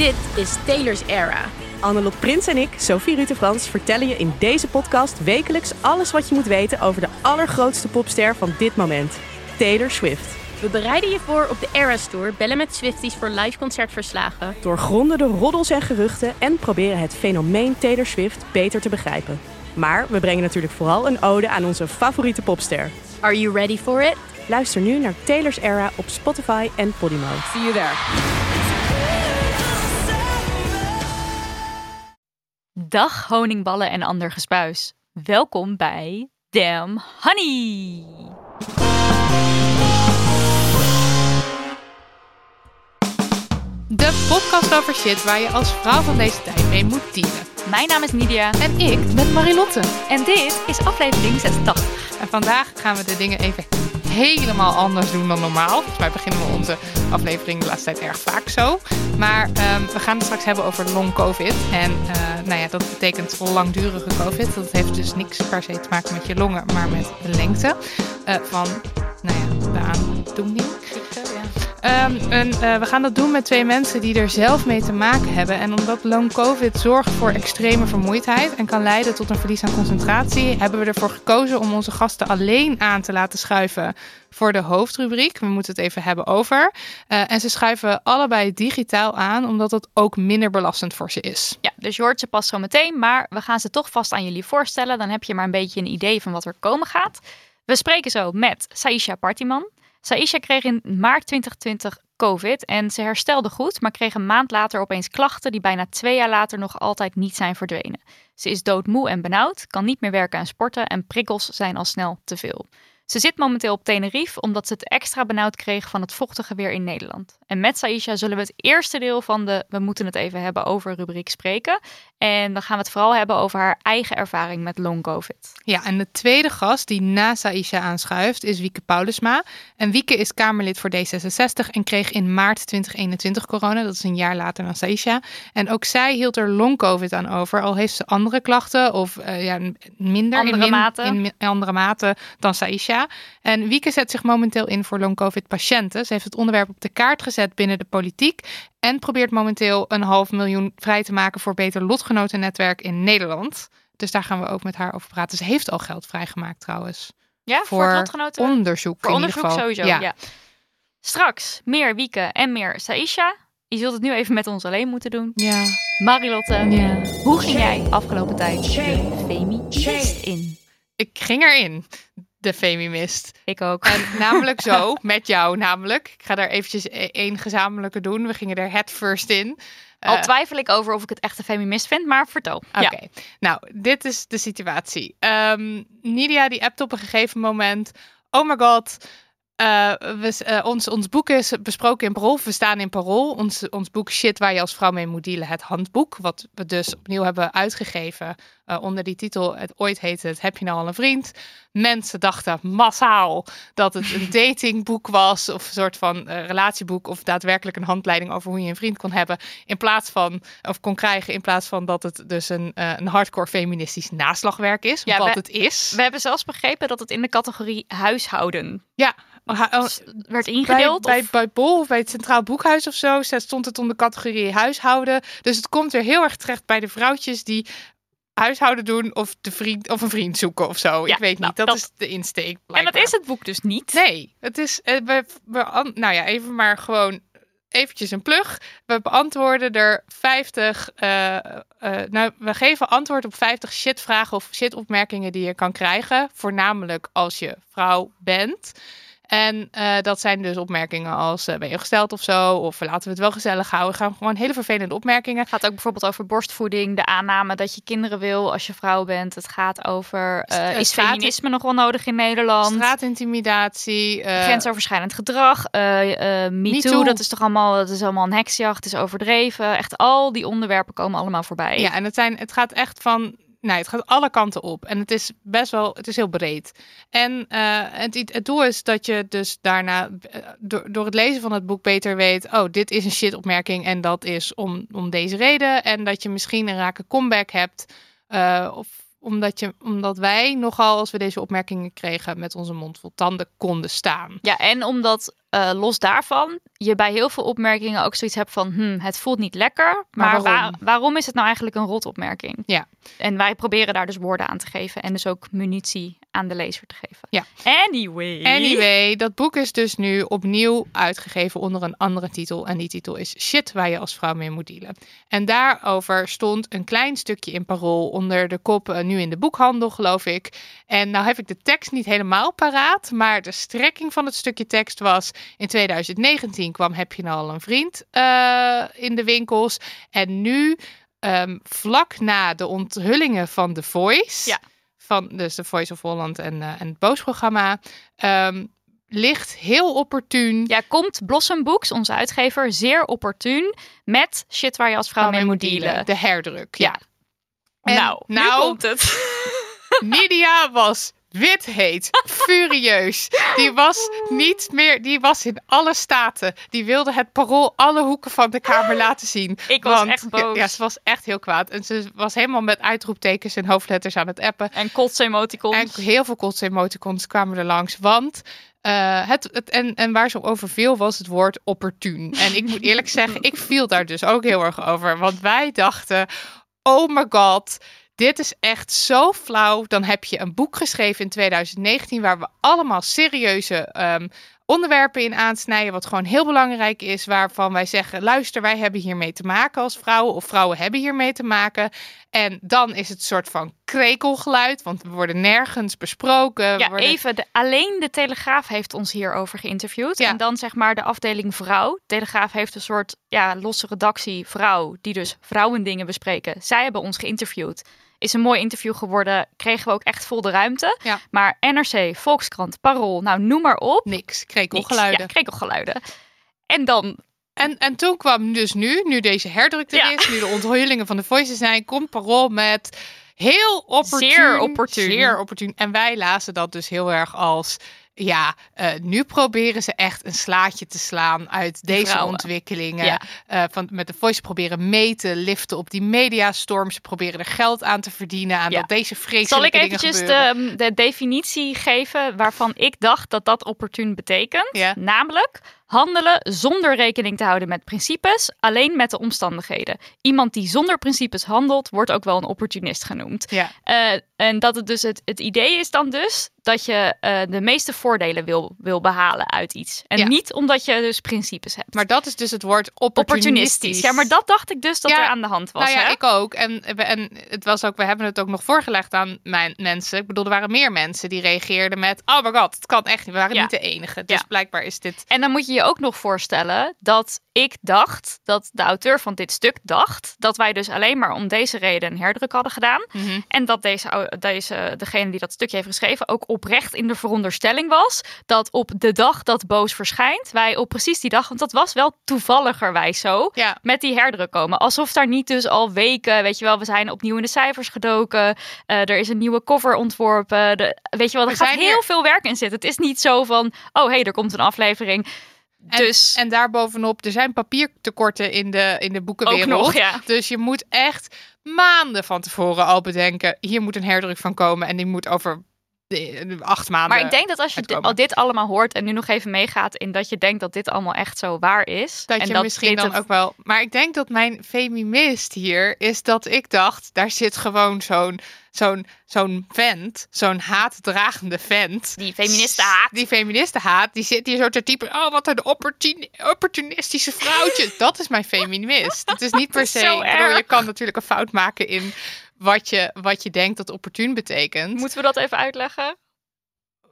Dit is Taylor's Era. Annelot Prins en ik, Sophie Rutte-Frans, vertellen je in deze podcast wekelijks alles wat je moet weten over de allergrootste popster van dit moment, Taylor Swift. We bereiden je voor op de Eras Tour, bellen met Swifties voor live concertverslagen. Doorgronden de roddels en geruchten en proberen het fenomeen Taylor Swift beter te begrijpen. Maar we brengen natuurlijk vooral een ode aan onze favoriete popster. Are you ready for it? Luister nu naar Taylor's Era op Spotify en Podimo. See you there. Dag honingballen en ander gespuis. Welkom bij Damn Honey. De podcast over shit waar je als vrouw van deze tijd mee moet dealen. Mijn naam is Nidia En ik ben Marilotte. en dit is aflevering 86. En vandaag gaan we de dingen even helemaal anders doen dan normaal. Volgens mij beginnen we onze aflevering de laatste tijd erg vaak zo. Maar ehm, we gaan het straks hebben over long covid. En eh, nou ja, dat betekent langdurige covid. Dat heeft dus niks per se te maken met je longen, maar met de lengte eh, van nou ja, de aandoening. Ehm, eh, we gaan dat doen met twee mensen die er zelf mee te maken hebben. En omdat long covid zorgt voor extreme vermoeidheid en kan leiden tot een verlies aan concentratie, hebben we ervoor gekozen om onze gasten alleen aan te laten schuiven voor de hoofdrubriek. We moeten het even hebben over. Eh, en ze schuiven allebei digitaal aan, omdat het ook minder belastend voor ze is. Ja, dus je hoort ze zo meteen, maar we gaan ze toch vast aan jullie voorstellen. Dan heb je maar een beetje een idee van wat er komen gaat. We spreken zo met Saisha Partiman. Saisha kreeg in maart 2020 COVID en ze herstelde goed, maar kreeg een maand later opeens klachten die bijna twee jaar later nog altijd niet zijn verdwenen. Ze is doodmoe en benauwd, kan niet meer werken en sporten en prikkels zijn al snel te veel. Ze zit momenteel op Tenerife omdat ze het extra benauwd kreeg van het vochtige weer in Nederland. En met Saisha zullen we het eerste deel van de We moeten het even hebben over rubriek spreken. En dan gaan we het vooral hebben over haar eigen ervaring met long covid. Ja, en de tweede gast die na Saisha aanschuift is Wieke Paulusma. En Wieke is Kamerlid voor D66 en kreeg in maart 2021 corona. Dat is een jaar later dan Saisha. En ook zij hield er long covid aan over. Al heeft ze andere klachten of eh, ja, minder Andere in, min- mate. in andere mate dan Saisha. En Wieke zet zich momenteel in voor long covid patiënten. Ze heeft het onderwerp op de kaart gezet binnen de politiek. En probeert momenteel een half miljoen vrij te maken voor beter lotgenotennetwerk in Nederland. Dus daar gaan we ook met haar over praten. Ze heeft al geld vrijgemaakt trouwens. Ja, voor, het lotgenoten? onderzoek. Voor in onderzoek ieder geval. sowieso, ja. Straks meer Wieke en meer Saisha. Je zult het nu even met ons alleen moeten doen. Ja. Marilotte, Ja. hoe ging jij afgelopen tijd de Femi-mist in? Ik ging erin, de Femimist. Ik ook. En namelijk zo, met jou namelijk. Ik ga daar eventjes e- één gezamenlijke doen. We gingen er het first in. Al Eh, twijfel ik over of ik het echt een Femi-mist vind, maar vertel. Oké, Ja. nou, dit is de situatie. Ehm, Nidia die appt op een gegeven moment... Oh my god, eh, we, eh, ons, ons boek is besproken in Parool. We staan in Parool. Ons, ons boek Shit waar je als vrouw mee moet dealen. Het handboek, wat we dus opnieuw hebben uitgegeven... eh, onder die titel, het ooit heette het Heb je nou al een vriend? Mensen dachten massaal dat het een datingboek was... of een soort van relatieboek... of daadwerkelijk een handleiding over hoe je een vriend kon hebben... in plaats van, of kon krijgen... in plaats van dat het dus een, een hardcore feministisch naslagwerk is. Ja, wat we- het is. We hebben zelfs begrepen dat het in de categorie huishouden ja, werd bij, ingedeeld. bij, bij Bol of bij het Centraal Boekhuis of zo stond het onder de categorie huishouden. Dus het komt weer heel erg terecht bij de vrouwtjes die huishouden doen of, de vriend, of een vriend zoeken of zo. Ja, ik weet niet, nou, dat, dat- is de insteek. en dat blijkbaar. is het boek dus niet. Nee, het is. eh, We, nou ja, even maar gewoon eventjes een plug. We beantwoorden er 50. eh, eh, nou, we geven antwoord op 50 shitvragen of shitopmerkingen die je kan krijgen. Voornamelijk als je vrouw bent. En eh, dat zijn dus opmerkingen als eh, ben je gesteld of zo, of laten we het wel gezellig houden. Gaan gewoon hele vervelende opmerkingen. Het gaat ook bijvoorbeeld over borstvoeding, de aanname dat je kinderen wil als je vrouw bent. Het gaat over eh, is feminisme nog wel nodig in Nederland? Straatintimidatie. eh, Grensoverschrijdend gedrag, eh eh Me, Too, dat is toch allemaal, dat is allemaal een heksjacht, het is overdreven. Echt al die onderwerpen komen allemaal voorbij. Ja, en het, zijn, het gaat echt van. Nou, het gaat alle kanten op. En het is best wel, het is heel breed. En eh, het, het doel is dat je dus daarna, eh, door, het lezen van het boek, beter weet: oh, dit is een shit-opmerking en dat is om, om deze reden. En dat je misschien een rake comeback hebt. eh, of omdat, je, omdat wij nogal, als we deze opmerkingen kregen, met onze mond vol tanden konden staan. Ja, en omdat eh, los daarvan je bij heel veel opmerkingen ook zoiets hebt van, hm, het voelt niet lekker, maar, Maar waarom? waar- waarom is het nou eigenlijk een rotopmerking? Ja. En wij proberen daar dus woorden aan te geven en dus ook munitie aan de lezer te geven. Ja. Anyway. Anyway, dat boek is dus nu opnieuw uitgegeven onder een andere titel. En die titel is Shit waar je als vrouw mee moet dealen. En daarover stond een klein stukje in parool onder de kop eh, nu in de boekhandel, geloof ik. En nou heb ik de tekst niet helemaal paraat, maar de strekking van het stukje tekst was... In 2019 kwam Heb je nou al een vriend eh, in de winkels. En nu, ehm, vlak na de onthullingen van The Voice... Ja. Van dus The Voice of Holland en, eh, en het Boos-programma... ehm, ligt heel opportun Ja, komt Blossom Books, onze uitgever, zeer opportun met shit waar je als vrouw mee moet dealen. De herdruk. Ja. En nou, nou- nu komt het. Nidia was wit heet, furieus. Die was niet meer, die was in alle staten. Die wilde het parool alle hoeken van de kamer laten zien. Ik was echt boos. Ja, ze was echt heel kwaad. En ze was helemaal met uitroeptekens en hoofdletters aan het appen. En kotsemoticons. En heel veel kotse-emoticons kwamen er langs. Want eh, het, het, en, en waar ze over viel was het woord opportun. En ik moet eerlijk zeggen, ik viel daar dus ook heel erg over. Want wij dachten, oh my god, dit is echt zo flauw. Dan heb je een boek geschreven in 2019 waar we allemaal serieuze ehm, onderwerpen in aansnijden. Wat gewoon heel belangrijk is. Waarvan wij zeggen, luister, wij hebben hiermee te maken als vrouwen. Of vrouwen hebben hiermee te maken. En dan is het een soort van krekelgeluid. Want we worden nergens besproken. Ja, worden- even. De, alleen de Telegraaf heeft ons hierover geïnterviewd. Ja. En dan zeg maar de afdeling vrouw. Telegraaf heeft een soort ja, losse redactie vrouw. Die dus vrouwendingen bespreken. Zij hebben ons geïnterviewd. Is een mooi interview geworden. Kregen we ook echt vol de ruimte. Ja. Maar NRC, Volkskrant, Parool. Nou, noem maar op. Niks, Niks. krekelgeluiden. Ja, krekelgeluiden. En dan En, en toen kwam dus nu, nu deze herdruk er Ja. is, nu de onthullingen van de voices zijn, komt Parool met heel opportun. Zeer opportun. Zeer opportun. En wij lazen dat dus heel erg als, ja, eh, nu proberen ze echt een slaatje te slaan uit deze vrouwen. ontwikkelingen. Ja. Eh, van, met de voice proberen mee te liften op die mediastorm. Ze proberen er geld aan te verdienen aan Ja. dat deze zal vreselijke ik dingen eventjes de, de definitie geven waarvan ik dacht dat dat opportun betekent. Ja. Namelijk handelen zonder rekening te houden met principes, alleen met de omstandigheden. Iemand die zonder principes handelt, wordt ook wel een opportunist genoemd. Ja. Eh, en dat het dus het, het idee is dan dus dat je eh, de meeste voordelen wil, wil behalen uit iets. En Ja. niet omdat je dus principes hebt. Maar dat is dus het woord opportunistisch. opportunistisch. Ja, maar dat dacht ik dus dat Ja, er aan de hand was. nou ja, hè? ik ook. En, en het was ook, we hebben het ook nog voorgelegd aan mijn mensen. Ik bedoel, er waren meer mensen die reageerden met: Oh my god, het kan echt niet. We waren Ja. niet de enige. Dus blijkbaar is dit. En dan moet je je ook nog voorstellen dat ik dacht, dat de auteur van dit stuk dacht, dat wij dus alleen maar om deze reden een herdruk hadden gedaan. Mhm. En dat deze, deze, degene die dat stukje heeft geschreven ook oprecht in de veronderstelling was dat op de dag dat Boos verschijnt, wij op precies die dag, want dat was wel toevalligerwijs zo, Ja. met die herdruk komen. Alsof daar niet dus al weken, weet je wel, we zijn opnieuw in de cijfers gedoken, eh, er is een nieuwe cover ontworpen, de, weet je wel, er gaat heel veel werk in zitten. Het is niet zo van, oh hé, hey, er komt een aflevering. En, Dus en daarbovenop, er zijn papiertekorten in de, in de boekenwereld. ook nog, ja. Dus je moet echt maanden van tevoren al bedenken: hier moet een herdruk van komen. En die moet over acht maanden. Maar ik denk dat als je di- uitkomen. al dit allemaal hoort en nu nog even meegaat in dat je denkt dat dit allemaal echt zo waar is. Dat en je dat misschien dit dan een- ook wel. Maar ik denk dat mijn feminist hier is dat ik dacht: daar zit gewoon zo'n zo'n zo'n vent, zo'n haatdragende vent. Die feministen haat. Die feministen haat, die zit hier zo te typen. Oh, wat een opportun, opportunistische vrouwtje. dat is mijn feminist. Het is niet per se. bedoel, je kan natuurlijk een fout maken in wat je, wat je denkt dat opportun betekent. Moeten we dat even uitleggen?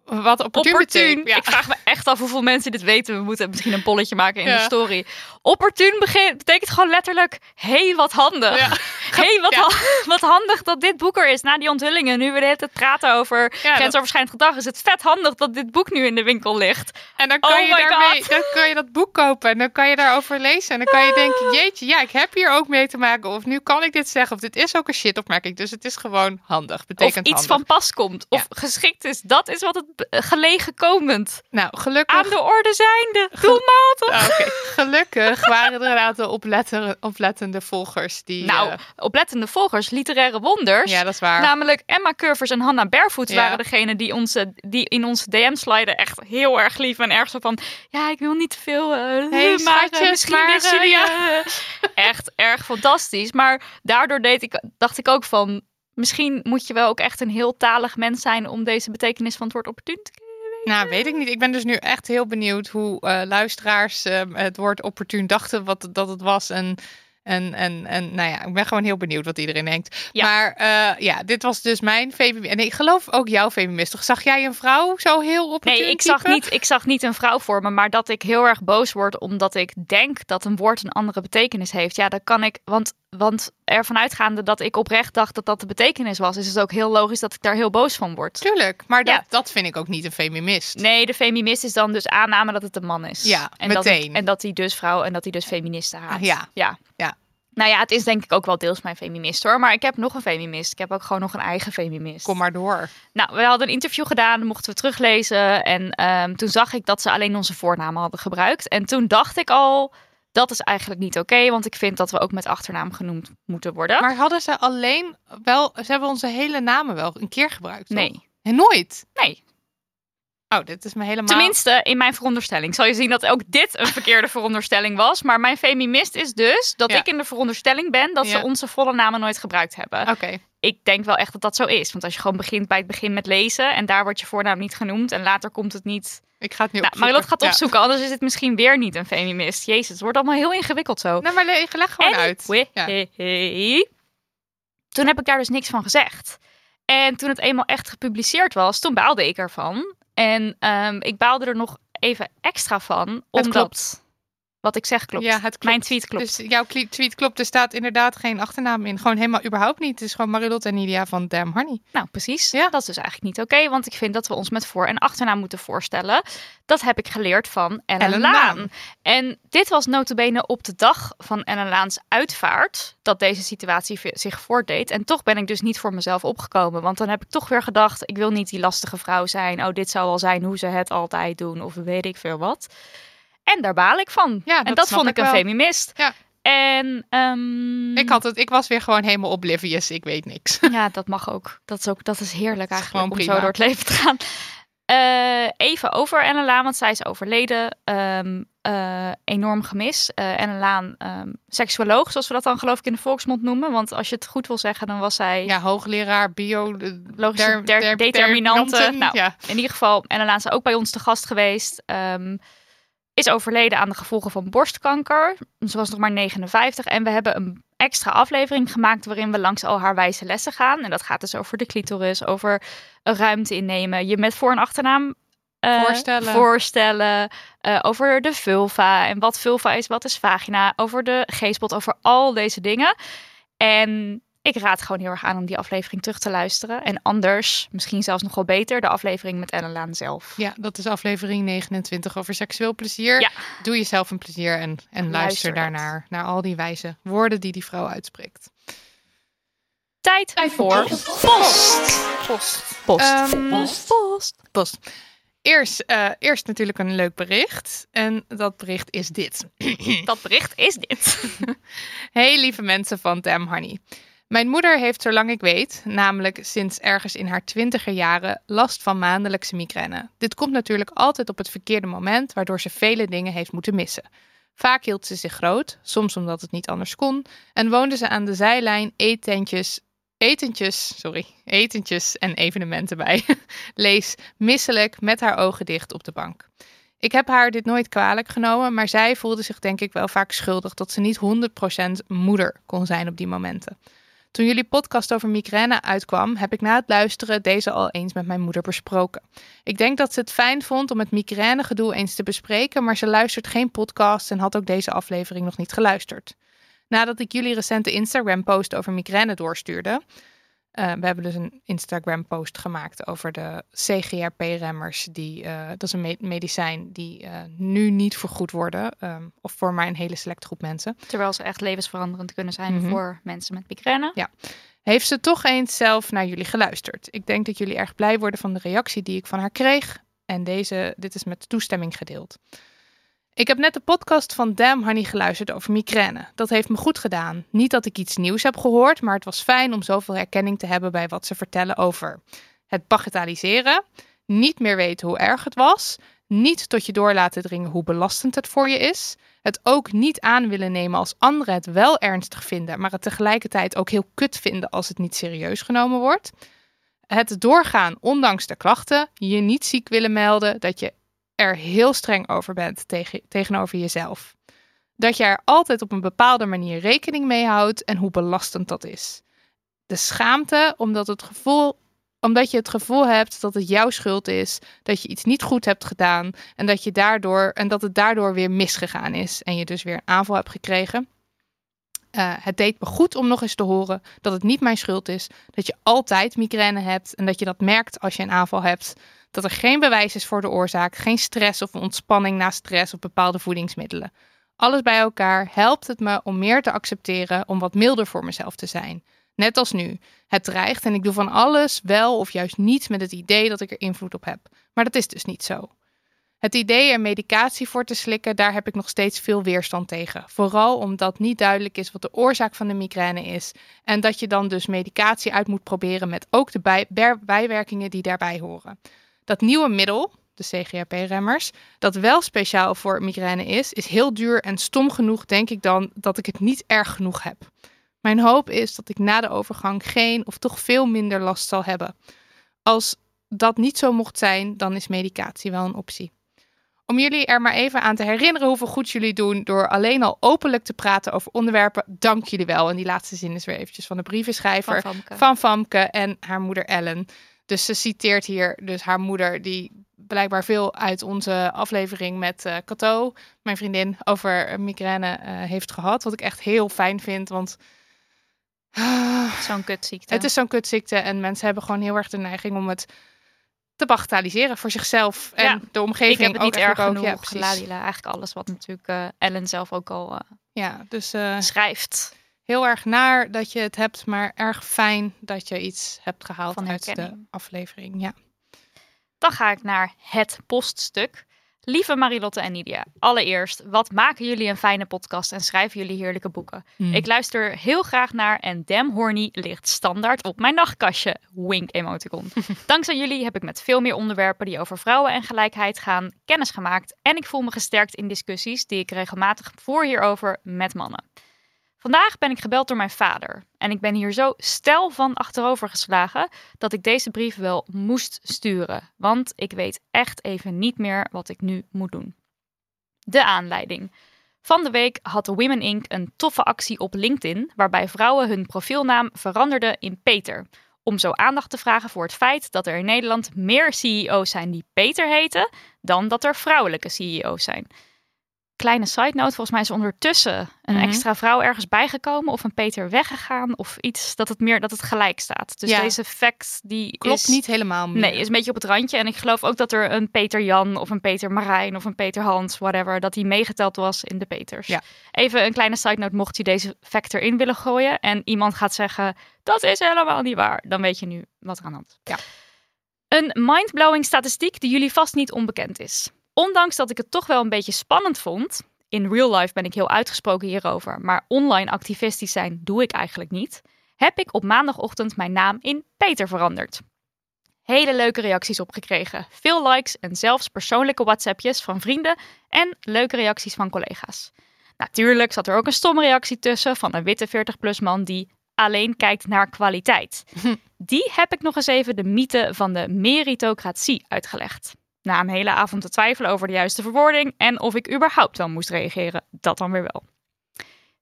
wat opportun, Opportun. betekent. Ja. Ik vraag me echt af hoeveel mensen dit weten. We moeten misschien een polletje maken in Ja. de story. Opportun betekent gewoon letterlijk... hey, wat handig. Ja. hey, wat, Ja. ha- wat handig dat dit boek er is. Na die onthullingen, nu we de hele tijd praten over Ja, dat- grensoverschrijdend gedrag... is het vet handig dat dit boek nu in de winkel ligt. En dan kan, Oh je daarmee, dan kan je dat boek kopen en dan kan je daarover lezen. En dan kan je denken, jeetje, ja, ik heb hier ook mee te maken. Of nu kan ik dit zeggen. Of dit is ook een shitopmerking. Dus het is gewoon handig. Of Betekent iets handig. van pas komt. Of geschikt is. Dat is wat het be- gelegen komend. Nou, gelukkig... Aan de orde zijnde. Doelmatig. Ah, Oké, Gelukkig waren er een aantal oplettende volgers die... Nou, eh, oplettende volgers, literaire wonders. ja, dat is waar. Namelijk Emma Curvers en Hannah Barefoot Ja. waren degene die, onze, die in onze DM sliden echt heel erg lief en erg zo van... Ja, ik wil niet te veel, eh Hey, maar eh, misschien eh, jullie- ja. Echt erg fantastisch. Maar daardoor deed ik, dacht ik ook van... Misschien moet je wel ook echt een heel talig mens zijn om deze betekenis van het woord opportun te Nou, weet ik niet. Ik ben dus nu echt heel benieuwd hoe eh, luisteraars eh, het woord opportun dachten wat, dat het was. En, en, en, en nou ja, ik ben gewoon heel benieuwd wat iedereen denkt. Ja. Maar eh, ja, dit was dus mijn feminist. En ik geloof ook jouw feminist. Toch Zag jij een vrouw zo heel opportun Nee, ik zag, niet, ik zag niet een vrouw voor me, maar dat ik heel erg boos word omdat ik denk dat een woord een andere betekenis heeft. Ja, dat kan ik, want, want ervan uitgaande dat ik oprecht dacht dat dat de betekenis was, is het ook heel logisch dat ik daar heel boos van word. Tuurlijk, maar dat, Ja. dat vind ik ook niet een feminist. Nee, de feminist is dan dus aanname dat het een man is. Ja, en Dat meteen. en dat hij dus vrouw en dat hij dus feministen haat. Ah, ja. ja. Ja. Nou ja, het is denk ik ook wel deels mijn feminist hoor. Maar ik heb nog een feminist. Ik heb ook gewoon nog een eigen feminist. Kom maar door. Nou, we hadden een interview gedaan, mochten we teruglezen. En ehm, toen zag ik dat ze alleen onze voornamen hadden gebruikt. En toen dacht ik al, dat is eigenlijk niet oké. want ik vind dat we ook met achternaam genoemd moeten worden. Maar hadden ze alleen wel... Ze hebben onze hele namen wel een keer gebruikt, toch? nee, En nooit? nee. Oh, dit is me helemaal... Tenminste, in mijn veronderstelling. Zal je zien dat ook dit een verkeerde veronderstelling was. Maar mijn feminist is dus dat Ja. ik in de veronderstelling ben... dat Ja. ze onze volle namen nooit gebruikt hebben. Oké. Ik denk wel echt dat dat zo is. Want als je gewoon begint bij het begin met lezen... en daar wordt je voornaam niet genoemd... en later komt het niet Ik ga het nu Nou, opzoeken. Marilot gaat Ja. opzoeken, anders is het misschien weer niet een feminist. Jezus, het wordt allemaal heel ingewikkeld zo. Nou, maar leg, gewoon uit. Ja. Toen heb ik daar dus niks van gezegd. En toen het eenmaal echt gepubliceerd was, toen baalde ik ervan. En ehm, ik baalde er nog even extra van, omdat klopt. Wat ik zeg klopt. Ja, het klopt. Mijn tweet klopt. Dus jouw tweet klopt. Er staat inderdaad geen achternaam in. Gewoon helemaal überhaupt niet. Het is gewoon Marilot en Nidia van Damn Honey. Nou, precies. Ja. Dat is dus eigenlijk niet oké, want ik vind dat we ons met voor- en achternaam moeten voorstellen. Dat heb ik geleerd van Ellen, Ellen Laan. Laan. En dit was notabene op de dag van Ellen Laans uitvaart dat deze situatie zich voortdeed. En toch ben ik dus niet voor mezelf opgekomen, want dan heb ik toch weer gedacht, ik wil niet die lastige vrouw zijn. Oh, dit zou wel zijn hoe ze het altijd doen of weet ik veel wat. En daar baal ik van. Ja, en dat dat snap vond ik ik een feminist. Ja. En ehm, Ik, had het, ik was weer gewoon helemaal oblivious. Ik weet niks. ja, dat mag ook. Dat is ook dat is heerlijk eigenlijk om zo door het leven te gaan. Eh, even over Ellen Laan, want zij is overleden. Ehm, eh, enorm gemis. Eh Ellen Laan, ehm, seksuoloog, zoals we dat dan geloof ik in de volksmond noemen. Want als je het goed wil zeggen, dan was zij Ja, hoogleraar bio... de- Logische der- der- der- determinanten. Nou, ja. in ieder geval, Ellen Laan is ook bij ons te gast geweest. Is overleden aan de gevolgen van borstkanker. Ze was nog maar 59. En we hebben een extra aflevering gemaakt waarin we langs al haar wijze lessen gaan. En dat gaat dus over de clitoris, over een ruimte innemen. Je met voor- en achternaam eh, Voorstellen. voorstellen eh, over de vulva en wat vulva is, wat is vagina, over de geestbot, over al deze dingen. En ik raad gewoon heel erg aan om die aflevering terug te luisteren. En anders, misschien zelfs nog wel beter, de aflevering met Ellen Laan zelf. ja, dat is aflevering 29 over seksueel plezier. Ja. Doe jezelf een plezier en, en luister, Luister dat. daarnaar. Naar al die wijze woorden die die vrouw uitspreekt. Tijd voor post. Post. Post. Ehm, Post. Post. Eerst, eh, eerst natuurlijk een leuk bericht. En dat bericht is dit. Dat bericht is dit. Hey lieve mensen van Damn Honey. Mijn moeder heeft zolang ik weet, namelijk sinds ergens in haar twintiger jaren, last van maandelijkse migraine. Dit komt natuurlijk altijd op het verkeerde moment, waardoor ze vele dingen heeft moeten missen. Vaak hield ze zich groot, soms omdat het niet anders kon, en woonde ze aan de zijlijn eetentjes, etentjes, sorry, etentjes en evenementen bij. Lees misselijk met haar ogen dicht op de bank. Ik heb haar dit nooit kwalijk genomen, maar zij voelde zich denk ik wel vaak schuldig dat ze niet 100% moeder kon zijn op die momenten. Toen jullie podcast over migraine uitkwam, heb ik na het luisteren deze al eens met mijn moeder besproken. Ik denk dat ze het fijn vond om het migrainegedoe eens te bespreken, maar ze luistert geen podcast en had ook deze aflevering nog niet geluisterd. Nadat ik jullie recente Instagram-post over migraine doorstuurde, uh, we hebben dus een Instagram-post gemaakt over de CGRP-remmers. Die, uh, dat is een medicijn die uh, nu niet vergoed worden. Um, of voor maar een hele select groep mensen. Terwijl ze echt levensveranderend kunnen zijn mm -hmm. voor mensen met migraine. Ja. Heeft ze toch eens zelf naar jullie geluisterd? Ik denk dat jullie erg blij worden van de reactie die ik van haar kreeg. En deze, dit is met toestemming gedeeld. Ik heb net de podcast van Damn Honey geluisterd over migraine. Dat heeft me goed gedaan. Niet dat ik iets nieuws heb gehoord, maar het was fijn om zoveel herkenning te hebben bij wat ze vertellen over het bagatelliseren, niet meer weten hoe erg het was, niet tot je door laten dringen hoe belastend het voor je is, het ook niet aan willen nemen als anderen het wel ernstig vinden, maar het tegelijkertijd ook heel kut vinden als het niet serieus genomen wordt. Het doorgaan ondanks de klachten, je niet ziek willen melden, dat je er heel streng over bent tegen, tegenover jezelf. Dat je er altijd op een bepaalde manier rekening mee houdt en hoe belastend dat is. De schaamte omdat, het gevoel, omdat je het gevoel hebt dat het jouw schuld is, dat je iets niet goed hebt gedaan en dat, je daardoor, en dat het daardoor weer misgegaan is en je dus weer een aanval hebt gekregen. Uh, het deed me goed om nog eens te horen dat het niet mijn schuld is, dat je altijd migraine hebt en dat je dat merkt als je een aanval hebt dat er geen bewijs is voor de oorzaak, geen stress of ontspanning na stress of bepaalde voedingsmiddelen. Alles bij elkaar helpt het me om meer te accepteren, om wat milder voor mezelf te zijn. Net als nu. Het dreigt en ik doe van alles wel of juist niets met het idee dat ik er invloed op heb. Maar dat is dus niet zo. Het idee er medicatie voor te slikken, daar heb ik nog steeds veel weerstand tegen. Vooral omdat niet duidelijk is wat de oorzaak van de migraine is. En dat je dan dus medicatie uit moet proberen met ook de bij bijwerkingen die daarbij horen. Dat nieuwe middel, de CGRP-remmers, dat wel speciaal voor migraine is, is heel duur en stom genoeg denk ik dan dat ik het niet erg genoeg heb. Mijn hoop is dat ik na de overgang geen of toch veel minder last zal hebben. Als dat niet zo mocht zijn, dan is medicatie wel een optie. Om jullie er maar even aan te herinneren hoeveel goed jullie doen door alleen al openlijk te praten over onderwerpen, dank jullie wel. En die laatste zin is weer eventjes van de brievenschrijver Van Famke. van Famke en haar moeder Ellen. Dus ze citeert hier dus haar moeder, die blijkbaar veel uit onze aflevering met uh, Cato, mijn vriendin, over migraine uh, heeft gehad. Wat ik echt heel fijn vind, want... zo'n kutziekte. Het is zo'n kutziekte en mensen hebben gewoon heel erg de neiging om het te bagatelliseren voor zichzelf en Ja, de omgeving. Ik heb het ook niet erg eigenlijk genoeg. ook. Ja, precies. Ladila, eigenlijk alles wat natuurlijk eh, Ellen zelf ook al eh, Ja, dus eh, schrijft. Heel erg naar dat je het hebt, maar erg fijn dat je iets hebt gehaald Van uit de aflevering. Ja. Dan ga ik naar het poststuk. Lieve Marilotte en Nidia, allereerst, wat maken jullie een fijne podcast en schrijven jullie heerlijke boeken? Hmm. Ik luister heel graag naar en Damn Horny ligt standaard op mijn nachtkastje. Wink emoticon. Dankzij jullie heb ik met veel meer onderwerpen die over vrouwen en gelijkheid gaan kennis gemaakt. En ik voel me gesterkt in discussies die ik regelmatig voer hierover met mannen. Vandaag ben ik gebeld door mijn vader. En ik ben hier zo stel van achterover geslagen dat ik deze brief wel moest sturen. Want ik weet echt even niet meer wat ik nu moet doen. De aanleiding. Van de week had Women Inc. een toffe actie op LinkedIn waarbij vrouwen hun profielnaam veranderden in Peter. Om zo aandacht te vragen voor het feit dat er in Nederland meer CEO's zijn die Peter heten dan dat er vrouwelijke CEO's zijn. Kleine side note, volgens mij is er ondertussen een Mhm. extra vrouw ergens bijgekomen of een Peter weggegaan of iets dat het meer dat het gelijk staat. Dus Ja. deze fact die Klopt is, niet helemaal meer. Nee, is een beetje op het randje. En ik geloof ook dat er een Peter Jan of een Peter Marijn of een Peter Hans, whatever, dat die meegeteld was in de Peters. Ja. Even een kleine side note, mocht je deze fact erin willen gooien en iemand gaat zeggen, dat is helemaal niet waar, dan weet je nu wat er aan de hand is. Ja. Een mindblowing statistiek die jullie vast niet onbekend is. Ondanks dat ik het toch wel een beetje spannend vond, in real life ben ik heel uitgesproken hierover, maar online activistisch zijn doe ik eigenlijk niet, heb ik op maandagochtend mijn naam in Peter veranderd. Hele leuke reacties op gekregen. Veel likes en zelfs persoonlijke WhatsAppjes van vrienden en leuke reacties van collega's. Natuurlijk zat er ook een stomme reactie tussen van een witte 40-plus man die alleen kijkt naar kwaliteit. Die heb ik nog eens even de mythe van de meritocratie uitgelegd. Na een hele avond te twijfelen over de juiste verwoording en of ik überhaupt wel moest reageren. Dat dan weer wel.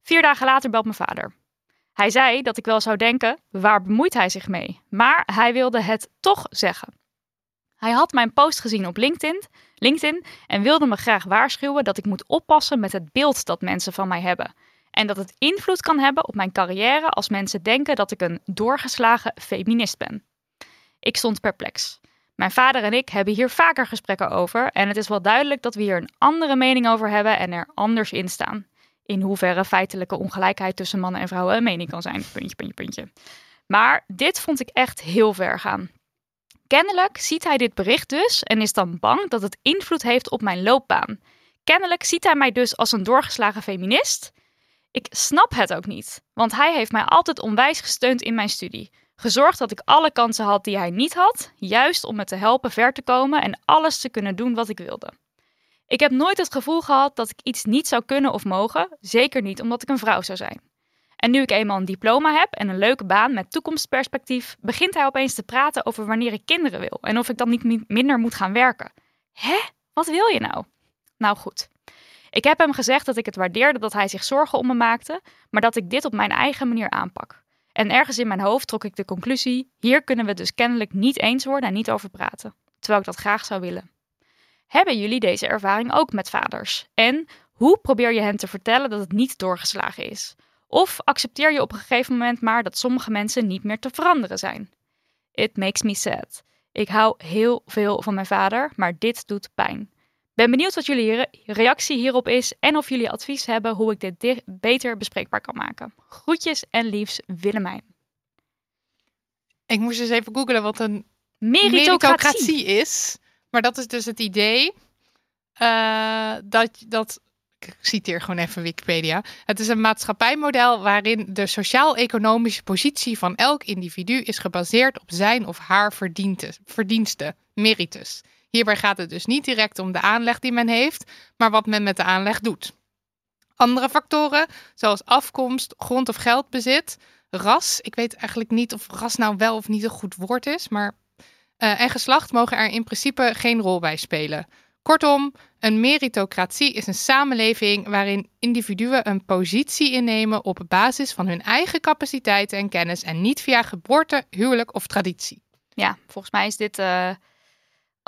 Vier dagen later belt mijn vader. Hij zei dat ik wel zou denken: waar bemoeit hij zich mee? Maar hij wilde het toch zeggen. Hij had mijn post gezien op LinkedIn, LinkedIn en wilde me graag waarschuwen dat ik moet oppassen met het beeld dat mensen van mij hebben. En dat het invloed kan hebben op mijn carrière als mensen denken dat ik een doorgeslagen feminist ben. Ik stond perplex. Mijn vader en ik hebben hier vaker gesprekken over en het is wel duidelijk dat we hier een andere mening over hebben en er anders in staan. In hoeverre feitelijke ongelijkheid tussen mannen en vrouwen een mening kan zijn. Puntje, puntje, puntje. Maar dit vond ik echt heel ver gaan. Kennelijk ziet hij dit bericht dus en is dan bang dat het invloed heeft op mijn loopbaan. Kennelijk ziet hij mij dus als een doorgeslagen feminist. Ik snap het ook niet, want hij heeft mij altijd onwijs gesteund in mijn studie. Gezorgd dat ik alle kansen had die hij niet had, juist om me te helpen ver te komen en alles te kunnen doen wat ik wilde. Ik heb nooit het gevoel gehad dat ik iets niet zou kunnen of mogen, zeker niet omdat ik een vrouw zou zijn. En nu ik eenmaal een diploma heb en een leuke baan met toekomstperspectief, begint hij opeens te praten over wanneer ik kinderen wil en of ik dan niet minder moet gaan werken. Hè? Wat wil je nou? Nou goed. Ik heb hem gezegd dat ik het waardeerde dat hij zich zorgen om me maakte, maar dat ik dit op mijn eigen manier aanpak. En ergens in mijn hoofd trok ik de conclusie: hier kunnen we dus kennelijk niet eens worden en niet over praten, terwijl ik dat graag zou willen. Hebben jullie deze ervaring ook met vaders? En hoe probeer je hen te vertellen dat het niet doorgeslagen is? Of accepteer je op een gegeven moment maar dat sommige mensen niet meer te veranderen zijn? It makes me sad. Ik hou heel veel van mijn vader, maar dit doet pijn. Ben benieuwd wat jullie reactie hierop is en of jullie advies hebben hoe ik dit beter bespreekbaar kan maken. Groetjes en liefs, Willemijn. Ik moest eens even googlen wat een meritocratie, meritocratie is. Maar dat is dus het idee uh, dat, dat ik citeer gewoon even Wikipedia. Het is een maatschappijmodel waarin de sociaal-economische positie van elk individu is gebaseerd op zijn of haar verdiensten, meritus. Hierbij gaat het dus niet direct om de aanleg die men heeft, maar wat men met de aanleg doet. Andere factoren, zoals afkomst, grond of geldbezit, ras. Ik weet eigenlijk niet of ras nou wel of niet een goed woord is, maar. Uh, en geslacht mogen er in principe geen rol bij spelen. Kortom, een meritocratie is een samenleving waarin individuen een positie innemen op basis van hun eigen capaciteiten en kennis en niet via geboorte, huwelijk of traditie. Ja, volgens mij is dit uh,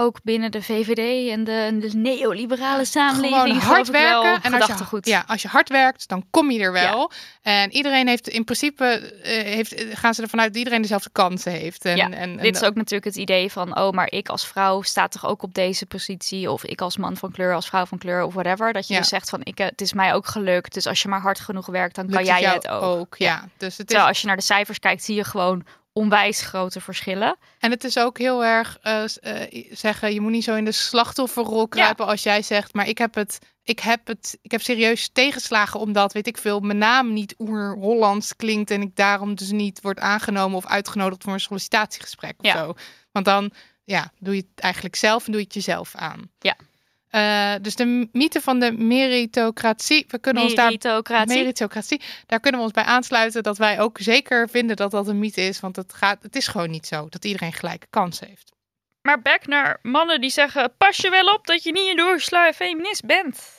ook binnen de VVD en de, de neoliberale samenleving. Gewoon hard werken. en als je, ja, als je hard werkt, dan kom je er wel. En iedereen heeft in principe, uh, heeft, gaan ze ervan uit dat iedereen dezelfde kansen heeft. En, ja, en, dit is ook natuurlijk het idee van, oh, maar ik als vrouw sta toch ook op deze positie. Of ik als man van kleur, als vrouw van kleur of whatever. Dat je dus zegt van, ik, het is mij ook gelukt. Dus als je maar hard genoeg werkt, dan kan jij het, ook. ook. Ja. Dus het Terwijl als je naar de cijfers kijkt, zie je gewoon onwijs grote verschillen. En het is ook heel erg uh, uh, zeggen, je moet niet zo in de slachtofferrol kruipen als jij zegt, maar ik heb het, ik heb het, ik heb serieus tegenslagen omdat, weet ik veel, mijn naam niet oer-Hollands klinkt en ik daarom dus niet word aangenomen of uitgenodigd voor een sollicitatiegesprek of zo. Want dan, ja, doe je het eigenlijk zelf en doe je het jezelf aan. Ja. Uh, dus de mythe van de meritocratie. We kunnen meritocratie. ons daar meritocratie. Daar kunnen we ons bij aansluiten dat wij ook zeker vinden dat dat een mythe is, want het gaat. Het is gewoon niet zo dat iedereen gelijke kans heeft. Maar back naar mannen die zeggen: pas je wel op dat je niet een doorgeslagen feminist bent.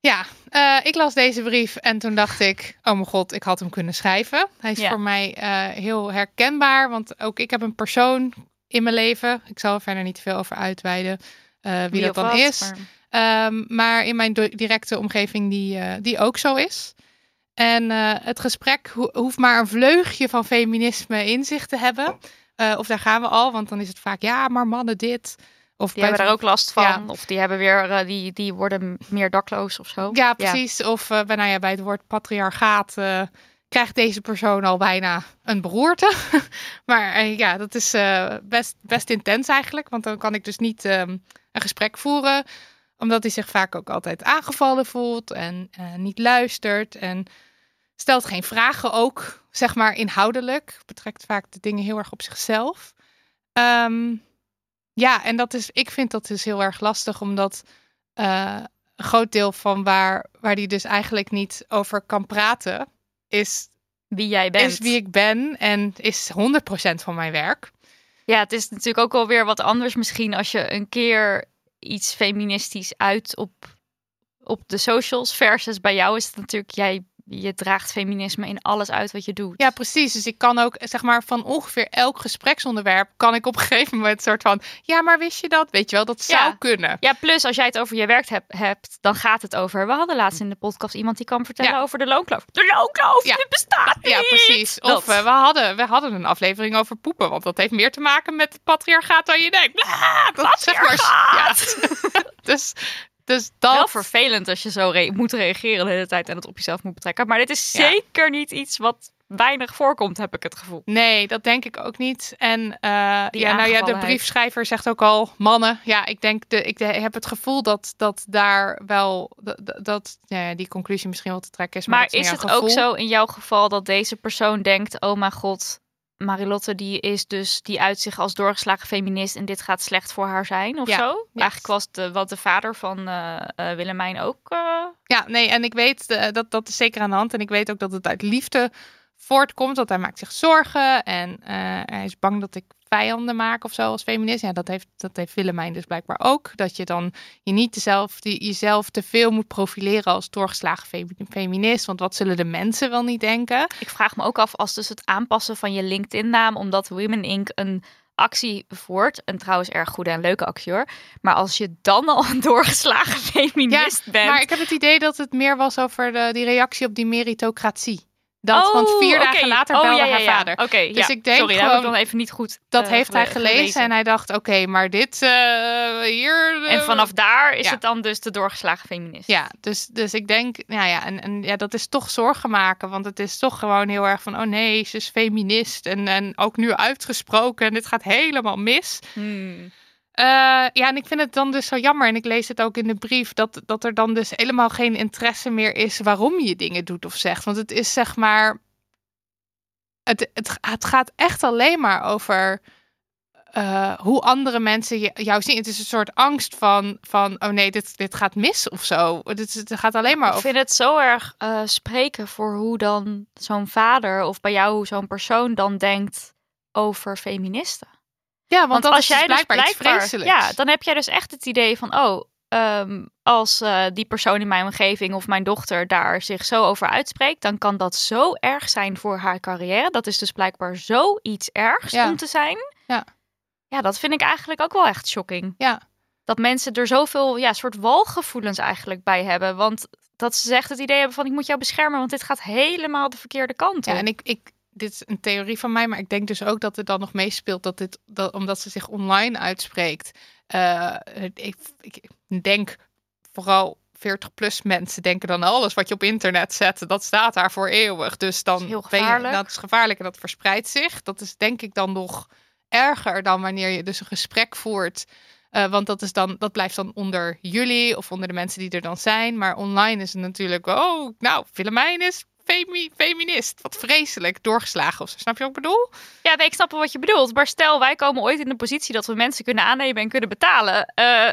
Ja, uh, ik las deze brief en toen dacht ik: oh mijn god, ik had hem kunnen schrijven. Hij is Ja. voor mij uh, heel herkenbaar, want ook ik heb een persoon in mijn leven. Ik zal er verder niet veel over uitweiden uh, wie, dat of dan wat, is. maar- Um, maar in mijn directe omgeving die, uh, die ook zo is. En uh, het gesprek ho hoeft maar een vleugje van feminisme in zich te hebben. Of daar gaan we al, want dan is het vaak ja, maar mannen dit. Of Die hebben daar ook last van. Ja. Of die hebben weer, eh, die, die worden meer dakloos of zo. Ja, precies. Of uh, bij, nou ja, bij het woord patriarchaat uh, krijgt deze persoon al bijna een beroerte. maar ja, dat is best, best intens eigenlijk. Want dan kan ik dus niet um, een gesprek voeren. Omdat hij zich vaak ook altijd aangevallen voelt en uh, niet luistert. En stelt geen vragen ook, zeg maar inhoudelijk. Betrekt vaak de dingen heel erg op zichzelf. Um, ja, en dat is, ik vind dat dus heel erg lastig, omdat uh, een groot deel van waar, waar die dus eigenlijk niet over kan praten, is wie jij bent. Is wie ik ben en is 100% van mijn werk. Ja, het is natuurlijk ook wel weer wat anders misschien als je een keer iets feministisch uit op, op de socials versus bij jou is het natuurlijk, jij je draagt feminisme in alles uit wat je doet. Ja, precies. Dus ik kan ook, zeg maar, van ongeveer elk gespreksonderwerp kan ik op een gegeven moment soort van, ja, maar wist je dat? Weet je wel, dat zou kunnen. Ja, plus als jij het over je werk hebt, hebt, dan gaat het over. We hadden laatst in de podcast iemand die kan vertellen Ja. over de loonkloof. De loonkloof, Ja. bestaat niet. Ja, precies. Dat. Of eh, we, hadden, we hadden een aflevering over poepen, want dat heeft meer te maken met het patriarchaat dan je denkt. Bla, dat zeg maar. Ja. dus, dus dat. Wel vervelend als je zo re- moet reageren de hele tijd en het op jezelf moet betrekken. Maar dit is Ja. zeker niet iets wat weinig voorkomt, heb ik het gevoel. Nee, dat denk ik ook niet. En eh, ja, nou ja, de briefschrijver zegt ook al mannen. Ja, ik denk, de, ik de- heb het gevoel dat, dat daar wel dat, ja, die conclusie misschien wel te trekken is. Maar, Maar is het ook zo in jouw geval dat deze persoon denkt: oh mijn god, Marilotte die is dus die uit zich als doorgeslagen feminist en dit gaat slecht voor haar zijn of Ja, zo? Eigenlijk was de, wat de vader van eh eh, Willemijn ook. eh, Ja, nee, en ik weet dat dat is zeker aan de hand. En ik weet ook dat het uit liefde voortkomt. Dat hij maakt zich zorgen en hij is bang dat ik vijanden maak of zo als feminist. Ja, dat heeft, dat heeft Willemijn dus blijkbaar ook. Dat je dan je niet dezelf, die, jezelf te veel moet profileren als doorgeslagen femi- feminist. Want wat zullen de mensen wel niet denken? Ik vraag me ook af als dus het aanpassen van je LinkedIn-naam, omdat Women Inc. een actie voert. En trouwens erg goede en leuke actie hoor. Maar als je dan al een doorgeslagen feminist bent. Maar ik heb het idee dat het meer was over de, die reactie op die meritocratie. Dat, want vier Oh, dagen oké. later Oh, belde ja, ja, haar vader. Oké, Dus ik denk Sorry, dat heb ik gewoon- dan even niet goed Dat eh, heeft hij gele- gelezen, en hij dacht, oké, maar dit eh, hier... eh, En vanaf daar is het dan dus de doorgeslagen feminist. Ja, dus, dus ik denk, nou ja, en, en ja, dat is toch zorgen maken. Want het is toch gewoon heel erg van, oh nee, ze is feminist. En, en ook nu uitgesproken en dit gaat helemaal mis. Hmm. Eh, ja, en ik vind het dan dus zo jammer. En ik lees het ook in de brief, dat, dat er dan dus helemaal geen interesse meer is waarom je dingen doet of zegt. Want het is zeg maar, het, het, het gaat echt alleen maar over eh, hoe andere mensen jou zien. Het is een soort angst van, van oh nee, dit, dit gaat mis of zo. Het, gaat alleen maar Ik over... vind het zo erg eh, spreken voor hoe dan zo'n vader of bij jou zo'n persoon dan denkt over feministen. Ja, want, Want dat als is jij dus dus blijkbaar ja, dan heb jij dus echt het idee van, oh, ehm, als eh, die persoon in mijn omgeving of mijn dochter daar zich zo over uitspreekt, dan kan dat zo erg zijn voor haar carrière. Dat is dus blijkbaar zoiets ergs Ja. om te zijn. Ja. Ja, dat vind ik eigenlijk ook wel echt shocking. Ja. Dat mensen er zoveel, ja, soort walgevoelens eigenlijk bij hebben. Want dat ze echt het idee hebben van, ik moet jou beschermen, want dit gaat helemaal de verkeerde kant op. Ja, en ik, ik, dit is een theorie van mij, maar ik denk dus ook dat het dan nog meespeelt dat dit, dat, omdat ze zich online uitspreekt. eh, ik, ik denk vooral 40-plus mensen denken dan alles wat je op internet zet, dat staat daar voor eeuwig. Dus dan Dat is ben je- dat is gevaarlijk en dat verspreidt zich. Dat is denk ik dan nog erger dan wanneer je dus een gesprek voert. Eh, want dat, is dan, dat blijft dan onder jullie of onder de mensen die er dan zijn. Maar online is het natuurlijk, oh, nou, Willemijn is femi- feminist. Wat vreselijk, doorgeslagen of zo. Snap je wat ik bedoel? Ja, nee, ik snap wel wat je bedoelt. Maar stel, wij komen ooit in de positie dat we mensen kunnen aannemen en kunnen betalen. Eh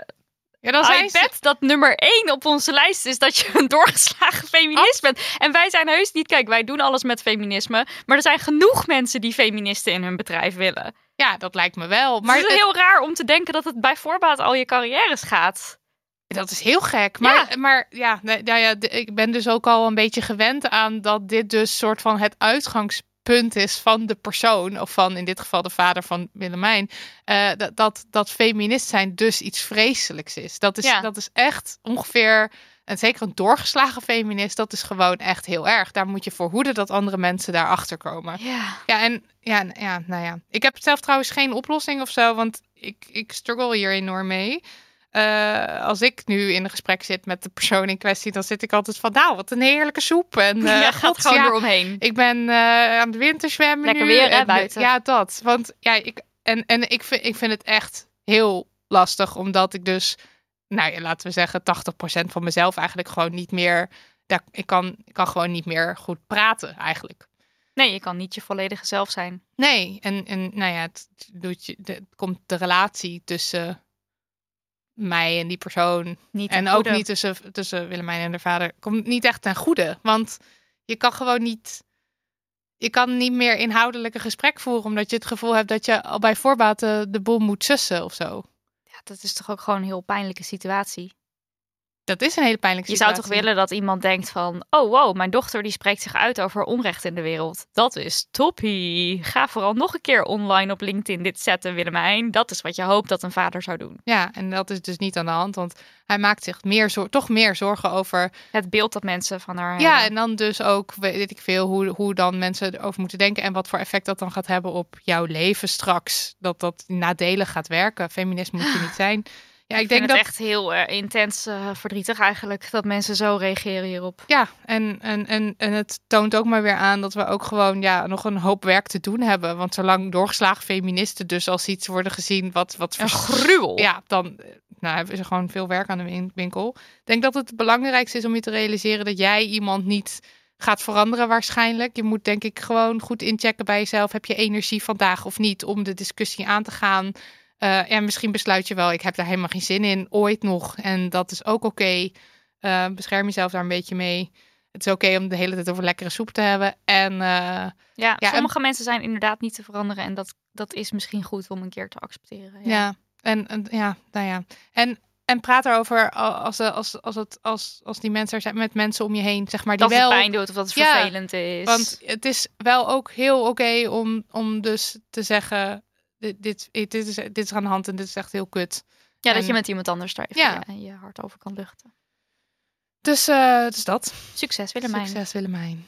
Ja, dan zijn ze... bet dat nummer één op onze lijst is dat je een doorgeslagen feminist bent. En wij zijn heus niet, kijk, wij doen alles met feminisme. Maar er zijn genoeg mensen die feministen in hun bedrijf willen. Ja, dat lijkt me wel. Maar Maar het is het- heel raar om te denken dat het bij voorbaat al je carrières gaat. Dat is heel gek. Maar ja, maar, ja, nee, nou ja ik ben dus ook al een beetje gewend aan dat dit dus soort van het uitgangspunt is van de persoon. Of van in dit geval de vader van Willemijn. eh, dat, dat, dat feminist zijn dus iets vreselijks is. Dat is, Ja. dat is echt ongeveer... En zeker een doorgeslagen feminist, dat is gewoon echt heel erg. Daar moet je voor hoeden dat andere mensen daarachter komen. Ja. Ja, en ja, ja, nou ja. Ik heb zelf trouwens geen oplossing of zo, want ik, ik struggle hier enorm mee. Eh, als ik nu in een gesprek zit met de persoon in kwestie, dan zit ik altijd van, nou, wat een heerlijke soep. En ja, gaat god, gewoon ja, eromheen. ik ben eh, aan het winterzwemmen Lekker nu. weer, hè, en, buiten. Ja, dat. Want ja, ik, en, en ik, vind, ik vind het echt heel lastig, omdat ik dus, nou ja, laten we zeggen, 80% van mezelf eigenlijk gewoon niet meer, daar, ik, kan, ik kan gewoon niet meer goed praten eigenlijk. Nee, je kan niet je volledige zelf zijn. Nee, en, en nou ja, het doet je, de, komt de relatie tussen mij en die persoon. Niet en ook niet tussen, tussen Willemijn en haar vader. Komt niet echt ten goede. Want je kan gewoon niet. Je kan niet meer inhoudelijk een gesprek voeren. Omdat je het gevoel hebt dat je al bij voorbaat de, de boel moet sussen of zo. Ja, dat is toch ook gewoon een heel pijnlijke situatie. Dat is een hele pijnlijke Je zou situatie. toch willen dat iemand denkt van... oh wow, mijn dochter die spreekt zich uit over onrecht in de wereld. Dat is toppie. Ga vooral nog een keer online op LinkedIn dit zetten, Willemijn. Dat is wat je hoopt dat een vader zou doen. Ja, en dat is dus niet aan de hand, want hij maakt zich meer toch meer zorgen over. Het beeld dat mensen van haar Ja, hebben. en dan dus ook, weet ik veel, hoe, hoe dan mensen erover moeten denken en wat voor effect dat dan gaat hebben op jouw leven straks. Dat dat nadelig gaat werken. Feminist moet je niet zijn. Ja, ik, ik denk dat. het echt heel eh, intens eh, verdrietig eigenlijk... dat mensen zo reageren hierop. Ja, en, en, en, en het toont ook maar weer aan dat we ook gewoon ja, nog een hoop werk te doen hebben. Want zolang doorgeslagen feministen dus als iets worden gezien wat, wat Een gruwel. Ja, dan eh, nou, hebben ze gewoon veel werk aan de win- winkel. Ik denk dat het belangrijkste is om je te realiseren dat jij iemand niet gaat veranderen waarschijnlijk. Je moet denk ik gewoon goed inchecken bij jezelf. Heb je energie vandaag of niet om de discussie aan te gaan? Eh, en misschien besluit je wel, ik heb daar helemaal geen zin in, ooit nog. En dat is ook oké. Eh, bescherm jezelf daar een beetje mee. Het is oké om de hele tijd over lekkere soep te hebben. En eh, Ja, Ja, sommige mensen zijn inderdaad niet te veranderen. En dat, dat is misschien goed om een keer te accepteren. Ja, en, en ja, nou ja. En, en praat erover als, als, als, het, als, als die mensen er zijn met mensen om je heen, zeg maar, die Dat wel. het pijn doet of dat het Ja, vervelend is. Want het is wel ook heel oké om, om dus te zeggen: dit, dit, dit, is, dit is aan de hand en dit is echt heel kut. ja, dat je met iemand anders daar even Ja. je, je hart over kan luchten. Dus, eh dus dat. Succes Willemijn. Succes Willemijn.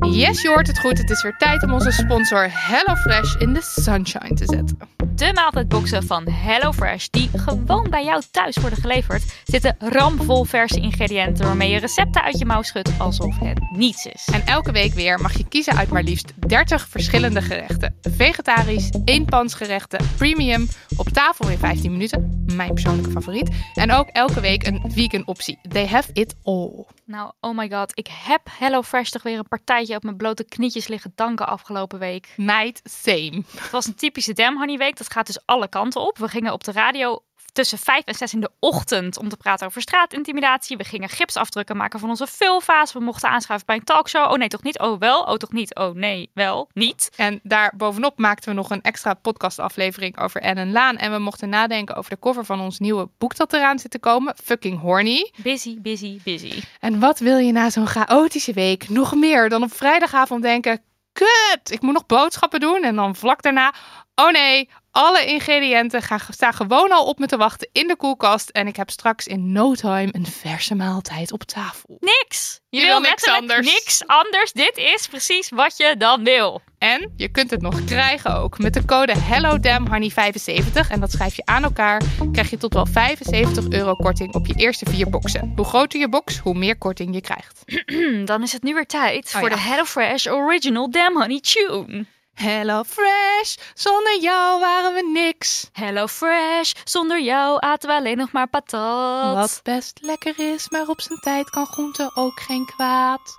Yes, je hoort het goed. Het is weer tijd om onze sponsor HelloFresh in de sunshine te zetten. De maaltijdboxen van HelloFresh, die gewoon bij jou thuis worden geleverd, zitten ramvol verse ingrediënten waarmee je recepten uit je mouw schudt alsof het niets is. En elke week weer mag je kiezen uit maar liefst 30 verschillende gerechten. Vegetarisch, eenpansgerechten, premium, op tafel in 15 minuten, mijn persoonlijke favoriet. En ook elke week een vegan optie. They have it all. Nou, oh my god, ik heb HelloFresh toch weer een partijtje op mijn blote knietjes liggen danken afgelopen week. Night same. Het was een typische Damn Honey week. Dat gaat dus alle kanten op. We gingen op de radio tussen vijf en zes in de ochtend om te praten over straatintimidatie. We gingen gipsafdrukken maken van onze vulva's. We mochten aanschuiven bij een talkshow. Oh nee, toch niet? Oh wel? Oh toch niet? Oh nee, wel? Niet? En daar bovenop maakten we nog een extra podcastaflevering over Ellen Laan. En we mochten nadenken over de cover van ons nieuwe boek dat eraan zit te komen. Fucking Horny. Busy, busy, busy. En wat wil je na zo'n chaotische week nog meer dan op vrijdagavond denken... Kut, ik moet nog boodschappen doen. En dan vlak daarna... Oh nee, alle ingrediënten gaan, staan gewoon al op me te wachten in de koelkast. En ik heb straks in no time een verse maaltijd op tafel. Niks. Je wil wil niks anders. Niks anders. Dit is precies wat je dan wil. En je kunt het nog krijgen ook. Met de code HelloDamHoney75, en dat schrijf je aan elkaar, krijg je tot wel 75 euro korting op je eerste vier boxen. Hoe groter je box, hoe meer korting je krijgt. Dan is het nu weer tijd Oh voor ja. de HelloFresh Original Damn Honey Tune. Hello Fresh, zonder jou waren we niks. HelloFresh, zonder jou aten we alleen nog maar patat. Wat best lekker is, maar op zijn tijd kan groente ook geen kwaad.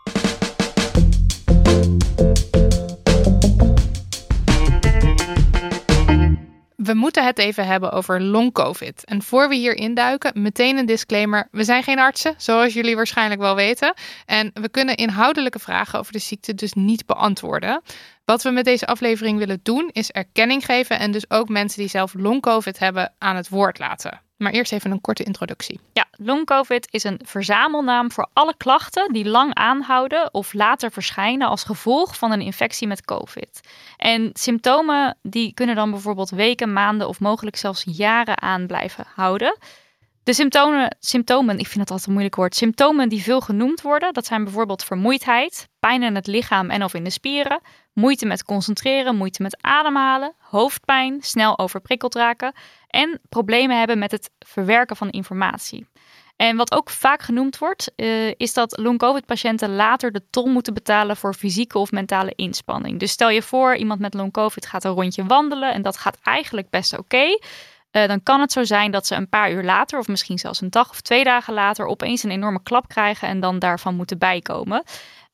We moeten het even hebben over long-covid. En voor we hier induiken, meteen een disclaimer. We zijn geen artsen, zoals jullie waarschijnlijk wel weten. En we kunnen inhoudelijke vragen over de ziekte dus niet beantwoorden. Wat we met deze aflevering willen doen, is erkenning geven en dus ook mensen die zelf long-covid hebben aan het woord laten. Maar eerst even een korte introductie. Ja, long-covid is een verzamelnaam voor alle klachten die lang aanhouden of later verschijnen als gevolg van een infectie met covid. En symptomen die kunnen dan bijvoorbeeld weken, maanden of mogelijk zelfs jaren aan blijven houden. De symptomen, symptomen, ik vind het altijd een moeilijk woord, symptomen die veel genoemd worden, dat zijn bijvoorbeeld vermoeidheid, pijn in het lichaam en of in de spieren, moeite met concentreren, moeite met ademhalen, hoofdpijn, snel overprikkeld raken en problemen hebben met het verwerken van informatie. En wat ook vaak genoemd wordt, eh, is dat long-covid-patiënten later de tol moeten betalen voor fysieke of mentale inspanning. Dus stel je voor, iemand met long-covid gaat een rondje wandelen en dat gaat eigenlijk best oké. Eh, dan kan het zo zijn dat ze een paar uur later, of misschien zelfs een dag of twee dagen later, opeens een enorme klap krijgen en dan daarvan moeten bijkomen.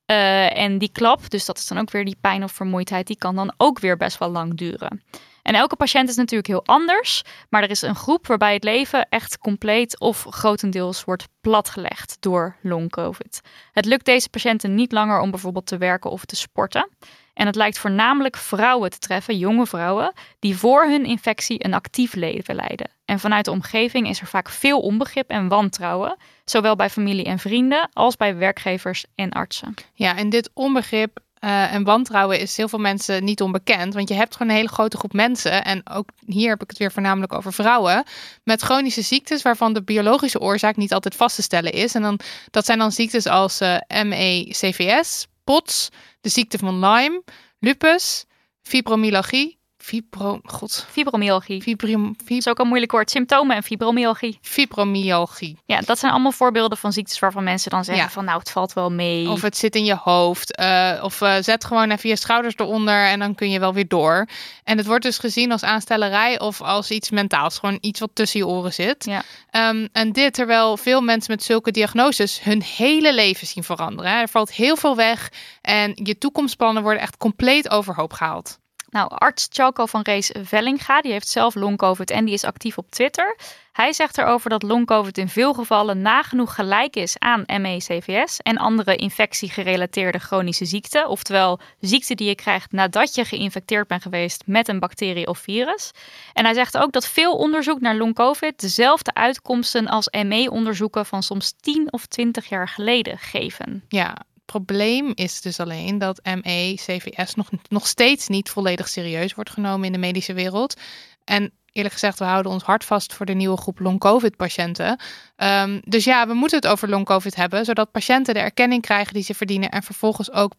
Eh, en die klap, dus dat is dan ook weer die pijn of vermoeidheid, die kan dan ook weer best wel lang duren. En elke patiënt is natuurlijk heel anders, maar er is een groep waarbij het leven echt compleet of grotendeels wordt platgelegd door long-covid. Het lukt deze patiënten niet langer om bijvoorbeeld te werken of te sporten. En het lijkt voornamelijk vrouwen te treffen, jonge vrouwen, die voor hun infectie een actief leven leiden. En vanuit de omgeving is er vaak veel onbegrip en wantrouwen. Zowel bij familie en vrienden als bij werkgevers en artsen. Ja, en dit onbegrip uh, en wantrouwen is heel veel mensen niet onbekend. Want je hebt gewoon een hele grote groep mensen. En ook hier heb ik het weer voornamelijk over vrouwen. Met chronische ziektes waarvan de biologische oorzaak niet altijd vast te stellen is. En dan, dat zijn dan ziektes als uh, ME-CVS, POTS, de ziekte van Lyme, lupus, fibromyalgie, Fibro, god. Fibromyalgie. Fibrom, fib... is ook een moeilijk woord. Symptomen en fibromyalgie. Fibromyalgie. Ja, dat zijn allemaal voorbeelden van ziektes waarvan mensen dan zeggen van nou, het valt wel mee. Of het zit in je hoofd. Uh, of uh, zet gewoon even je schouders eronder en dan kun je wel weer door. En het wordt dus gezien als aanstellerij of als iets mentaals. Gewoon iets wat tussen je oren zit. Ja. Um, en dit terwijl veel mensen met zulke diagnoses hun hele leven zien veranderen. Er valt heel veel weg en je toekomstplannen worden echt compleet overhoop gehaald. Nou, arts Chalco van Rees Vellinga, die heeft zelf long-covid en die is actief op Twitter. Hij zegt erover dat long-covid in veel gevallen nagenoeg gelijk is aan ME-CVS en andere infectiegerelateerde chronische ziekten. Oftewel ziekten die je krijgt nadat je geïnfecteerd bent geweest met een bacterie of virus. En hij zegt ook dat veel onderzoek naar long-covid dezelfde uitkomsten als ME-onderzoeken van soms 10 of 20 jaar geleden geven. Ja, probleem is dus alleen dat ME, CVS nog, nog steeds niet volledig serieus wordt genomen in de medische wereld. En eerlijk gezegd, we houden ons hard vast voor de nieuwe groep long-covid-patiënten. Um, dus ja, we moeten het over long-covid hebben, zodat patiënten de erkenning krijgen die ze verdienen en vervolgens ook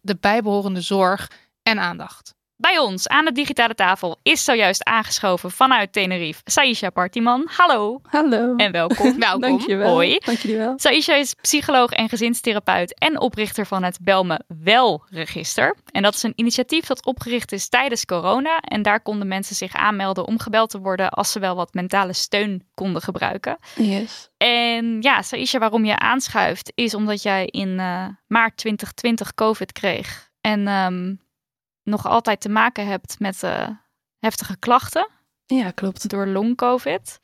de bijbehorende zorg en aandacht. Bij ons aan de digitale tafel is zojuist aangeschoven vanuit Tenerife Saisha Partiman. Hallo. Hallo. En welkom. welkom. Dankjewel. Hoi. Dankjewel. Saisha is psycholoog en gezinstherapeut en oprichter van het Belme Wel-register. En dat is een initiatief dat opgericht is tijdens corona. En daar konden mensen zich aanmelden om gebeld te worden als ze wel wat mentale steun konden gebruiken. Yes. En ja, Saisha, waarom je aanschuift is omdat jij in uh, maart 2020 COVID kreeg. En um, nog altijd te maken hebt met uh, heftige klachten. Ja, klopt. Door long-covid.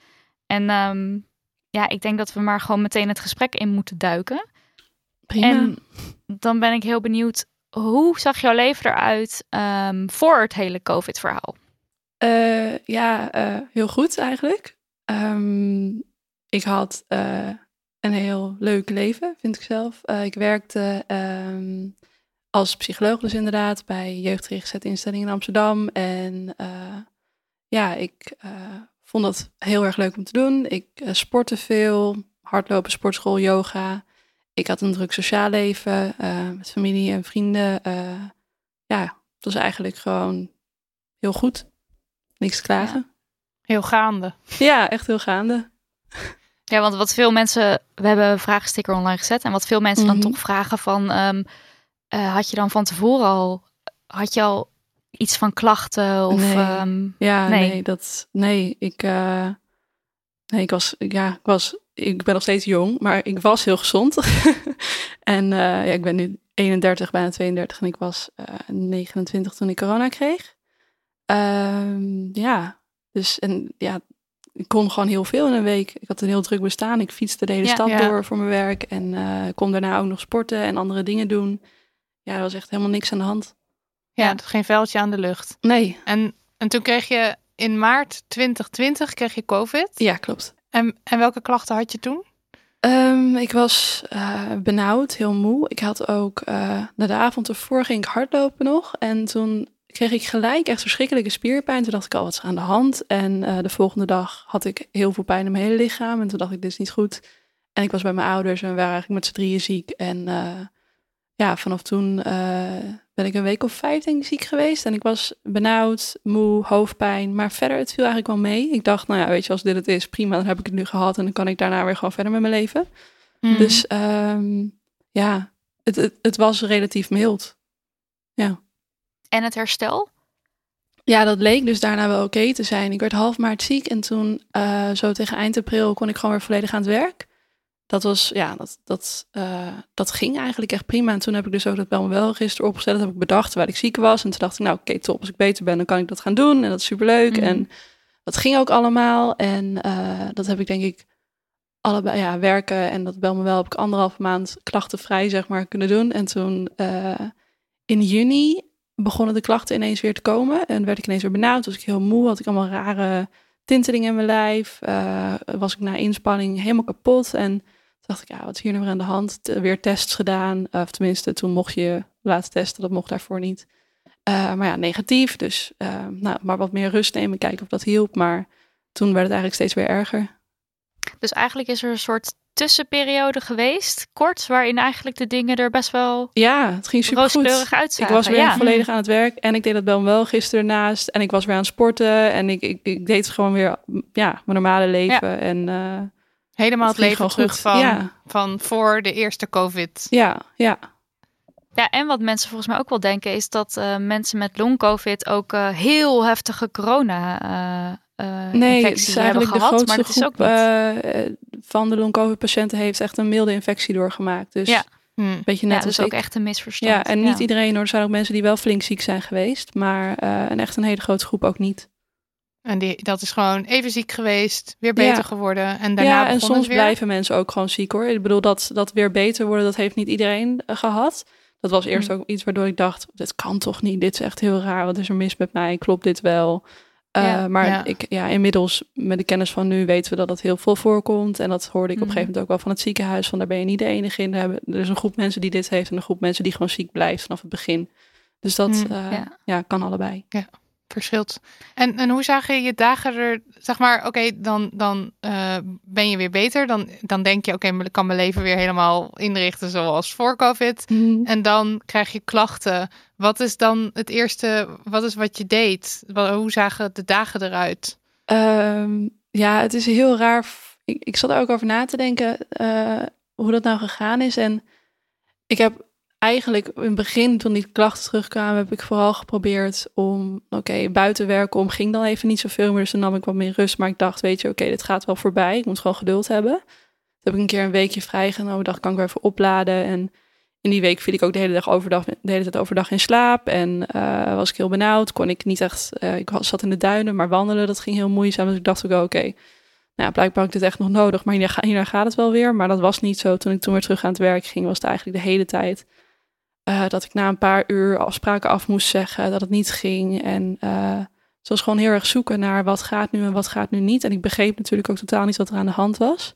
En um, ja, ik denk dat we maar gewoon meteen het gesprek in moeten duiken. Prima. En dan ben ik heel benieuwd, hoe zag jouw leven eruit um, voor het hele covid-verhaal? Uh, ja, uh, heel goed eigenlijk. Um, ik had uh, een heel leuk leven, vind ik zelf. ik werkte als psycholoog dus inderdaad bij jeugdgerichte instellingen in Amsterdam. En uh, ja, ik uh, vond dat heel erg leuk om te doen. Ik uh, sportte veel, hardlopen, sportschool, yoga. Ik had een druk sociaal leven met familie en vrienden. ja, het was eigenlijk gewoon heel goed. Niks te klagen. Ja. Heel gaande. Ja, echt heel gaande. Ja, want wat veel mensen, we hebben een vraagsticker online gezet en wat veel mensen mm -hmm. dan toch vragen van, um, uh, had je dan van tevoren al, had je al iets van klachten? Of, nee. Um, ja, nee. nee. dat, nee, ik, uh, nee, ik was, ja, ik was, ik ben nog steeds jong, maar ik was heel gezond. en uh, ja, ik ben nu 31, bijna 32 en ik was 29 toen ik corona kreeg. Um, ja, dus en ja, ik kon gewoon heel veel in een week. Ik had een heel druk bestaan. Ik fietste de hele Ja, stad ja. door voor mijn werk en uh, kon daarna ook nog sporten en andere dingen doen. Ja, er was echt helemaal niks aan de hand. Ja, Ja. geen veldje aan de lucht. Nee, En, en toen kreeg je in maart 2020 kreeg je COVID. ja, klopt. En, en welke klachten had je toen? Ehm, ik was eh, benauwd, heel moe. Ik had ook, eh, na de avond ervoor ging ik hardlopen nog. En toen kreeg ik gelijk echt verschrikkelijke spierpijn. Toen dacht ik al, wat is aan de hand? En eh, de volgende dag had ik heel veel pijn in mijn hele lichaam. En toen dacht ik, dit is niet goed. En ik was bij mijn ouders en we waren eigenlijk met z'n drieën ziek. En ja, vanaf toen eh, ben ik een week of vijf denk ik ziek geweest. En ik was benauwd, moe, hoofdpijn. Maar verder, het viel eigenlijk wel mee. Ik dacht, nou ja, weet je, als dit het is, prima. Dan heb ik het nu gehad en dan kan ik daarna weer gewoon verder met mijn leven. Mhm. Dus ehm, ja, het, het, het was relatief mild. Ja. En het herstel? ja, dat leek dus daarna wel oké te zijn. Ik werd half maart ziek en toen eh, zo tegen eind april kon ik gewoon weer volledig aan het werk. Dat was, ja, dat, dat, eh, dat ging eigenlijk echt prima. En toen heb ik dus ook dat Bel me wel register opgezet. Dat heb ik bedacht terwijl ik ziek was. En toen dacht ik, nou oké, top. Als ik beter ben, dan kan ik dat gaan doen. En dat is superleuk. Mhm. En dat ging ook allemaal. En eh, dat heb ik denk ik allebei, ja, werken en dat Bel me wel heb ik anderhalve maand klachtenvrij, zeg maar, kunnen doen. En toen eh, in juni begonnen de klachten ineens weer te komen. En werd ik ineens weer benauwd. Was ik heel moe, had ik allemaal rare tinteling in mijn lijf. was ik na inspanning helemaal kapot. En dacht ik, ja, wat is hier nou weer aan de hand? Weer tests gedaan. Of tenminste, toen mocht je laten testen. Dat mocht daarvoor niet. Eh, maar ja, negatief. Dus eh, nou, maar wat meer rust nemen. Kijken of dat hielp. Maar toen werd het eigenlijk steeds weer erger. Dus eigenlijk is er een soort tussenperiode geweest, kort, waarin eigenlijk de dingen er best wel Ja, het ging super goed. rooskleurig Ik uitzagen. was weer ja. volledig aan het werk en ik deed dat dan wel gisteren naast. En ik was weer aan het sporten en ik, ik, ik deed gewoon weer ja, mijn normale leven. En eh, Helemaal Het het leven terug goed. van, Ja. van voor de eerste COVID. ja, ja, Ja, en wat mensen volgens mij ook wel denken is dat eh, mensen met long-covid ook eh, heel heftige corona eh eh nee, het is hebben de gehad, grootste maar dat is ook groep niet. van de long-covid-patiënten heeft echt een milde infectie doorgemaakt. Dus Ja. Hm. een beetje net ja, dus ook ik. echt een misverstand. Ja, en niet iedereen hoor. Er zijn ook mensen die wel flink ziek zijn geweest, maar eh, en echt een hele grote groep ook niet. En die, dat is gewoon even ziek geweest, weer beter Ja. geworden. En daarna ja, en soms weer. blijven mensen ook gewoon ziek hoor. Ik bedoel, dat, dat weer beter worden, dat heeft niet iedereen eh, gehad. Dat was eerst Hm. ook iets waardoor ik dacht, dit kan toch niet, dit is echt heel raar, wat is er mis met mij, klopt dit wel? Eh, Ja, maar ja. Ik, ja, inmiddels, met de kennis van nu, weten we dat dat heel veel voorkomt. En dat hoorde ik op een Mhm. gegeven moment ook wel van het ziekenhuis, van daar ben je niet de enige in. Er, hebben, is een groep mensen die dit heeft en een groep mensen die gewoon ziek blijft vanaf het begin. Dus dat Mm, eh, ja. ja, kan allebei. Verschilt. En, en hoe zagen je dagen er, zeg maar, oké, dan, dan eh, ben je weer beter. Dan, dan denk je, oké, ik kan mijn leven weer helemaal inrichten zoals voor COVID. En dan krijg je klachten. Wat is dan het eerste, wat is wat je deed? Hoe zagen de dagen eruit? Ehm, ja, het is heel raar. Ik, ik zat er ook over na te denken eh, hoe dat nou gegaan is. En ik heb eigenlijk in het begin, toen die klachten terugkwamen, heb ik vooral geprobeerd om, oké, buiten werken om ging dan even niet zoveel meer. Dus dan nam ik wat meer rust. Maar ik dacht, weet je, oké, dit gaat wel voorbij. Ik moet gewoon geduld hebben. Toen heb ik een keer een weekje vrijgenomen. Dacht, kan ik weer even opladen. En in die week viel ik ook de hele dag overdag, de hele tijd overdag in slaap. En eh, was ik heel benauwd. Kon ik niet echt, eh, ik zat in de duinen, maar wandelen, dat ging heel moeizaam. Dus ik dacht ook, oké, nou, blijkbaar heb ik dit echt nog nodig. Maar hierna, ga- hierna gaat het wel weer. Maar dat was niet zo. Toen ik toen weer terug aan het werk ging, was het eigenlijk de hele tijd eh, dat ik na een paar uur afspraken af moest zeggen, dat het niet ging. En het was gewoon heel erg zoeken naar wat gaat nu en wat gaat nu niet. En ik begreep natuurlijk ook totaal niet wat er aan de hand was.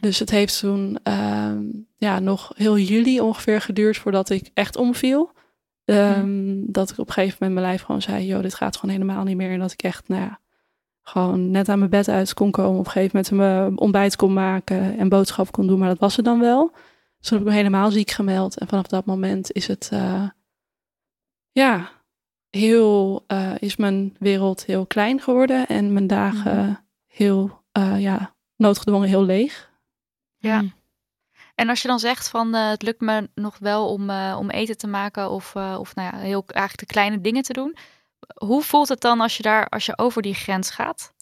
Dus het heeft toen ehm, ja, nog heel juli ongeveer geduurd voordat ik echt omviel. Ehm, Dat ik op een gegeven moment mijn lijf gewoon zei, joh, dit gaat gewoon helemaal niet meer. En dat ik echt, nou ja, gewoon net aan mijn bed uit kon komen. Op een gegeven moment mijn ontbijt kon maken en boodschap kon doen. Maar dat was het dan wel. Dus toen heb ik me helemaal ziek gemeld. En vanaf dat moment is het, eh, ja, heel, eh, is mijn wereld heel klein geworden. En mijn dagen heel, eh, ja, noodgedwongen heel leeg. Ja. Hm. En als je dan zegt van eh, het lukt me nog wel om, eh, om eten te maken of, eh, of nou ja, heel eigenlijk de kleine dingen te doen. Hoe voelt het dan als je daar als je over die grens gaat?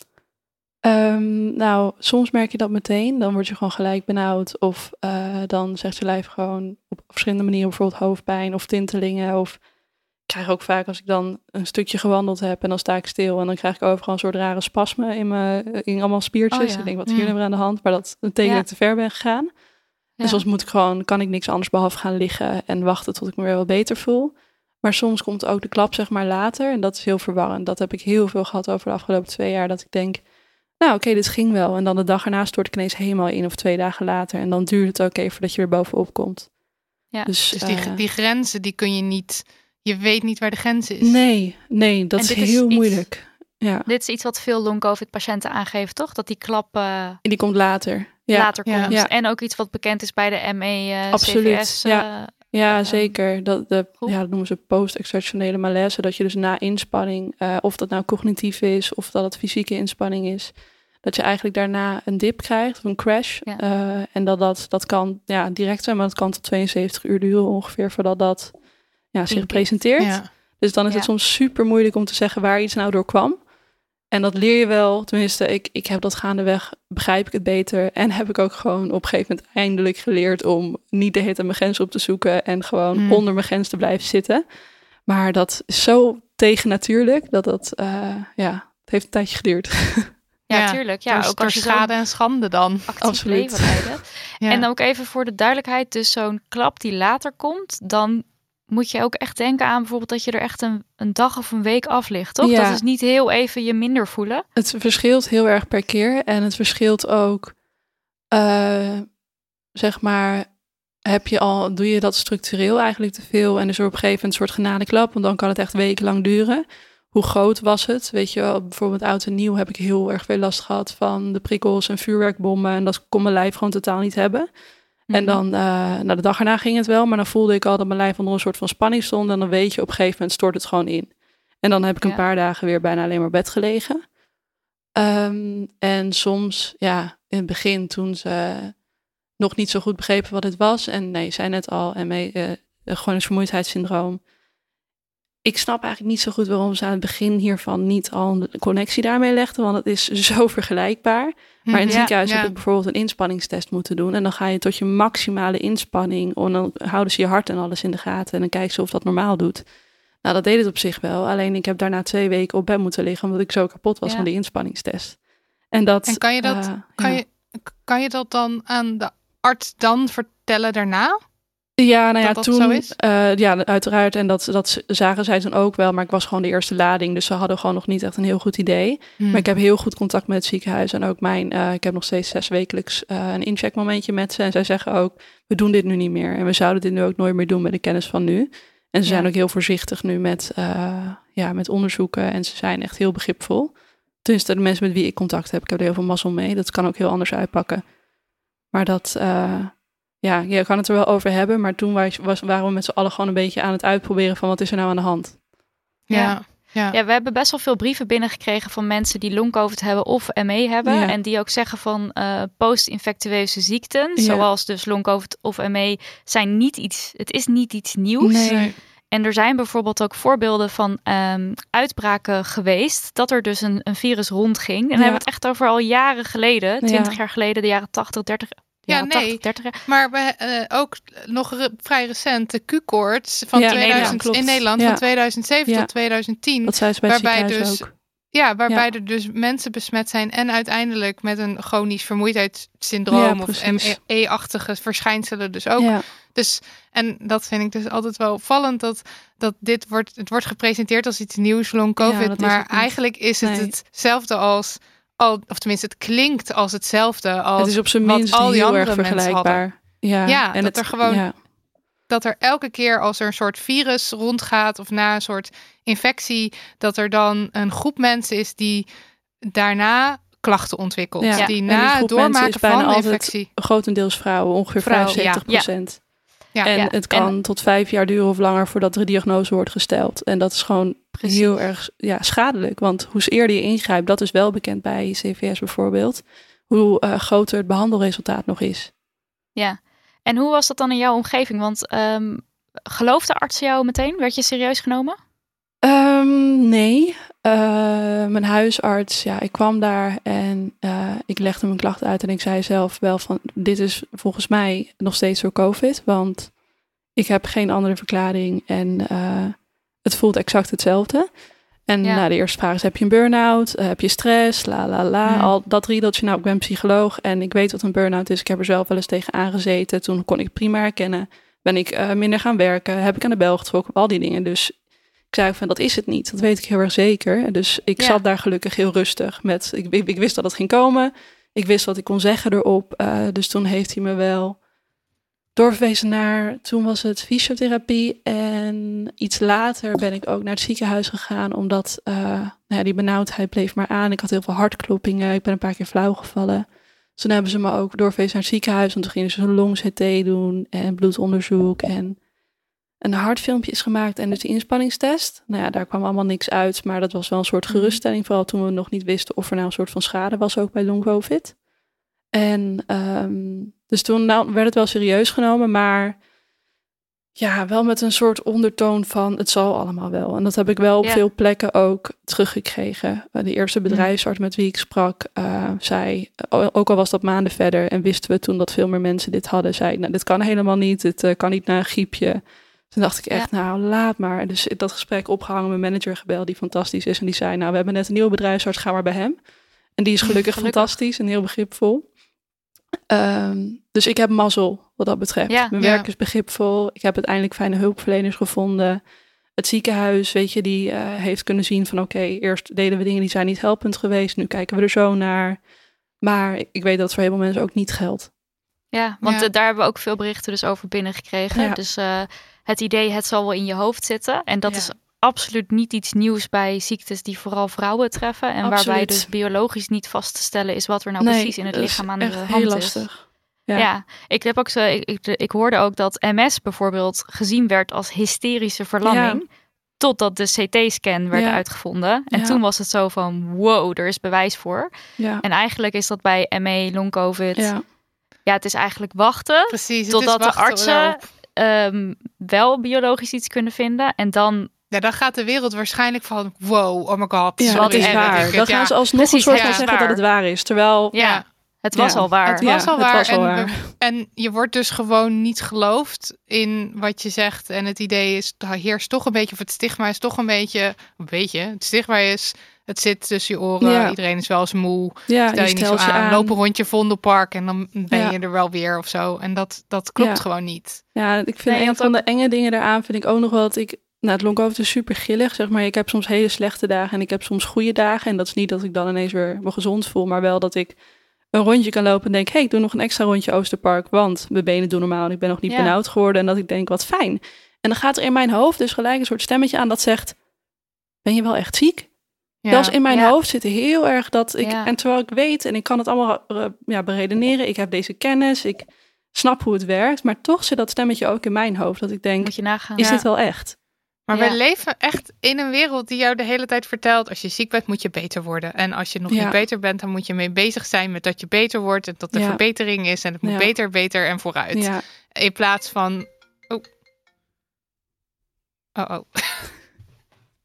Ehm, nou, soms merk je dat meteen. Dan word je gewoon gelijk benauwd. Of eh, dan zegt je lijf gewoon op verschillende manieren bijvoorbeeld hoofdpijn of tintelingen. Of ik krijg ook vaak als ik dan een stukje gewandeld heb en dan sta ik stil. En dan krijg ik overal een soort rare spasmen in, mijn, in allemaal spiertjes. Oh ja. Ik denk, wat is hier Mm. nou weer aan de hand? Maar dat betekent Ja. dat ik te ver ben gegaan. Ja. Dus soms moet ik gewoon, kan ik niks anders behalve gaan liggen en wachten tot ik me weer wat beter voel. Maar soms komt ook de klap zeg maar later en dat is heel verwarrend. Dat heb ik heel veel gehad over de afgelopen twee jaar. Dat ik denk, nou oké, dit ging wel. En dan de dag erna stort ik ineens helemaal in of twee dagen later. En dan duurt het ook even voordat je weer bovenop komt. Ja. Dus, Dus die, eh, die grenzen, die kun je niet, je weet niet waar de grens is. nee, nee, dat En is heel iets- moeilijk. Ja, Dit is iets wat veel long-covid-patiënten aangeven, toch? Dat die klap eh, en die komt later. Ja, later komt. Ja. En ook iets wat bekend is bij de ME, eh Absoluut, CVS. ja. eh, Ja, zeker. Dat, de, ja, dat noemen ze post-exertionele malaise. Dat je dus na inspanning, eh, of dat nou cognitief is of dat het fysieke inspanning is, dat je eigenlijk daarna een dip krijgt of een crash. Ja. Eh, en dat, dat dat kan ja, direct zijn, maar dat kan tot 72 uur duren ongeveer voordat dat ja, zich presenteert. Ja. Dus dan is het soms super moeilijk om te zeggen waar iets nou door kwam. En dat leer je wel, tenminste, ik, ik heb dat gaandeweg, begrijp ik het beter. En heb ik ook gewoon op een gegeven moment eindelijk geleerd om niet de tijd mijn grens op te zoeken en gewoon Mm. onder mijn grens te blijven zitten. Maar dat is zo tegennatuurlijk dat dat, eh, ja, het heeft een tijdje geduurd. ja, Ja, tuurlijk. Ja, ook als je schade en schande dan. Absoluut. Ja. En ook even voor de duidelijkheid, dus zo'n klap die later komt, dan moet je ook echt denken aan bijvoorbeeld dat je er echt een, een dag of een week af ligt, toch? Ja. Dat is niet heel even je minder voelen. Het verschilt heel erg per keer. En het verschilt ook, eh, zeg maar, heb je al, doe je dat structureel eigenlijk te veel en is er op een gegeven moment een soort genadeklap, want dan kan het echt wekenlang duren. Hoe groot was het? Weet je wel, bijvoorbeeld oud en nieuw heb ik heel erg veel last gehad van de prikkels en vuurwerkbommen. En dat kon mijn lijf gewoon totaal niet hebben. En dan, uh, nou, de dag erna ging het wel, maar dan voelde ik al dat mijn lijf onder een soort van spanning stond. En dan weet je, op een gegeven moment stort het gewoon in. En dan heb ik een Ja. paar dagen weer bijna alleen maar bed gelegen. Ehm, en soms, ja, in het begin toen ze nog niet zo goed begrepen wat het was. En nee, zei net al, en mee, eh, gewoon een vermoeidheidssyndroom. Ik snap eigenlijk niet zo goed waarom ze aan het begin hiervan niet al een connectie daarmee legden, want het is zo vergelijkbaar. Maar in het Ja, ziekenhuis ja. heb ik bijvoorbeeld een inspanningstest moeten doen. En dan ga je tot je maximale inspanning. En dan houden ze je hart en alles in de gaten. En dan kijken ze of dat normaal doet. Nou, dat deed het op zich wel. Alleen ik heb daarna twee weken op bed moeten liggen. Omdat ik zo kapot was Ja. van die inspanningstest. En dat. En kan je dat, eh, kan, je, kan je dat dan aan de arts dan vertellen daarna? Ja, nou ja, dat toen. eh, ja, uiteraard. En dat, dat zagen zij toen ook wel. Maar ik was gewoon de eerste lading. Dus ze hadden gewoon nog niet echt een heel goed idee. Hm. Maar ik heb heel goed contact met het ziekenhuis. En ook mijn, eh, ik heb nog steeds zes wekelijks eh, een incheckmomentje met ze. En zij zeggen ook, we doen dit nu niet meer. En we zouden dit nu ook nooit meer doen met de kennis van nu. En ze zijn ook heel voorzichtig nu met, ja, met onderzoeken. En ze zijn echt heel begripvol. Tenminste, de mensen met wie ik contact heb. Ik heb er heel veel mazzel mee. Dat kan ook heel anders uitpakken. Maar dat, ja, je kan het er wel over hebben. Maar toen was, was, waren we met z'n allen gewoon een beetje aan het uitproberen van wat is er nou aan de hand. ja. Ja. Ja, we hebben best wel veel brieven binnengekregen van mensen die long-covid hebben of ME hebben. Ja. En die ook zeggen van eh, post-infectieuze ziekten, Ja. zoals dus long-covid of ME, zijn niet iets, het is niet iets nieuws. Nee. En er zijn bijvoorbeeld ook voorbeelden van ehm, uitbraken geweest, dat er dus een, een virus rondging. En dan hebben we het echt over al jaren geleden, Ja. 20 jaar geleden, de jaren 80, 30. Ja, nee. 80, 30 jaar. Maar we, eh, ook nog re- vrij recent de Q-koorts van Ja, 2000 klopt. in Nederland Ja. van 2007 Ja. tot 2010. Dat zei ze bij het Waarbij dus- ook. Ja, waarbij er dus mensen besmet zijn en uiteindelijk met een chronisch vermoeidheidssyndroom of precies. ME-achtige verschijnselen dus ook. Dus, en dat vind ik dus altijd wel opvallend, dat, dat dit wordt, het wordt gepresenteerd als iets nieuws, long covid, maar eigenlijk is het Nee. hetzelfde als, al, of tenminste het klinkt als hetzelfde als Het is op zijn minst al die heel erg vergelijkbaar. Ja, Ja, dat het, er gewoon- ja, dat er elke keer als er een soort virus rondgaat of na een soort infectie, dat er dan een groep mensen is die daarna klachten ontwikkelt. Ja. Die En na het doormaken van de infectie. grotendeels vrouwen, ongeveer Vrouwen, 75 procent. Ja, en het kan tot vijf jaar duren of langer voordat er een diagnose wordt gesteld. En dat is gewoon Precies. heel erg ja, schadelijk. Want hoe eerder je ingrijpt, dat is wel bekend bij CVS bijvoorbeeld, hoe eh, groter het behandelresultaat nog is. Ja. En hoe was dat dan in jouw omgeving? Want ehm geloofde artsen jou meteen? Werd je serieus genomen? Ehm, nee, Eh, mijn huisarts, ja, ik kwam daar en eh, ik legde mijn klachten uit en ik zei zelf wel van, dit is volgens mij nog steeds door COVID, want ik heb geen andere verklaring en eh, het voelt exact hetzelfde. En Ja. nou, de eerste vraag is, heb je een burn-out? Eh, heb je stress? La, la, la. Al dat riedeltje. Nou, ik ben psycholoog en ik weet wat een burn-out is. Ik heb er zelf wel eens tegen aangezeten. Toen kon ik het prima herkennen. Ben ik eh, minder gaan werken? Heb ik aan de bel getrokken? Al die dingen. Dus ik zei van, dat is het niet. Dat weet ik heel erg zeker. Dus ik Ja. zat daar gelukkig heel rustig met... Ik, ik, ik wist dat het ging komen. Ik wist wat ik kon zeggen erop. Eh, dus toen heeft hij me wel doorverwezen naar... Toen was het fysiotherapie. En iets later ben ik ook naar het ziekenhuis gegaan. Omdat eh, nou ja, die benauwdheid bleef maar aan. Ik had heel veel hartkloppingen. Ik ben een paar keer flauw gevallen. Dus toen hebben ze me ook doorverwezen naar het ziekenhuis. Want toen gingen ze een long-CT doen en bloedonderzoek. En een hartfilmpje is gemaakt en dus de inspanningstest. Nou ja, daar kwam allemaal niks uit. Maar dat was wel een soort Mhm. geruststelling. Vooral toen we nog niet wisten of er nou een soort van schade was ook bij long covid. En ehm, dus toen nou, werd het wel serieus genomen. Maar ja, wel met een soort ondertoon van het zal allemaal wel. En dat heb ik wel op Ja. veel plekken ook teruggekregen. Eh, De eerste bedrijfsarts met wie ik sprak, eh, zei, ook al was dat maanden verder en wisten we toen dat veel meer mensen dit hadden, zei, nou, dit kan helemaal niet, dit eh, kan niet na een griepje. Toen dacht ik echt, nou laat maar. Dus dat gesprek opgehangen, mijn manager gebeld, die fantastisch is. En die zei, nou we hebben net een nieuwe bedrijfsarts, ga maar bij hem. En die is gelukkig, Gelukkig. fantastisch en heel begripvol. Ehm, dus ik heb mazzel wat dat betreft. Ja. Mijn Ja. werk is begripvol. Ik heb uiteindelijk fijne hulpverleners gevonden. Het ziekenhuis, weet je, die eh, heeft kunnen zien van oké, eerst deden we dingen die zijn niet helpend geweest. Nu kijken we er zo naar. Maar ik weet dat het voor heel veel mensen ook niet geldt. Ja, want Ja. eh, daar hebben we ook veel berichten dus over binnengekregen. Ja. Dus eh, het idee, het zal wel in je hoofd zitten. En dat Ja. is absoluut niet iets nieuws bij ziektes die vooral vrouwen treffen. En waarbij dus biologisch niet vast te stellen is wat er nou Nee, precies in het lichaam aan de hand heel is. lastig. Ja. Ja. ik heb ook zo, ik, ik, ik hoorde ook dat MS bijvoorbeeld gezien werd als hysterische verlamming. Totdat de CT-scan werd Ja. uitgevonden. En toen was het zo van, wow, er is bewijs voor. Ja. En eigenlijk is dat bij ME, long-covid, ja. ja. het is eigenlijk wachten Precies. Totdat is de wachten artsen- ehm, wel biologisch iets kunnen vinden. En dan, Ja, dan gaat de wereld waarschijnlijk van wow, oh my god. Ja, het is waar. weet Dan gaan ze alsnog Precies, een soort ja, van zeggen dat het waar is. Terwijl, ja, het was Ja. al waar. Het was Ja, al het waar. was al en, waar. en je wordt dus gewoon niet geloofd in wat je zegt. En het idee is, er heerst toch een beetje, of het stigma is toch een beetje, een beetje, het stigma is, het zit tussen je oren, Ja. iedereen is wel eens moe, ja, stel je niet zo stelt je aan, aan. loop een rondje Vondelpark en dan ben Ja. je er wel weer of zo. En dat, dat klopt Ja. gewoon niet. Ja, ik vind Nee, je een van ook- de enge dingen daaraan vind ik ook nog wel dat ik... Nou, het long-covid is super gillig, zeg maar. Ik heb soms hele slechte dagen en ik heb soms goede dagen. En dat is niet dat ik dan ineens weer me gezond voel, maar wel dat ik een rondje kan lopen en denk... hé, hey, ik doe nog een extra rondje Oosterpark, want mijn benen doen normaal en ik ben nog niet Ja. benauwd geworden. En dat ik denk, wat fijn. En dan gaat er in mijn hoofd dus gelijk een soort stemmetje aan dat zegt... ben je wel echt ziek? Ja. Zelfs in mijn Ja. hoofd zit heel erg dat ik... En terwijl ik weet en ik kan het allemaal eh, ja, beredeneren. Ik heb deze kennis, ik snap hoe het werkt. Maar toch zit dat stemmetje ook in mijn hoofd. Dat ik denk, Moet je nagaan. is dit wel echt? Maar Ja. we leven echt in een wereld die jou de hele tijd vertelt: als je ziek bent, moet je beter worden. En als je nog Ja. niet beter bent, dan moet je mee bezig zijn met dat je beter wordt en dat er Ja. verbetering is en het moet Ja. beter, beter en vooruit. Ja, In plaats van. Oh. Oh, oh.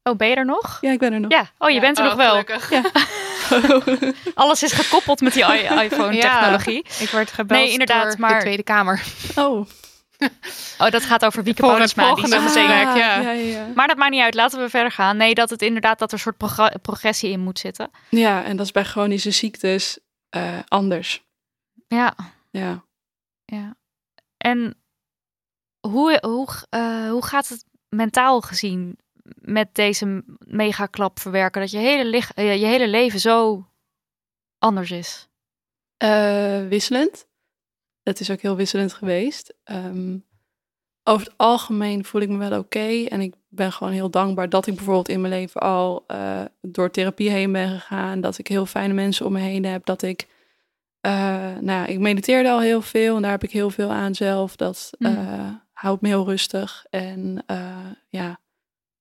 Oh, ben je er nog? ja ik ben er nog. Ja, oh, je bent er Oh, nog wel. gelukkig. Ja. Alles is gekoppeld met die iPhone-technologie. Ik werd gebeld Nee, inderdaad, door de maar- Tweede Kamer. Oh, Oh, dat gaat over Wieke Paulusma. Die zeker. Ah, ja. ja, ja. Maar dat maakt niet uit. Laten we verder gaan. Nee, dat het inderdaad dat er een soort progressie in moet zitten. Ja, en dat is bij chronische ziektes eh, anders. Ja, Ja. ja. En hoe, hoe, eh, hoe gaat het mentaal gezien met deze megaklap verwerken? Dat je hele, eh, je hele leven zo anders is. Eh, wisselend. Het is ook heel wisselend geweest. Ehm, over het algemeen voel ik me wel oké. En ik ben gewoon heel dankbaar dat ik bijvoorbeeld in mijn leven al eh, door therapie heen ben gegaan. Dat ik heel fijne mensen om me heen heb. Dat ik, eh, nou ja, ik mediteerde al heel veel. En daar heb ik heel veel aan zelf. Dat Mhm. eh, houdt me heel rustig. En ja,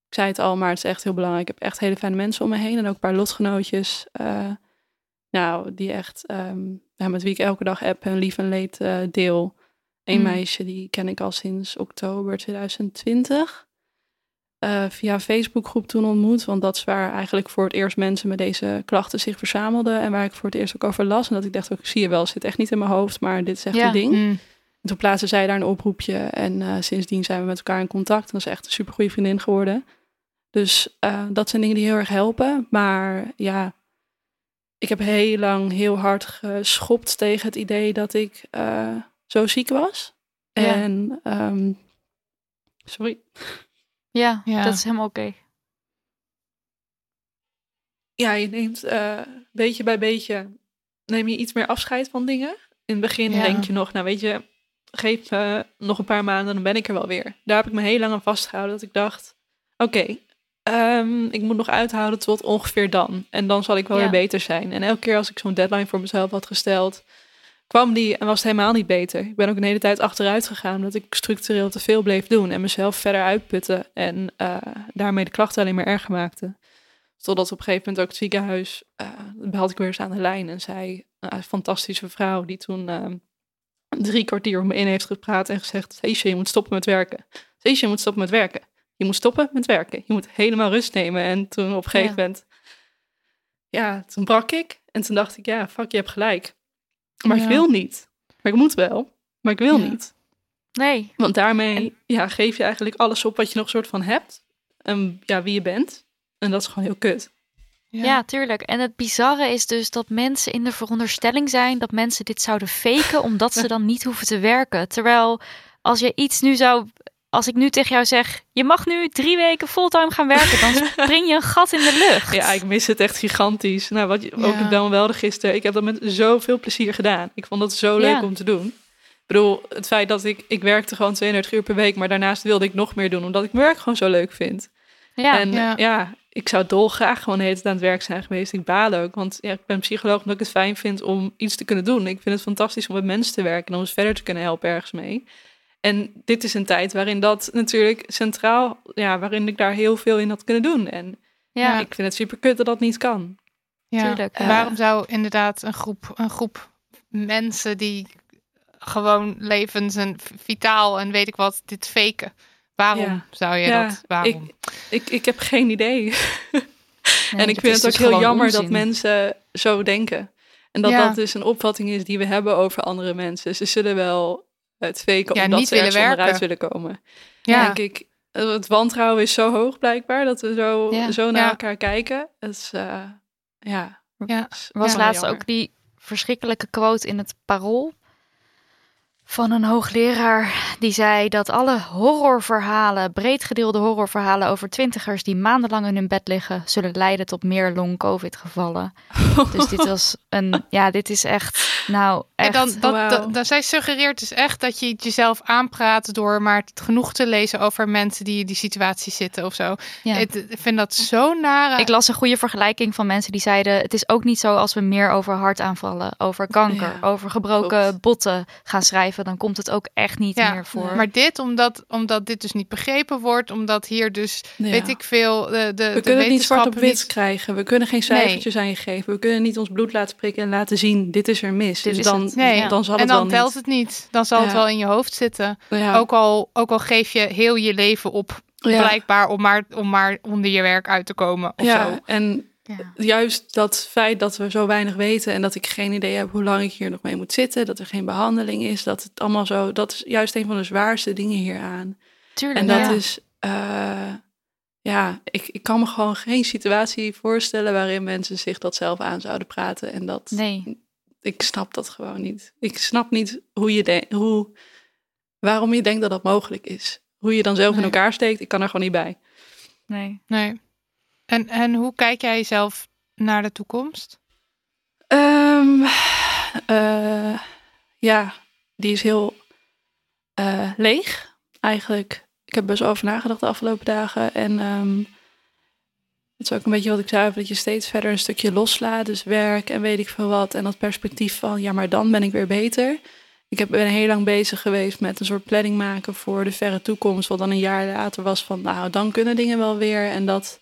ik zei het al, maar het is echt heel belangrijk. Ik heb echt hele fijne mensen om me heen. En ook een paar lotgenootjes. Nou, die echt, ehm, ja, met wie ik elke dag app en lief en leed eh, deel. Een Mm. meisje, die ken ik al sinds oktober 2020. Eh, via een Facebookgroep toen ontmoet. Want dat is waar eigenlijk voor het eerst mensen met deze klachten zich verzamelden. En waar ik voor het eerst ook over las. En dat ik dacht, ook, zie je wel, het zit echt niet in mijn hoofd. Maar dit is echt Ja. een ding. Mm. En toen plaatste zij daar een oproepje. En eh, sindsdien zijn we met elkaar in contact. En dat is echt een supergoeie vriendin geworden. Dus dat zijn dingen die heel erg helpen. Maar ja, ik heb heel lang heel hard geschopt tegen het idee dat ik eh, zo ziek was. Ja. En ehm, sorry. Ja, Ja. dat is helemaal oké. Ja, je neemt eh, beetje bij beetje neem je iets meer afscheid van dingen. In het begin Ja. denk je nog, nou weet je, geef me nog een paar maanden, dan ben ik er wel weer. Daar heb ik me heel lang aan vastgehouden, dat ik dacht, oké, ehm, ik moet nog uithouden tot ongeveer dan. En dan zal ik wel Ja. weer beter zijn. En elke keer als ik zo'n deadline voor mezelf had gesteld, kwam die en was het helemaal niet beter. Ik ben ook een hele tijd achteruit gegaan, omdat ik structureel te veel bleef doen en mezelf verder uitputten en eh, daarmee de klachten alleen maar erger maakte. Totdat op een gegeven moment ook het ziekenhuis, eh had ik weer eens aan de lijn en zei, een fantastische vrouw die toen eh, drie kwartier om me in heeft gepraat en gezegd, Seesje, je moet stoppen met werken. Seesje, je moet stoppen met werken. Je moet stoppen met werken. Je moet helemaal rust nemen. En toen op een gegeven Ja. moment, ja, toen brak ik. En toen dacht ik, ja, fuck, je hebt gelijk. Maar Ja. ik wil niet. Maar ik moet wel. Maar ik wil Ja. niet. Nee. Want daarmee ja, geef je eigenlijk alles op wat je nog soort van hebt. En ja, wie je bent. En dat is gewoon heel kut. Ja. tuurlijk. En het bizarre is dus dat mensen in de veronderstelling zijn dat mensen dit zouden faken omdat ze dan niet hoeven te werken. Terwijl als je iets nu zou. Als ik nu tegen jou zeg, je mag nu drie weken fulltime gaan werken, dan spring je een gat in de lucht. Ja, ik mis het echt gigantisch. Nou, wat ook Ja. dan wel gisteren. Ik heb dat met zoveel plezier gedaan. Ik vond dat zo leuk Ja. om te doen. Ik bedoel, het feit dat ik, ik werkte gewoon 32 uur per week, maar daarnaast wilde ik nog meer doen, omdat ik mijn werk gewoon zo leuk vind. Ja, en ja. ja. ik zou dolgraag gewoon tijd aan het werk zijn geweest. Ik baal ook, want ja, ik ben psycholoog omdat ik het fijn vind om iets te kunnen doen. Ik vind het fantastisch om met mensen te werken en om eens verder te kunnen helpen ergens mee. En dit is een tijd waarin dat natuurlijk centraal, ja, waarin ik daar heel veel in had kunnen doen. En ja, ik vind het super kut dat dat niet kan. Ja. Tuurlijk, waarom zou inderdaad een groep, een groep mensen die gewoon levens en vitaal en weet ik wat, dit faken? Waarom Ja. zou je Ja, dat? Waarom? Ik, ik heb geen idee. Nee, en ik vind het ook dus heel jammer dat mensen zo denken. En dat Ja. dat dus een opvatting is die we hebben over andere mensen. Ze zullen wel het faken Ja, omdat niet ze ergens willen onderuit werken. willen komen. ja, Denk ik, het wantrouwen is zo hoog blijkbaar dat we zo, Ja. zo naar Ja. elkaar kijken. Het is, eh, ja. ja. was laatst jammer. ook die verschrikkelijke quote in het parool van een hoogleraar die zei dat alle horrorverhalen, breed gedeelde horrorverhalen over twintigers die maandenlang in hun bed liggen, zullen leiden tot meer long-covid gevallen. Dus dit was een, ja, dit is echt, nou, En echt. dan, dat, dat- zij suggereert dus echt dat je het jezelf aanpraat door maar genoeg te lezen over mensen die in die situatie zitten of zo. ja. Ik vind dat zo nare. Ik las een goede vergelijking van mensen die zeiden: Het is ook niet zo als we meer over hartaanvallen, over kanker, Ja, over gebroken klopt. botten gaan schrijven. Dan komt het ook echt niet Ja, meer voor. Maar dit, omdat, omdat dit dus niet begrepen wordt, omdat hier dus, Ja. weet ik veel, de, de, We de kunnen het niet zwart op wit niet- krijgen. We kunnen geen cijfertjes aan je geven. We kunnen niet ons bloed laten prikken en laten zien, dit is er mis. Dit dus is dan, het. Nee, dan zal en het dan wel telt niet. het niet. Dan zal het wel in je hoofd zitten. Ja. Ook, al, ook al geef je heel je leven op, Ja. blijkbaar, om maar, om maar onder je werk uit te komen of ja, zo. en Ja. juist dat feit dat we zo weinig weten en dat ik geen idee heb hoe lang ik hier nog mee moet zitten, dat er geen behandeling is, dat het allemaal zo, dat is juist een van de zwaarste dingen hieraan. Tuurlijk. En dat ja. is, eh, ja, ik, ik kan me gewoon geen situatie voorstellen waarin mensen zich dat zelf aan zouden praten. En dat, Nee. ik snap dat gewoon niet. Ik snap niet hoe je denkt, hoe, waarom je denkt dat dat mogelijk is. Hoe je dan zelf in elkaar steekt, ik kan er gewoon niet bij. Nee. Nee. En, en hoe kijk jij zelf naar de toekomst? Ehm, eh, ja, die is heel eh, leeg eigenlijk. Ik heb best over nagedacht de afgelopen dagen. En ehm, het is ook een beetje wat ik zei, dat je steeds verder een stukje loslaat. Dus werk en weet ik veel wat. En dat perspectief van, ja, maar dan ben ik weer beter. Ik heb, ben heel lang bezig geweest met een soort planning maken voor de verre toekomst. Wat dan een jaar later was van, nou, dan kunnen dingen wel weer. En dat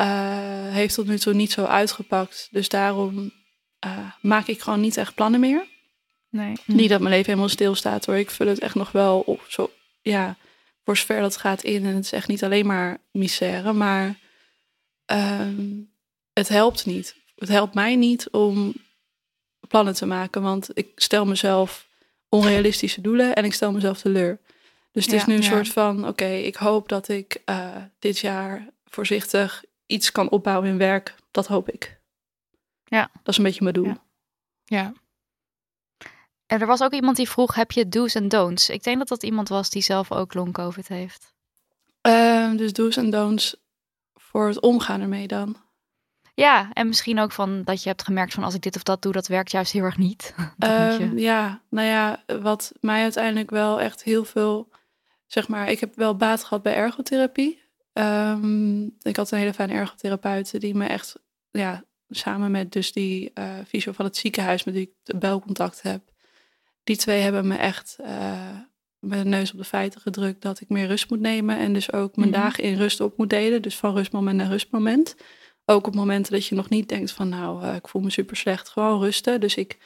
eh, heeft tot nu toe niet zo uitgepakt. Dus daarom eh, maak ik gewoon niet echt plannen meer. Nee. Niet dat mijn leven helemaal stilstaat hoor. Ik vul het echt nog wel op. Zo, ja, voor zover dat gaat in. En het is echt niet alleen maar misère. Maar ehm, het helpt niet. Het helpt mij niet om plannen te maken. Want ik stel mezelf onrealistische doelen en ik stel mezelf teleur. Dus het is nu een ja. soort van, oké, ik hoop dat ik eh, dit jaar voorzichtig iets kan opbouwen in werk. Dat hoop ik. Ja. Dat is een beetje mijn doel. Ja. Ja. En er was ook iemand die vroeg: Heb je do's en don'ts? Ik denk dat dat iemand was die zelf ook long-covid heeft. Ehm, dus do's en don'ts voor het omgaan ermee dan. Ja, en misschien ook van dat je hebt gemerkt van als ik dit of dat doe, dat werkt juist heel erg niet. Ehm, ja, nou ja, wat mij uiteindelijk wel echt heel veel, zeg maar, ik heb wel baat gehad bij ergotherapie. Ehm, ik had een hele fijne ergotherapeut die me echt, ja, samen met dus die fysio van het ziekenhuis met wie ik belcontact heb, die twee hebben me echt eh, met de neus op de feiten gedrukt dat ik meer rust moet nemen en dus ook mijn Mhm. dagen in rust op moet delen. Dus van rustmoment naar rustmoment. Ook op momenten dat je nog niet denkt van nou, eh, ik voel me super slecht, gewoon rusten. Dus ik,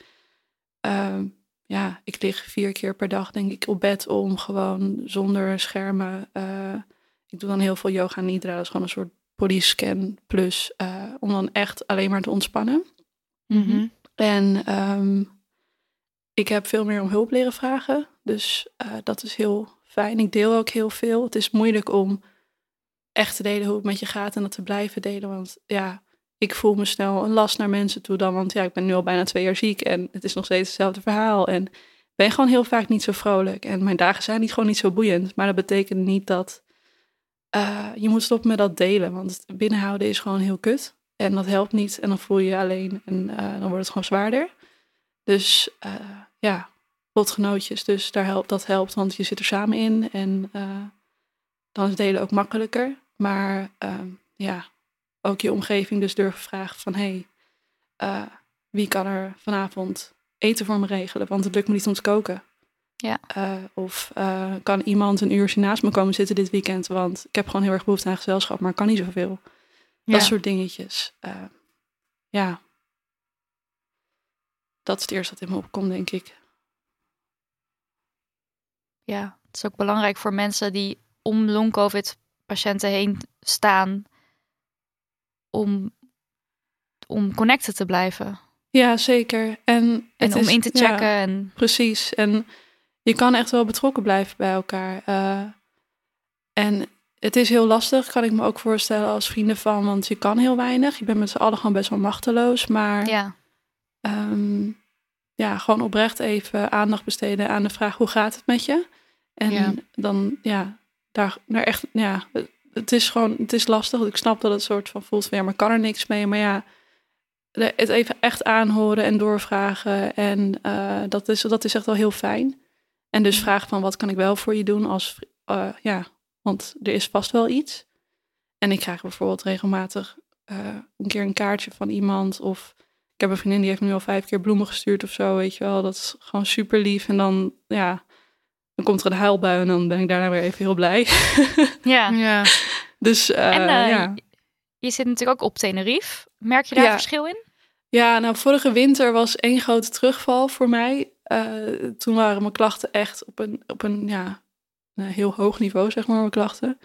ehm, ja, ik lig vier keer per dag denk ik op bed om gewoon zonder schermen. Ik doe dan heel veel yoga nidra, dat is gewoon een soort body scan plus, eh, om dan echt alleen maar te ontspannen. Mhm. En ehm, ik heb veel meer om hulp leren vragen. Dus eh, dat is heel fijn. Ik deel ook heel veel. Het is moeilijk om echt te delen hoe het met je gaat en dat te blijven delen. Want ja, ik voel me snel een last naar mensen toe dan. Want ja, ik ben nu al bijna twee jaar ziek en het is nog steeds hetzelfde verhaal. En ben gewoon heel vaak niet zo vrolijk. En mijn dagen zijn niet gewoon niet zo boeiend. Maar dat betekent niet dat uh, je moet stoppen met dat delen. Want binnenhouden is gewoon heel kut. En dat helpt niet. En dan voel je je alleen en uh, dan wordt het gewoon zwaarder. Dus uh, ja, botgenootjes. Dus daar helpt, dat helpt, want je zit er samen in. En dan is delen ook makkelijker. Maar ehm, ja, ook je omgeving dus durven vragen van... hey, wie kan er vanavond eten voor me regelen? Want het lukt me niet om te koken. Ja. Uh, of uh, kan iemand een uurtje naast me komen zitten dit weekend? Want ik heb gewoon heel erg behoefte aan gezelschap, maar kan niet zoveel. Dat soort dingetjes. Uh, ja. Dat is het eerste wat in me opkomt, denk ik. Ja, het is ook belangrijk voor mensen die om long-covid-patiënten heen staan... om, om connected te blijven. Ja, zeker. En, en om is, in te checken. Ja, en... Precies. En je kan echt wel betrokken blijven bij elkaar. Uh, en het is heel lastig, kan ik me ook voorstellen als vrienden van, want je kan heel weinig. Je bent met z'n allen gewoon best wel machteloos. Maar ja. Um, ja, gewoon oprecht even aandacht besteden aan de vraag hoe gaat het met je? En Ja. dan ja, daar echt, ja, het is gewoon, het is lastig. Ik snap dat het soort van voelt van ja, maar kan er niks mee. Maar ja, het even echt aanhoren en doorvragen. En eh, dat, is, dat is echt wel heel fijn. En dus vragen van wat kan ik wel voor je doen als, eh, ja, want er is vast wel iets. En ik krijg bijvoorbeeld regelmatig eh, een keer een kaartje van iemand. Of ik heb een vriendin die heeft nu al vijf keer bloemen gestuurd of zo, weet je wel. Dat is gewoon super lief. En dan, ja, dan komt er een huilbui en dan ben ik daarna weer even heel blij. Ja. Ja. dus eh, en ja. je zit natuurlijk ook op Tenerife. Merk je daar Ja. verschil in? Ja, nou, vorige winter was één grote terugval voor mij. Eh, toen waren mijn klachten echt op een, op een, ja, een heel hoog niveau, zeg maar, mijn klachten.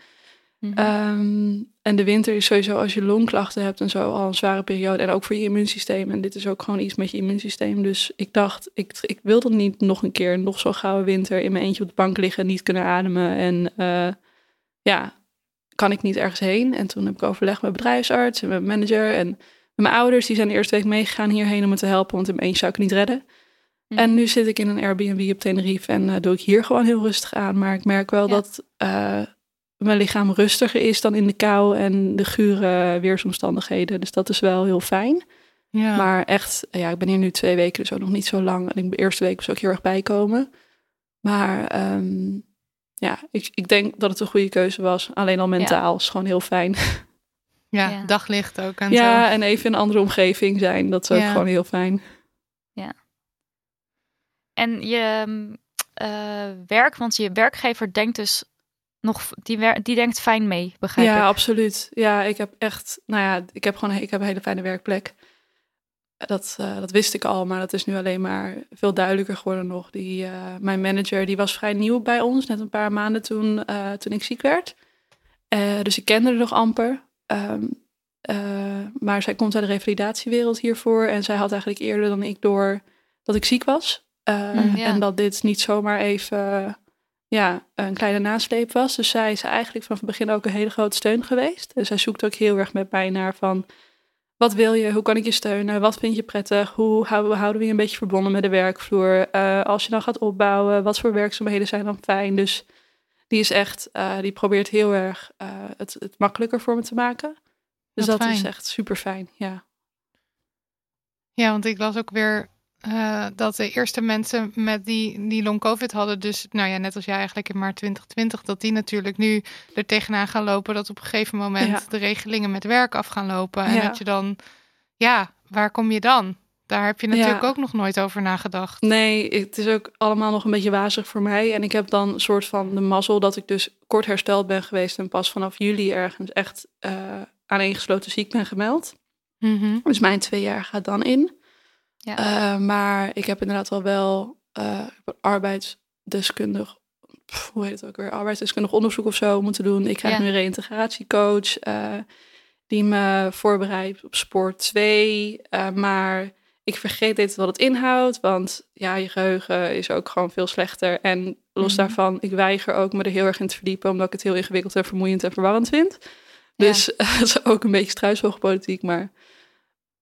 Mhm. Ehm, en de winter is sowieso als je longklachten hebt en zo al een zware periode. En ook voor je immuunsysteem. En dit is ook gewoon iets met je immuunsysteem. Dus ik dacht, ik, ik wilde niet nog een keer, nog zo'n gouden winter in mijn eentje op de bank liggen, niet kunnen ademen. En eh, ja, kan ik niet ergens heen. En toen heb ik overlegd met bedrijfsarts en met mijn manager. En met mijn ouders, die zijn de eerste week meegegaan hierheen om me te helpen. Want in mijn eentje zou ik het niet redden. Mhm. En nu zit ik in een Airbnb op Tenerife en eh, doe ik hier gewoon heel rustig aan. Maar ik merk wel Ja. dat eh, mijn lichaam rustiger is dan in de kou en de gure weersomstandigheden. Dus dat is wel heel fijn. Ja. Maar echt, ja, ik ben hier nu twee weken, dus ook nog niet zo lang. En ik, de eerste week was ook heel erg bijkomen. Maar ehm, ja, ik, ik denk dat het een goede keuze was. Alleen al mentaal is gewoon heel fijn. ja, Ja. daglicht ook en ja, zo. en even in een andere omgeving zijn, dat is ook Ja. gewoon heel fijn. En je mm, eh, werk, want je werkgever denkt dus nog, die, wer- die denkt fijn mee, begrijp ja, ik. absoluut. Ja, ik heb echt, nou ja, ik heb gewoon ik heb een hele fijne werkplek. Dat, eh, dat wist ik al, maar dat is nu alleen maar veel duidelijker geworden nog. Die, eh, mijn manager die was vrij nieuw bij ons, net een paar maanden toen, toen ik ziek werd. Dus ik kende er nog amper. Ehm, eh, maar zij komt uit de revalidatiewereld hiervoor. En zij had eigenlijk eerder dan ik door dat ik ziek was. Eh, Mm, ja. En dat dit niet zomaar even ja, een kleine nasleep was. Dus zij is eigenlijk vanaf het begin ook een hele grote steun geweest. En zij zoekt ook heel erg met mij naar van... Wat wil je? Hoe kan ik je steunen? Wat vind je prettig? Hoe houden we, houden we je een beetje verbonden met de werkvloer? Eh, als je dan gaat opbouwen, wat voor werkzaamheden zijn dan fijn? Dus die is echt, eh, die probeert heel erg eh, het, het makkelijker voor me te maken. Dus Wat dat is echt super fijn, ja. Ja, want ik las ook weer eh, dat de eerste mensen met die, die long covid hadden, dus nou ja, net als jij eigenlijk in maart 2020, dat die natuurlijk nu er tegenaan gaan lopen dat op een gegeven moment Ja. de regelingen met werk af gaan lopen. En Ja. dat je dan, ja, waar kom je dan? Daar heb je natuurlijk Ja. ook nog nooit over nagedacht. Nee, het is ook allemaal nog een beetje wazig voor mij. En ik heb dan een soort van de mazzel dat ik dus kort hersteld ben geweest en pas vanaf juli ergens echt eh aaneengesloten ziek ben gemeld. Mhm. Dus mijn twee jaar gaat dan in. Ja. Eh, maar ik heb inderdaad al wel eh, arbeidsdeskundig, pff, hoe heet het ook weer, arbeidsdeskundig onderzoek of zo moeten doen. Ik krijg Ja. nu een reïntegratiecoach eh, die me voorbereidt op sport 2. eh, maar ik vergeet dit wat het inhoudt, want ja, je geheugen is ook gewoon veel slechter. En los Mhm. daarvan, ik weiger ook me er heel erg in te verdiepen, omdat ik het heel ingewikkeld en vermoeiend en verwarrend vind. Dus dat is ook een beetje struisvogelpolitiek, maar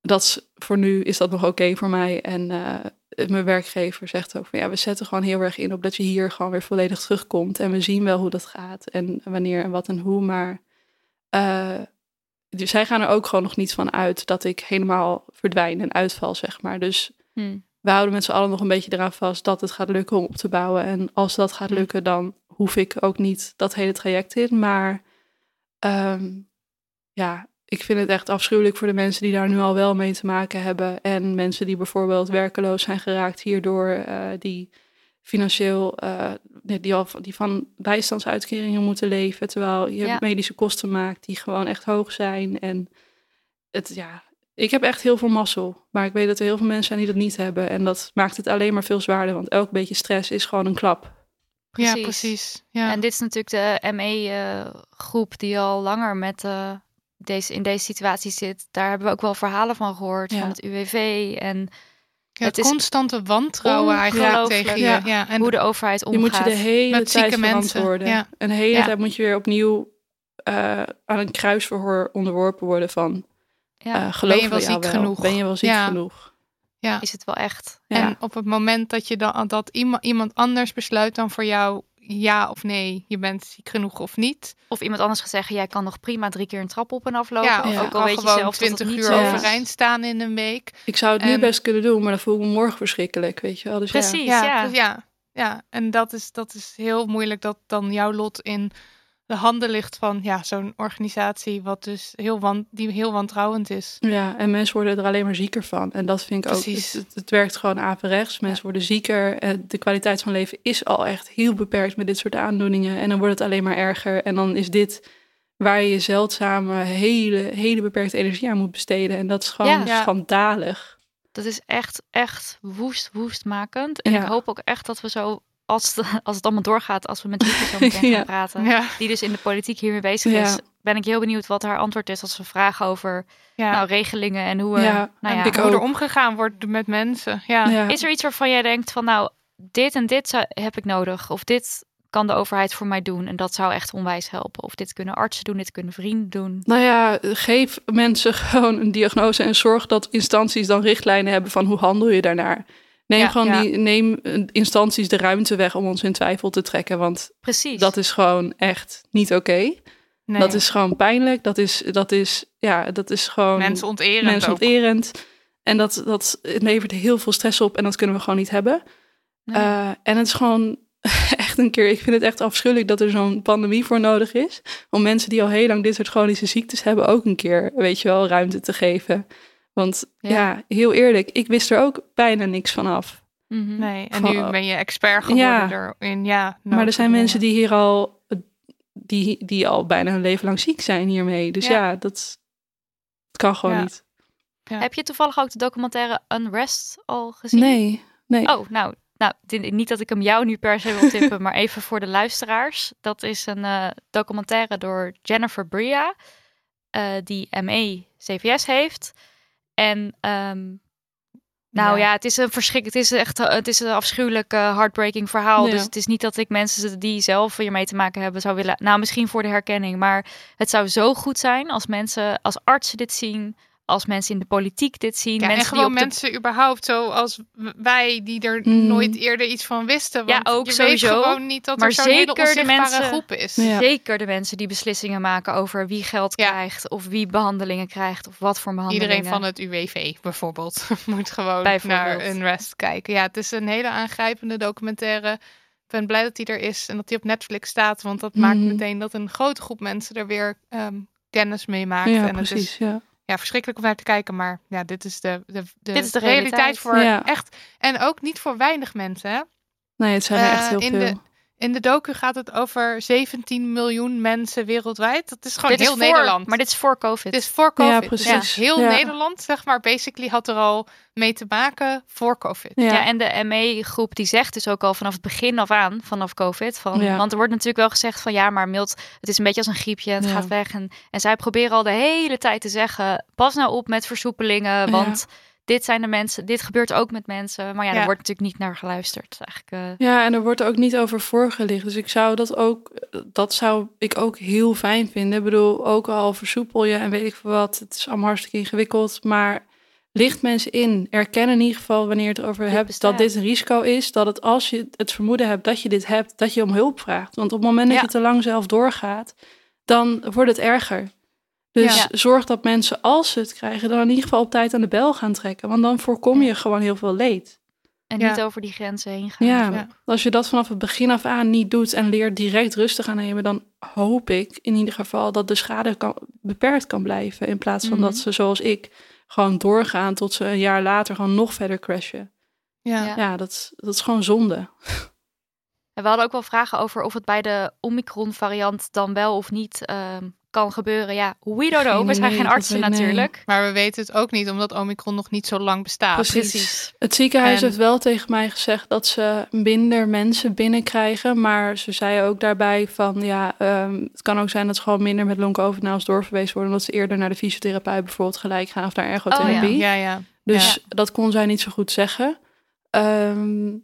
dat is, voor nu is dat nog oké voor mij. En eh, mijn werkgever zegt ook van ja, we zetten gewoon heel erg in op dat je hier gewoon weer volledig terugkomt. En we zien wel hoe dat gaat en wanneer en wat en hoe. Maar uh, dus zij gaan er ook gewoon nog niet van uit dat ik helemaal verdwijn en uitval, zeg maar. Dus hmm. we houden met z'n allen nog een beetje eraan vast dat het gaat lukken om op te bouwen. En als dat gaat hmm. lukken, dan hoef ik ook niet dat hele traject in. Maar um, ja, ik vind het echt afschuwelijk voor de mensen die daar nu al wel mee te maken hebben. En mensen die bijvoorbeeld werkeloos zijn geraakt hierdoor, uh, die financieel, uh, die, al, die van bijstandsuitkeringen moeten leven, terwijl je medische kosten maakt die gewoon echt hoog zijn. En het, ja, ik heb echt heel veel mazzel, maar ik weet dat er heel veel mensen zijn die dat niet hebben. En dat maakt het alleen maar veel zwaarder, want elk beetje stress is gewoon een klap. Precies. Ja, precies. Ja. En dit is natuurlijk de ME-groep uh, die al langer met uh, deze, in deze situatie zit. Daar hebben we ook wel verhalen van gehoord, van het UWV. En het, constante wantrouwen eigenlijk tegen je. Ja. En hoe de overheid omgaat. Je moet je de hele met tijd verantwoorden. Ja. En de hele tijd moet je weer opnieuw uh, aan een kruisverhoor onderworpen worden van... Ja. Uh, geloof ben je wel ziek genoeg? Ben je wel ziek genoeg? Ja. Is het wel echt? En op het moment dat je dan dat iemand, iemand anders besluit dan voor jou ja of nee, je bent ziek genoeg of niet. Of iemand anders gaat zeggen, jij kan nog prima drie keer een trap op en aflopen. Ja, of ook al weet je zelf 20 uur overeind staan in een week. Ik zou het nu best kunnen doen, maar dan voel ik me morgen verschrikkelijk, weet je wel. Dus Precies, ja. Ja, ja. ja. ja. en dat is, dat is heel moeilijk dat dan jouw lot in de handen ligt van ja, zo'n organisatie wat dus heel wan, die heel wantrouwend is. Ja, en mensen worden er alleen maar zieker van. En dat vind ik ook. Het, het, werkt gewoon averechts. Mensen worden zieker. De kwaliteit van leven is al echt heel beperkt met dit soort aandoeningen. En dan wordt het alleen maar erger. En dan is dit waar je zeldzame, hele, hele beperkte energie aan moet besteden. En dat is gewoon ja. schandalig. Dat is echt, echt woest, woestmakend. En ik hoop ook echt dat we zo als het, als het allemaal doorgaat, als we met Lieke zo meteen gaan praten, die dus in de politiek hiermee bezig is, ben ik heel benieuwd wat haar antwoord is als we vragen over nou, regelingen en hoe, ja. nou ja, hoe er omgegaan wordt met mensen. Ja. Is er iets waarvan jij denkt van nou, dit en dit zou, heb ik nodig, of dit kan de overheid voor mij doen en dat zou echt onwijs helpen. Of dit kunnen artsen doen, dit kunnen vrienden doen. Nou ja, geef mensen gewoon een diagnose en zorg dat instanties dan richtlijnen hebben van hoe handel je daarnaar. Neem gewoon die, neem instanties de ruimte weg om ons in twijfel te trekken. Want Precies. dat is gewoon echt niet oké. Nee. Dat is gewoon pijnlijk. Dat is, dat is, ja, dat is gewoon mensonterend. Mensonterend. En dat, dat het levert heel veel stress op en dat kunnen we gewoon niet hebben. Uh, en het is gewoon echt een keer, ik vind het echt afschuwelijk dat er zo'n pandemie voor nodig is. Om mensen die al heel lang dit soort chronische ziektes hebben ook een keer, weet je wel, ruimte te geven. Want ja. heel eerlijk, ik wist er ook bijna niks van af. Mhm. Nee, en nu ben je expert geworden ja. erin. Ja, maar er zijn mensen die hier al, die, die al bijna hun leven lang ziek zijn hiermee. Dus ja, dat, kan gewoon niet. Heb je toevallig ook de documentaire Unrest al gezien? Nee, nee. Oh, nou, nou, niet dat ik hem jou nu per se wil tippen, maar even voor de luisteraars. Dat is een uh, documentaire door Jennifer Bria, uh, die ME CVS heeft. En ehm, nou ja. het is een verschrik. Het is echt het is een afschuwelijk uh, heartbreaking verhaal. Dus het is niet dat ik mensen die zelf hiermee te maken hebben zou willen. Nou, misschien voor de herkenning. Maar het zou zo goed zijn als mensen, als artsen dit zien als mensen in de politiek dit zien. Ja, mensen en gewoon mensen überhaupt, zoals wij die er mm. nooit eerder iets van wisten. Want ja, ook je sowieso. Weet gewoon niet dat maar er zo'n hele de mensen, groep is. Zeker de mensen die beslissingen maken over wie geld krijgt of wie behandelingen krijgt of wat voor behandelingen. Iedereen van het UWV bijvoorbeeld moet gewoon naar een rest kijken. Ja, het is een hele aangrijpende documentaire. Ik ben blij dat hij er is en dat hij op Netflix staat, want dat maakt mm. meteen dat een grote groep mensen er weer um, kennis mee maakt. Ja, en precies, het is, ja verschrikkelijk om naar te kijken. Maar ja, dit is de, de, de, dit is de realiteit, voor echt. En ook niet voor weinig mensen. Hè? Nee, het zijn er echt heel in veel. De, in de docu gaat het over 17 miljoen mensen wereldwijd. Dat is gewoon heel Nederland. Maar dit is voor COVID. Dit is voor COVID. Ja, precies. Dus heel Nederland, zeg maar, basically had er al mee te maken voor COVID. Ja, en de ME-groep die zegt dus ook al vanaf het begin af aan, vanaf COVID. Van, Want er wordt natuurlijk wel gezegd van ja, maar mild, het is een beetje als een griepje, het gaat weg. En, en zij proberen al de hele tijd te zeggen, pas nou op met versoepelingen, want dit zijn de mensen, dit gebeurt ook met mensen. Maar ja, er wordt natuurlijk niet naar geluisterd. Eigenlijk, uh... Ja, en er wordt ook niet over voorgelicht. Dus ik zou dat ook, dat zou ik ook heel fijn vinden. Ik bedoel, ook al versoepel je en weet ik veel wat. Het is allemaal hartstikke ingewikkeld. Maar licht mensen in. Erken in ieder geval wanneer je het erover Dit hebt dat dit een risico is. Dat het als je het vermoeden hebt dat je dit hebt, dat je om hulp vraagt. Want op het moment dat Ja. je te lang zelf doorgaat, dan wordt het erger. Dus Ja. zorg dat mensen, als ze het krijgen, dan in ieder geval op tijd aan de bel gaan trekken. Want dan voorkom je gewoon heel veel leed. En Ja. niet over die grenzen heen gaan. Ja, Ja. als je dat vanaf het begin af aan niet doet en leert direct rustig aan nemen, dan hoop ik in ieder geval dat de schade kan, beperkt kan blijven. In plaats van Mhm. dat ze, zoals ik, gewoon doorgaan tot ze een jaar later gewoon nog verder crashen. Ja. Ja. Dat, is- dat is gewoon zonde. En we hadden ook wel vragen over of het bij de Omicron-variant dan wel of niet ehm, kan gebeuren. Ja, we don't know. We zijn geen artsen nee. natuurlijk. Maar we weten het ook niet, omdat Omicron nog niet zo lang bestaat. Precies. Het ziekenhuis En- heeft wel tegen mij gezegd dat ze minder mensen binnenkrijgen. Maar ze zei ook daarbij van ja, ehm, het kan ook zijn dat ze gewoon minder met long covid naals doorverwezen worden. Omdat ze eerder naar de fysiotherapeut bijvoorbeeld gelijk gaan of naar ergotherapie. Ja, ja. Dus dat kon zij niet zo goed zeggen. Ehm,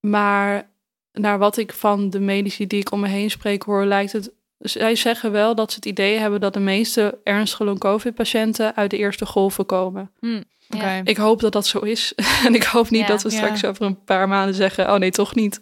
maar naar wat ik van de medici die ik om me heen spreek hoor, lijkt het. Zij zeggen wel dat ze het idee hebben dat de meeste ernstige long-covid-patiënten uit de eerste golven komen. Hm. Ik hoop dat dat zo is. en ik hoop niet Ja. dat we Ja. straks over een paar maanden zeggen: oh nee, toch niet.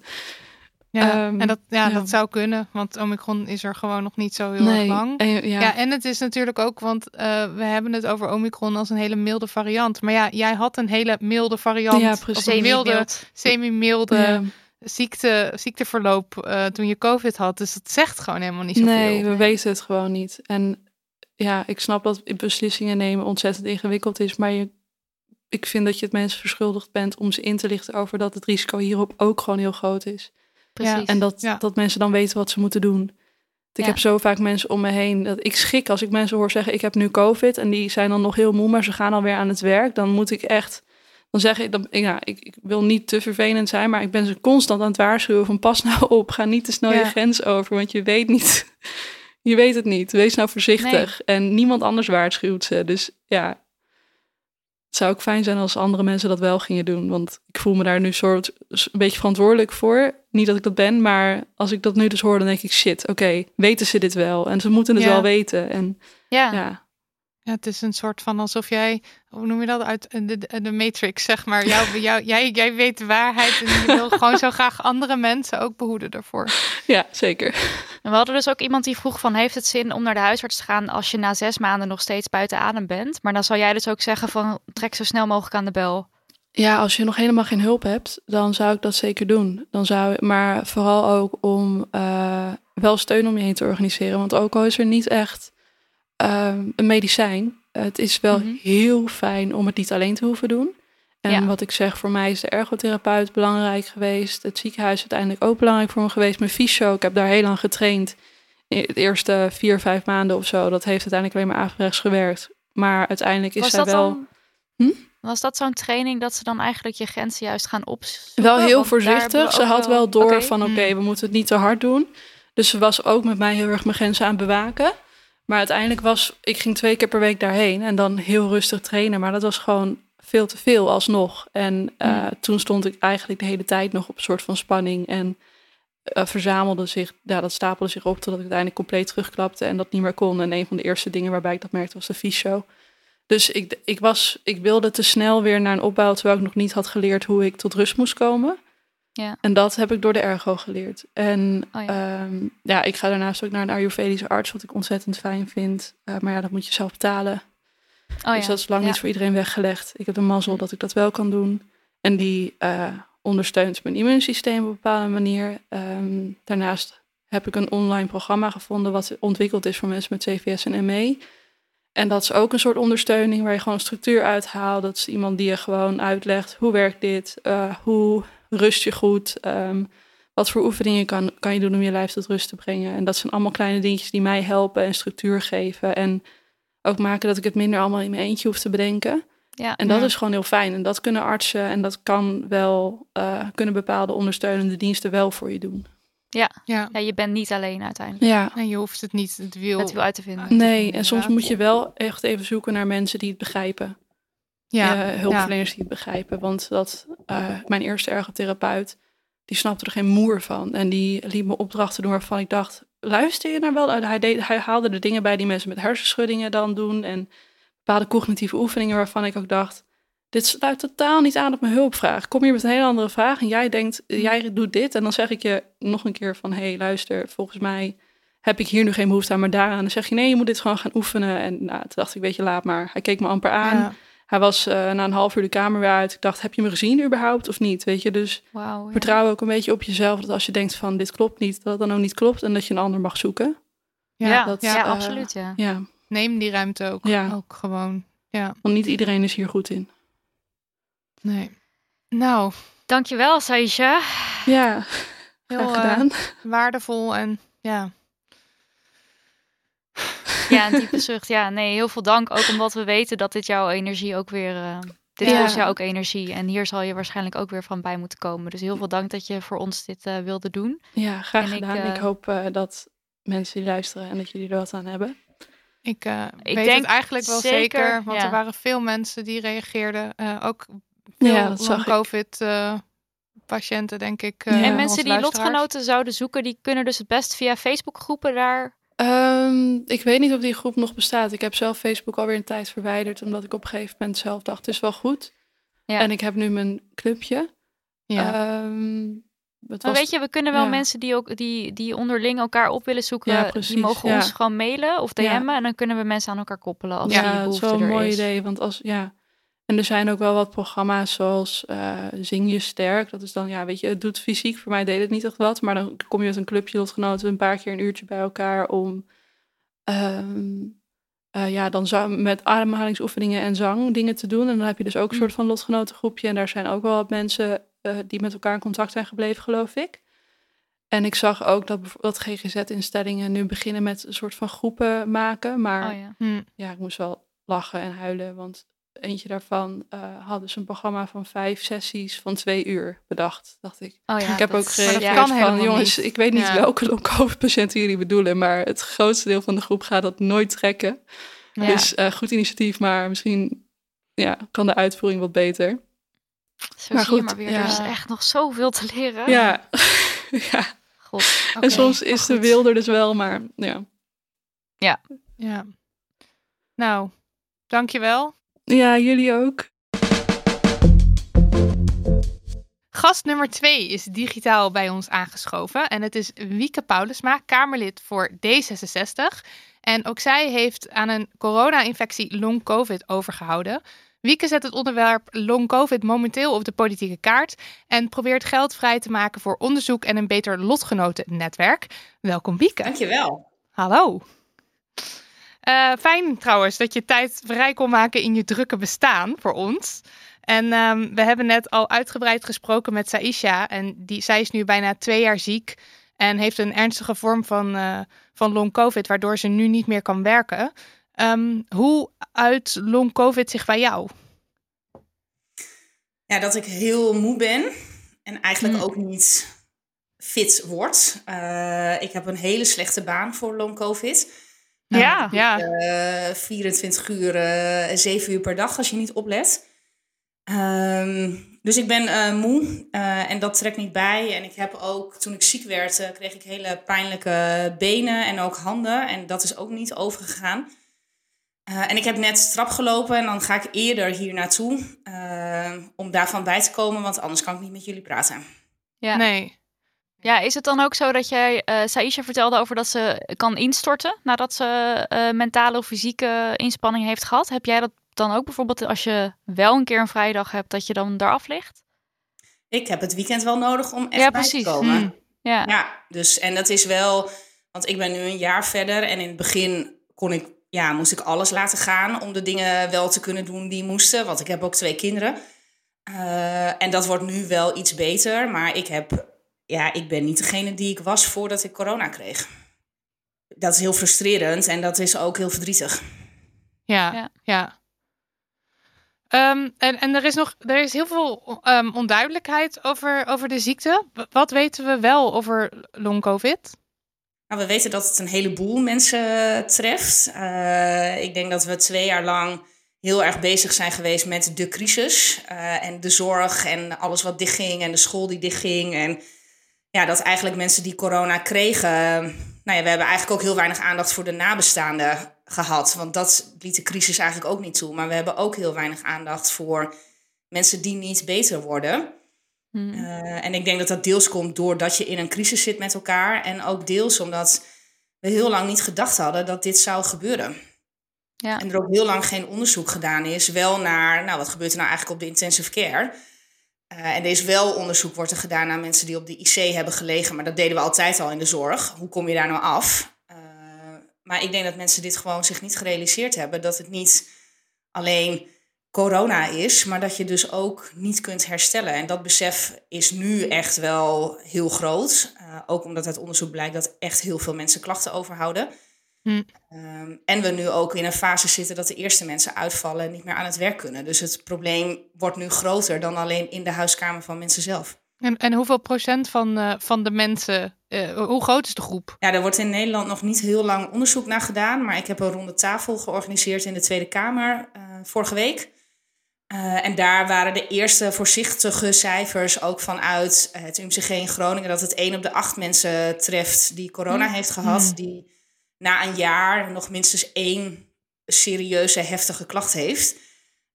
Ja, Ehm, en dat, ja, ja. dat zou kunnen, want Omicron is er gewoon nog niet zo heel erg lang. En, ja. Ja. en het is natuurlijk ook, want eh, we hebben het over Omicron als een hele milde variant. Maar ja, jij had een hele milde variant. Ja, of precies. een milde, Semi-mild. semi-milde Ja. Ziekte, ziekteverloop eh, toen je COVID had. Dus dat zegt gewoon helemaal niet zoveel. Nee, we weten het gewoon niet. En ja, ik snap dat beslissingen nemen ontzettend ingewikkeld is. Maar je, ik vind dat je het mensen verschuldigd bent om ze in te lichten over dat het risico hierop ook gewoon heel groot is. Precies. En dat, Ja. dat mensen dan weten wat ze moeten doen. Ik Ja. heb zo vaak mensen om me heen dat ik schrik als ik mensen hoor zeggen: Ik heb nu COVID. En die zijn dan nog heel moe, maar ze gaan alweer aan het werk. Dan moet ik echt. Dan zeg ik, dan, ja, ik, ik wil niet te vervelend zijn, maar ik ben ze constant aan het waarschuwen van pas nou op, ga niet te snel Ja. je grens over, want je weet niet, je weet het niet. Wees nou voorzichtig. En niemand anders waarschuwt ze. Dus ja, het zou ook fijn zijn als andere mensen dat wel gingen doen, want ik voel me daar nu soort een beetje verantwoordelijk voor. Niet dat ik dat ben, maar als ik dat nu dus hoor, dan denk ik shit, oké, weten ze dit wel? En ze moeten het Ja. wel weten. En ja. ja, Ja, het is een soort van alsof jij, hoe noem je dat, uit de, de, de Matrix, zeg maar. Jou, jou, jij, jij weet de waarheid en je wil gewoon zo graag andere mensen ook behoeden daarvoor. ja zeker. En we hadden dus ook iemand die vroeg van... heeft het zin om naar de huisarts te gaan... als je na zes maanden nog steeds buiten adem bent? Maar dan zou jij dus ook zeggen van... trek zo snel mogelijk aan de bel. Ja, als je nog helemaal geen hulp hebt, dan zou ik dat zeker doen. Dan zou, maar vooral ook om eh, wel steun om je heen te organiseren. Want ook al is er niet echt ehm, een medicijn, het is wel Mhm. heel fijn om het niet alleen te hoeven doen. En Ja. wat ik zeg, voor mij is de ergotherapeut belangrijk geweest. Het ziekenhuis uiteindelijk ook belangrijk voor me geweest. Mijn fysio, ik heb daar heel lang getraind. In de eerste vier, vijf maanden of zo. Dat heeft uiteindelijk alleen maar averechts gewerkt. Maar uiteindelijk is zij dat wel... dan... Hm? Was dat zo'n training dat ze dan eigenlijk je grenzen juist gaan opzoeken? Wel heel voorzichtig. Ze had wel door van oké, Hmm. we moeten het niet te hard doen. Dus ze was ook met mij heel erg mijn grenzen aan het bewaken. Maar uiteindelijk was, ik ging twee keer per week daarheen en dan heel rustig trainen. Maar dat was gewoon veel te veel alsnog. En eh, Hmm. toen stond ik eigenlijk de hele tijd nog op een soort van spanning. En eh, verzamelde zich, ja, dat stapelde zich op totdat ik uiteindelijk compleet terugklapte en dat niet meer kon. En een van de eerste dingen waarbij ik dat merkte was de fysio. Dus ik, ik, was, ik wilde te snel weer naar een opbouw, terwijl ik nog niet had geleerd hoe ik tot rust moest komen. Ja. En dat heb ik door de ergo geleerd. En Oh ja. ja. ja, ik ga daarnaast ook naar een Ayurvedische arts, wat ik ontzettend fijn vind. Eh, maar ja, dat moet je zelf betalen. Oh, dus ja. dat is lang niet voor iedereen weggelegd. Ik heb de mazzel dat ik dat wel kan doen. En die eh, ondersteunt mijn immuunsysteem op een bepaalde manier. Ehm, daarnaast heb ik een online programma gevonden wat ontwikkeld is voor mensen met CVS en ME. En dat is ook een soort ondersteuning waar je gewoon een structuur uithaalt. Dat is iemand die je gewoon uitlegt hoe werkt dit, eh, hoe rust je goed, ehm, wat voor oefeningen kan, kan je doen om je lijf tot rust te brengen. En dat zijn allemaal kleine dingetjes die mij helpen en structuur geven. En ook maken dat ik het minder allemaal in mijn eentje hoef te bedenken. Ja. En dat Ja. is gewoon heel fijn. En dat kunnen artsen en dat kan wel, eh, kunnen bepaalde ondersteunende diensten wel voor je doen. Ja, ja, je bent niet alleen uiteindelijk. Ja. en je hoeft het niet, het wiel. Het wiel uit te vinden. Nee, en soms moet je wel echt even zoeken naar mensen die het begrijpen. Ja, Eh, hulpverleners die het begrijpen. Want dat, eh, mijn eerste ergotherapeut, die snapte er geen moer van. En die liet me opdrachten doen waarvan ik dacht, luister je naar wel? Hij, deed, hij haalde er dingen bij die mensen met hersenschuddingen dan doen. En bepaalde cognitieve oefeningen waarvan ik ook dacht, dit sluit totaal niet aan op mijn hulpvraag. Kom je met een hele andere vraag en jij denkt, jij doet dit. En dan zeg ik je nog een keer van, hé, hey, luister, volgens mij heb ik hier nu geen behoefte aan, maar daaraan. Dan zeg je, nee, je moet dit gewoon gaan oefenen. En nou, toen dacht ik, weet je, laat maar. Hij keek me amper aan. Ja. Hij was eh, na een half uur de kamer weer uit. Ik dacht, heb je me gezien überhaupt of niet? Weet je, dus ja. vertrouw ook een beetje op jezelf. Dat als je denkt van, dit klopt niet, dat het dan ook niet klopt. En dat je een ander mag zoeken. Ja, ja, dat, ja, eh, absoluut. Ja. Ja, Neem die ruimte ook, Ja. ook gewoon. Ja, want niet iedereen is hier goed in. nee. Nou, Dankjewel, Saisha. Ja, heel graag eh, gedaan. waardevol en ja. Ja, een diepe zucht. Ja, nee, heel veel dank. Ook omdat we weten dat dit jouw energie ook weer... eh, dit Ja. kost jou ook energie. En hier zal je waarschijnlijk ook weer van bij moeten komen. Dus heel veel dank dat je voor ons dit eh, wilde doen. Ja, graag En ik, gedaan. Ik, eh, hoop eh, dat mensen die luisteren en dat jullie er wat aan hebben. Ik, eh, Ik weet denk het eigenlijk wel zeker, zeker, want ja. er waren veel mensen die reageerden. eh, ook veel Ja, dat long-covid-patiënten, denk ik. eh, Ja. en mensen die luisteraars. lotgenoten zouden zoeken, die kunnen dus het best via Facebookgroepen daar... Ehm, ik weet niet of die groep nog bestaat. Ik heb zelf Facebook alweer een tijd verwijderd, omdat ik op een gegeven moment zelf dacht, het is wel goed. Ja. En ik heb nu mijn clubje. Ja. Ehm, het Maar was- weet je, we kunnen wel ja. mensen die ook die, die onderling elkaar op willen zoeken, Ja, die mogen ja. ons gewoon mailen of Ja. DM'en en dan kunnen we mensen aan elkaar koppelen als ja, die het is behoefte wel een mooi is. idee. Want als, ja. En er zijn ook wel wat programma's zoals eh, Zing je Sterk. Dat is dan, ja, weet je, het doet fysiek. Voor mij deed het niet echt wat. Maar dan kom je met een clubje lotgenoten een paar keer een uurtje bij elkaar om... ehm, eh, ja, dan zang, met ademhalingsoefeningen en zang dingen te doen. En dan heb je dus ook een soort van lotgenotengroepje. En daar zijn ook wel wat mensen eh, die met elkaar in contact zijn gebleven, geloof ik. En ik zag ook dat, bijvo- dat GGZ-instellingen nu beginnen met een soort van groepen maken. Maar Oh ja. Hm. ja, ik moest wel lachen en huilen. Want eentje daarvan eh hadden ze een programma van vijf sessies van twee uur bedacht, dacht ik. Oh ja, ik heb dat ook gereageerd van, helemaal jongens, niet. ik weet niet Ja. welke long-covid-patiënten jullie bedoelen, maar het grootste deel van de groep gaat dat nooit trekken. Ja. Dus eh, goed initiatief, maar misschien ja, kan de uitvoering wat beter. Zo maar zie je goed, maar weer, ja. er is echt nog zoveel te leren. Ja, ja. God. en soms is de wil er dus wel, maar ja. Ja. Nou, dankjewel. Ja, jullie ook. Gast nummer twee is digitaal bij ons aangeschoven. En het is Wieke Paulusma, Kamerlid voor D66. En ook zij heeft aan een corona-infectie long-covid overgehouden. Wieke zet het onderwerp long-covid momenteel op de politieke kaart. En probeert geld vrij te maken voor onderzoek en een beter lotgenotennetwerk. Welkom Wieke. Dankjewel. Hallo. Eh, fijn trouwens dat je tijd vrij kon maken in je drukke bestaan voor ons. En ehm, we hebben net al uitgebreid gesproken met Saisha. En die, zij is nu bijna twee jaar ziek. En heeft een ernstige vorm van, eh, van long-covid, waardoor ze nu niet meer kan werken. Ehm, hoe uit long-covid zich bij jou? Ja, dat ik heel moe ben en eigenlijk Mm. ook niet fit word. Eh, ik heb een hele slechte baan voor long covid. Ja. Ja, Eh 24 uur, eh 7 uur per dag als je niet oplet. Ehm, dus ik ben eh, moe eh, en dat trekt niet bij. En ik heb ook, toen ik ziek werd, eh, kreeg ik hele pijnlijke benen en ook handen. En dat is ook niet overgegaan. Eh, en ik heb net trap gelopen en dan ga ik eerder hier naartoe eh, om daarvan bij te komen, want anders kan ik niet met jullie praten. Ja. nee. Ja, is het dan ook zo dat jij, eh Saisha vertelde over dat ze kan instorten nadat ze eh, mentale of fysieke inspanning heeft gehad? Heb jij dat dan ook bijvoorbeeld als je wel een keer een vrije dag hebt, dat je dan eraf ligt? Ik heb het weekend wel nodig om echt Ja, bij te komen. Hm. Ja. Ja, dus en dat is wel, want ik ben nu een jaar verder en in het begin kon ik, ja, moest ik alles laten gaan om de dingen wel te kunnen doen die moesten, want ik heb ook twee kinderen. Eh, en dat wordt nu wel iets beter, maar ik heb, ja, ik ben niet degene die ik was voordat ik corona kreeg. Dat is heel frustrerend en dat is ook heel verdrietig. Ja, Ja. ja. Ehm, en, en er is nog er is heel veel ehm, onduidelijkheid over, over de ziekte. Wat weten we wel over long-covid? Nou, we weten dat het een heleboel mensen treft. Eh, ik denk dat we twee jaar lang heel erg bezig zijn geweest met de crisis. eh, en de zorg en alles wat dichtging en de school die dichtging. En ja, dat eigenlijk mensen die corona kregen... Nou ja, we hebben eigenlijk ook heel weinig aandacht voor de nabestaanden gehad. Want dat liet de crisis eigenlijk ook niet toe. Maar we hebben ook heel weinig aandacht voor mensen die niet beter worden. Hmm. Eh, en ik denk dat dat deels komt doordat je in een crisis zit met elkaar. En ook deels omdat we heel lang niet gedacht hadden dat dit zou gebeuren. Ja. En er ook heel lang geen onderzoek gedaan is. Wel naar, nou wat gebeurt er nou eigenlijk op de intensive care? Eh, en er is wel onderzoek wordt er gedaan naar mensen die op de IC hebben gelegen. Maar dat deden we altijd al in de zorg. Hoe kom je daar nou af? Eh, maar ik denk dat mensen dit gewoon zich niet gerealiseerd hebben. Dat het niet alleen corona is, maar dat je dus ook niet kunt herstellen. En dat besef is nu echt wel heel groot. Uh, ook omdat uit onderzoek blijkt dat echt heel veel mensen klachten overhouden. Hm. Um, en we nu ook in een fase zitten dat de eerste mensen uitvallen en niet meer aan het werk kunnen. Dus het probleem wordt nu groter dan alleen in de huiskamer van mensen zelf. En, en hoeveel procent van, uh, van de mensen, uh, hoe groot is de groep? Ja, er wordt in Nederland nog niet heel lang onderzoek naar gedaan. Maar ik heb een ronde tafel georganiseerd in de Tweede Kamer uh, vorige week. Uh, en daar waren de eerste voorzichtige cijfers ook vanuit het UMCG in Groningen... dat het 1 op de 8 mensen treft die corona heeft gehad... Mm. die na een jaar nog minstens één serieuze, heftige klacht heeft.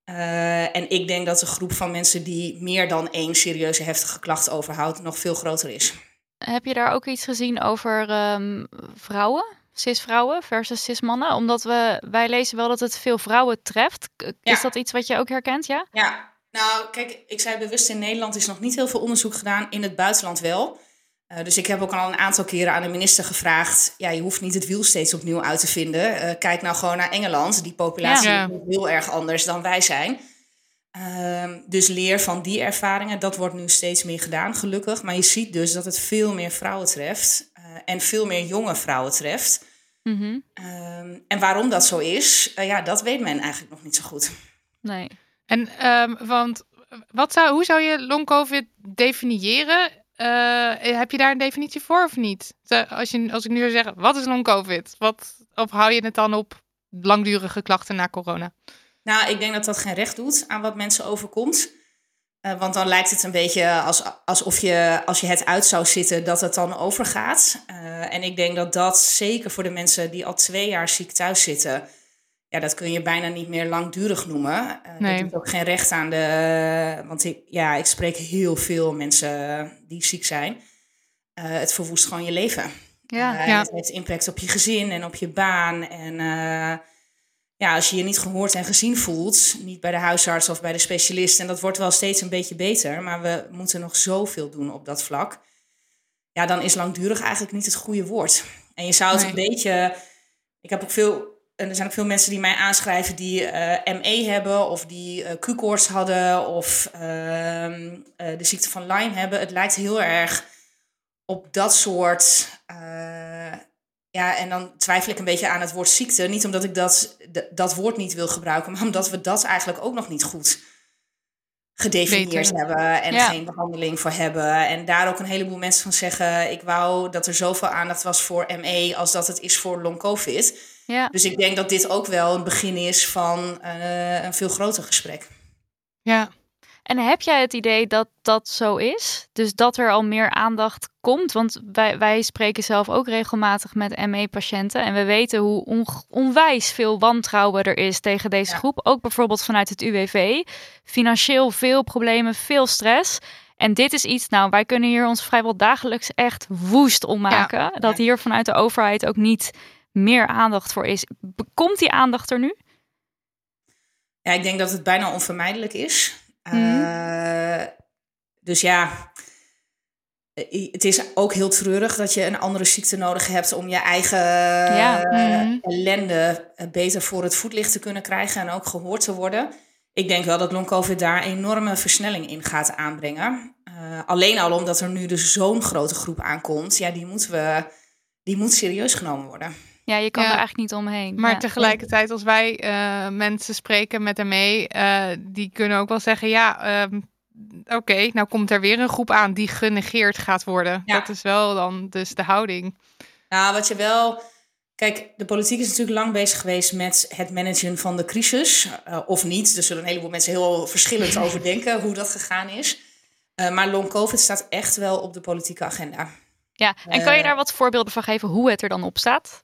Uh, en ik denk dat de groep van mensen die meer dan één serieuze, heftige klacht overhoudt... nog veel groter is. Heb je daar ook iets gezien over um, vrouwen? cis-vrouwen versus cis-mannen? Omdat we, wij lezen wel dat het veel vrouwen treft. Is Ja. dat iets wat je ook herkent, ja? Ja, nou kijk, ik zei bewust in Nederland is nog niet heel veel onderzoek gedaan, in het buitenland wel. Uh, dus ik heb ook al een aantal keren aan de minister gevraagd, ja, je hoeft niet het wiel steeds opnieuw uit te vinden. Uh, kijk nou gewoon naar Engeland, die populatie Ja. is heel erg anders dan wij zijn. Uh, dus leer van die ervaringen, dat wordt nu steeds meer gedaan, gelukkig. Maar je ziet dus dat het veel meer vrouwen treft uh, en veel meer jonge vrouwen treft. Mm -hmm. um, en waarom dat zo is, ja, dat weet men eigenlijk nog niet zo goed. Nee. En um, want wat zou, hoe zou je long COVID definiëren? Uh, heb je daar een definitie voor of niet? Als, je, als ik nu zou zeggen, wat is long COVID? Wat, of hou je het dan op langdurige klachten na corona? Nou, ik denk dat dat geen recht doet aan wat mensen overkomt. Uh, want dan lijkt het een beetje als, alsof je, als je het uit zou zitten, dat het dan overgaat. Uh, en ik denk dat dat zeker voor de mensen die al twee jaar ziek thuis zitten, ja, dat kun je bijna niet meer langdurig noemen. Uh, nee. Dat doet ook geen recht aan de. Want ik, ja, ik spreek heel veel mensen die ziek zijn. het verwoest gewoon je leven. Ja, ja. Het heeft impact op je gezin en op je baan. En ja, als je je niet gehoord en gezien voelt, niet bij de huisarts of bij de specialist, en dat wordt wel steeds een beetje beter, maar we moeten nog zoveel doen op dat vlak. Ja, dan is langdurig eigenlijk niet het goede woord. En je zou het Nee. een beetje. Ik heb ook veel. En er zijn ook veel mensen die mij aanschrijven die eh, ME hebben, of die eh, Q-koorts hadden, of ehm, eh, de ziekte van Lyme hebben. Het lijkt heel erg op dat soort. ja, en dan twijfel ik een beetje aan het woord ziekte. Niet omdat ik dat, dat woord niet wil gebruiken, maar omdat we dat eigenlijk ook nog niet goed gedefinieerd hebben en Ja. geen behandeling voor hebben. En daar ook een heleboel mensen van zeggen: ik wou dat er zoveel aandacht was voor ME als dat het is voor long COVID. Ja. Dus ik denk dat dit ook wel een begin is van eh, een veel groter gesprek. Ja. En heb jij het idee dat dat zo is? Dus dat er al meer aandacht komt? Want wij, wij spreken zelf ook regelmatig met ME-patiënten. En we weten hoe on, onwijs veel wantrouwen er is tegen deze Ja. groep. Ook bijvoorbeeld vanuit het UWV. Financieel veel problemen, veel stress. En dit is iets, nou, wij kunnen hier ons vrijwel dagelijks echt woest om maken. Dat hier vanuit de overheid ook niet meer aandacht voor is. Komt die aandacht er nu? Ja, ik denk dat het bijna onvermijdelijk is. Mhm. Eh, dus ja, het is ook heel treurig dat je een andere ziekte nodig hebt om je eigen Ja, eh, mhm. ellende eh, beter voor het voetlicht te kunnen krijgen en ook gehoord te worden. Ik denk wel dat long COVID daar enorme versnelling in gaat aanbrengen. Alleen al omdat er nu dus zo'n grote groep aankomt, ja, die moeten we, die moet serieus genomen worden. Ja, je kan Ja. er eigenlijk niet omheen. Maar Ja. tegelijkertijd, als wij eh, mensen spreken met ME, eh die kunnen ook wel zeggen: ja, ehm, oké, nou komt er weer een groep aan die genegeerd gaat worden. Ja. Dat is wel dan dus de houding. Nou, wat je wel. Kijk, de politiek is natuurlijk lang bezig geweest met het managen van de crisis. Eh, of niet. Er zullen een heleboel mensen heel verschillend over denken hoe dat gegaan is. Eh, maar long COVID staat echt wel op de politieke agenda. Ja, en kan je daar wat voorbeelden van geven hoe het er dan op staat?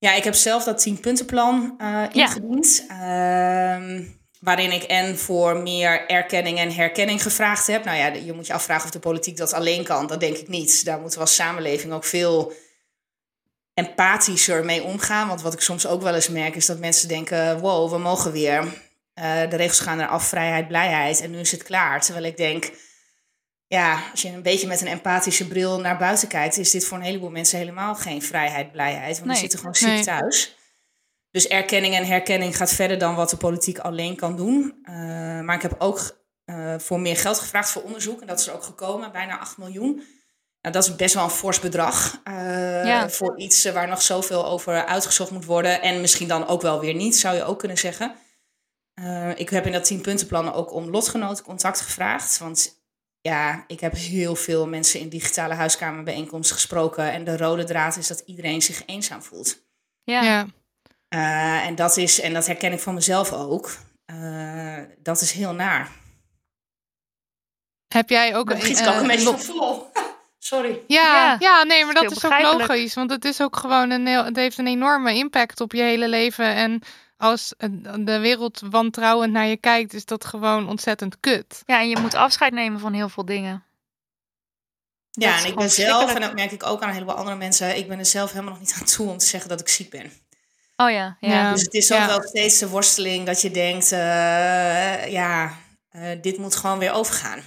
Ja, ik heb zelf dat 10-puntenplan eh ingediend. Ehm, waarin ik en voor meer erkenning en herkenning gevraagd heb. Nou ja, je moet je afvragen of de politiek dat alleen kan. Dat denk ik niet. Daar moeten we als samenleving ook veel empathischer mee omgaan. Want wat ik soms ook wel eens merk is dat mensen denken: wow, we mogen weer. Uh, de regels gaan eraf, vrijheid, blijheid. En nu is het klaar. Terwijl ik denk, ja, als je een beetje met een empathische bril naar buiten kijkt, is dit voor een heleboel mensen helemaal geen vrijheid, blijheid. Want nee. die zitten gewoon ziek nee. thuis. Dus erkenning en herkenning gaat verder dan wat de politiek alleen kan doen. Uh, maar ik heb ook uh, voor meer geld gevraagd voor onderzoek. En dat is er ook gekomen, bijna 8 miljoen. Nou, dat is best wel een fors bedrag uh, ja. voor iets waar nog zoveel over uitgezocht moet worden. En misschien dan ook wel weer niet, zou je ook kunnen zeggen. Ik heb in dat 10 puntenplan ook om lotgenoten contact gevraagd. Want ja, ik heb heel veel mensen in digitale huiskamerbijeenkomsten gesproken. En de rode draad is dat iedereen zich eenzaam voelt. Ja. ja. Uh, en, dat is, en dat herken ik van mezelf ook. dat is heel naar. Heb jij ook... een schiet ook een beetje vol. Sorry. Ja, ja, ja, nee, maar dat is ook logisch. Want het is ook gewoon een heel, het heeft een enorme impact op je hele leven. En als de wereld wantrouwend naar je kijkt, is dat gewoon ontzettend kut. Ja, en je moet afscheid nemen van heel veel dingen. Ja, en ik ben zelf, en dat merk ik ook aan een heleboel andere mensen, ik ben er zelf helemaal nog niet aan toe om te zeggen dat ik ziek ben. Oh ja, ja. Dus het is ook ja. wel steeds de worsteling dat je denkt, uh, ja, uh, dit moet gewoon weer overgaan.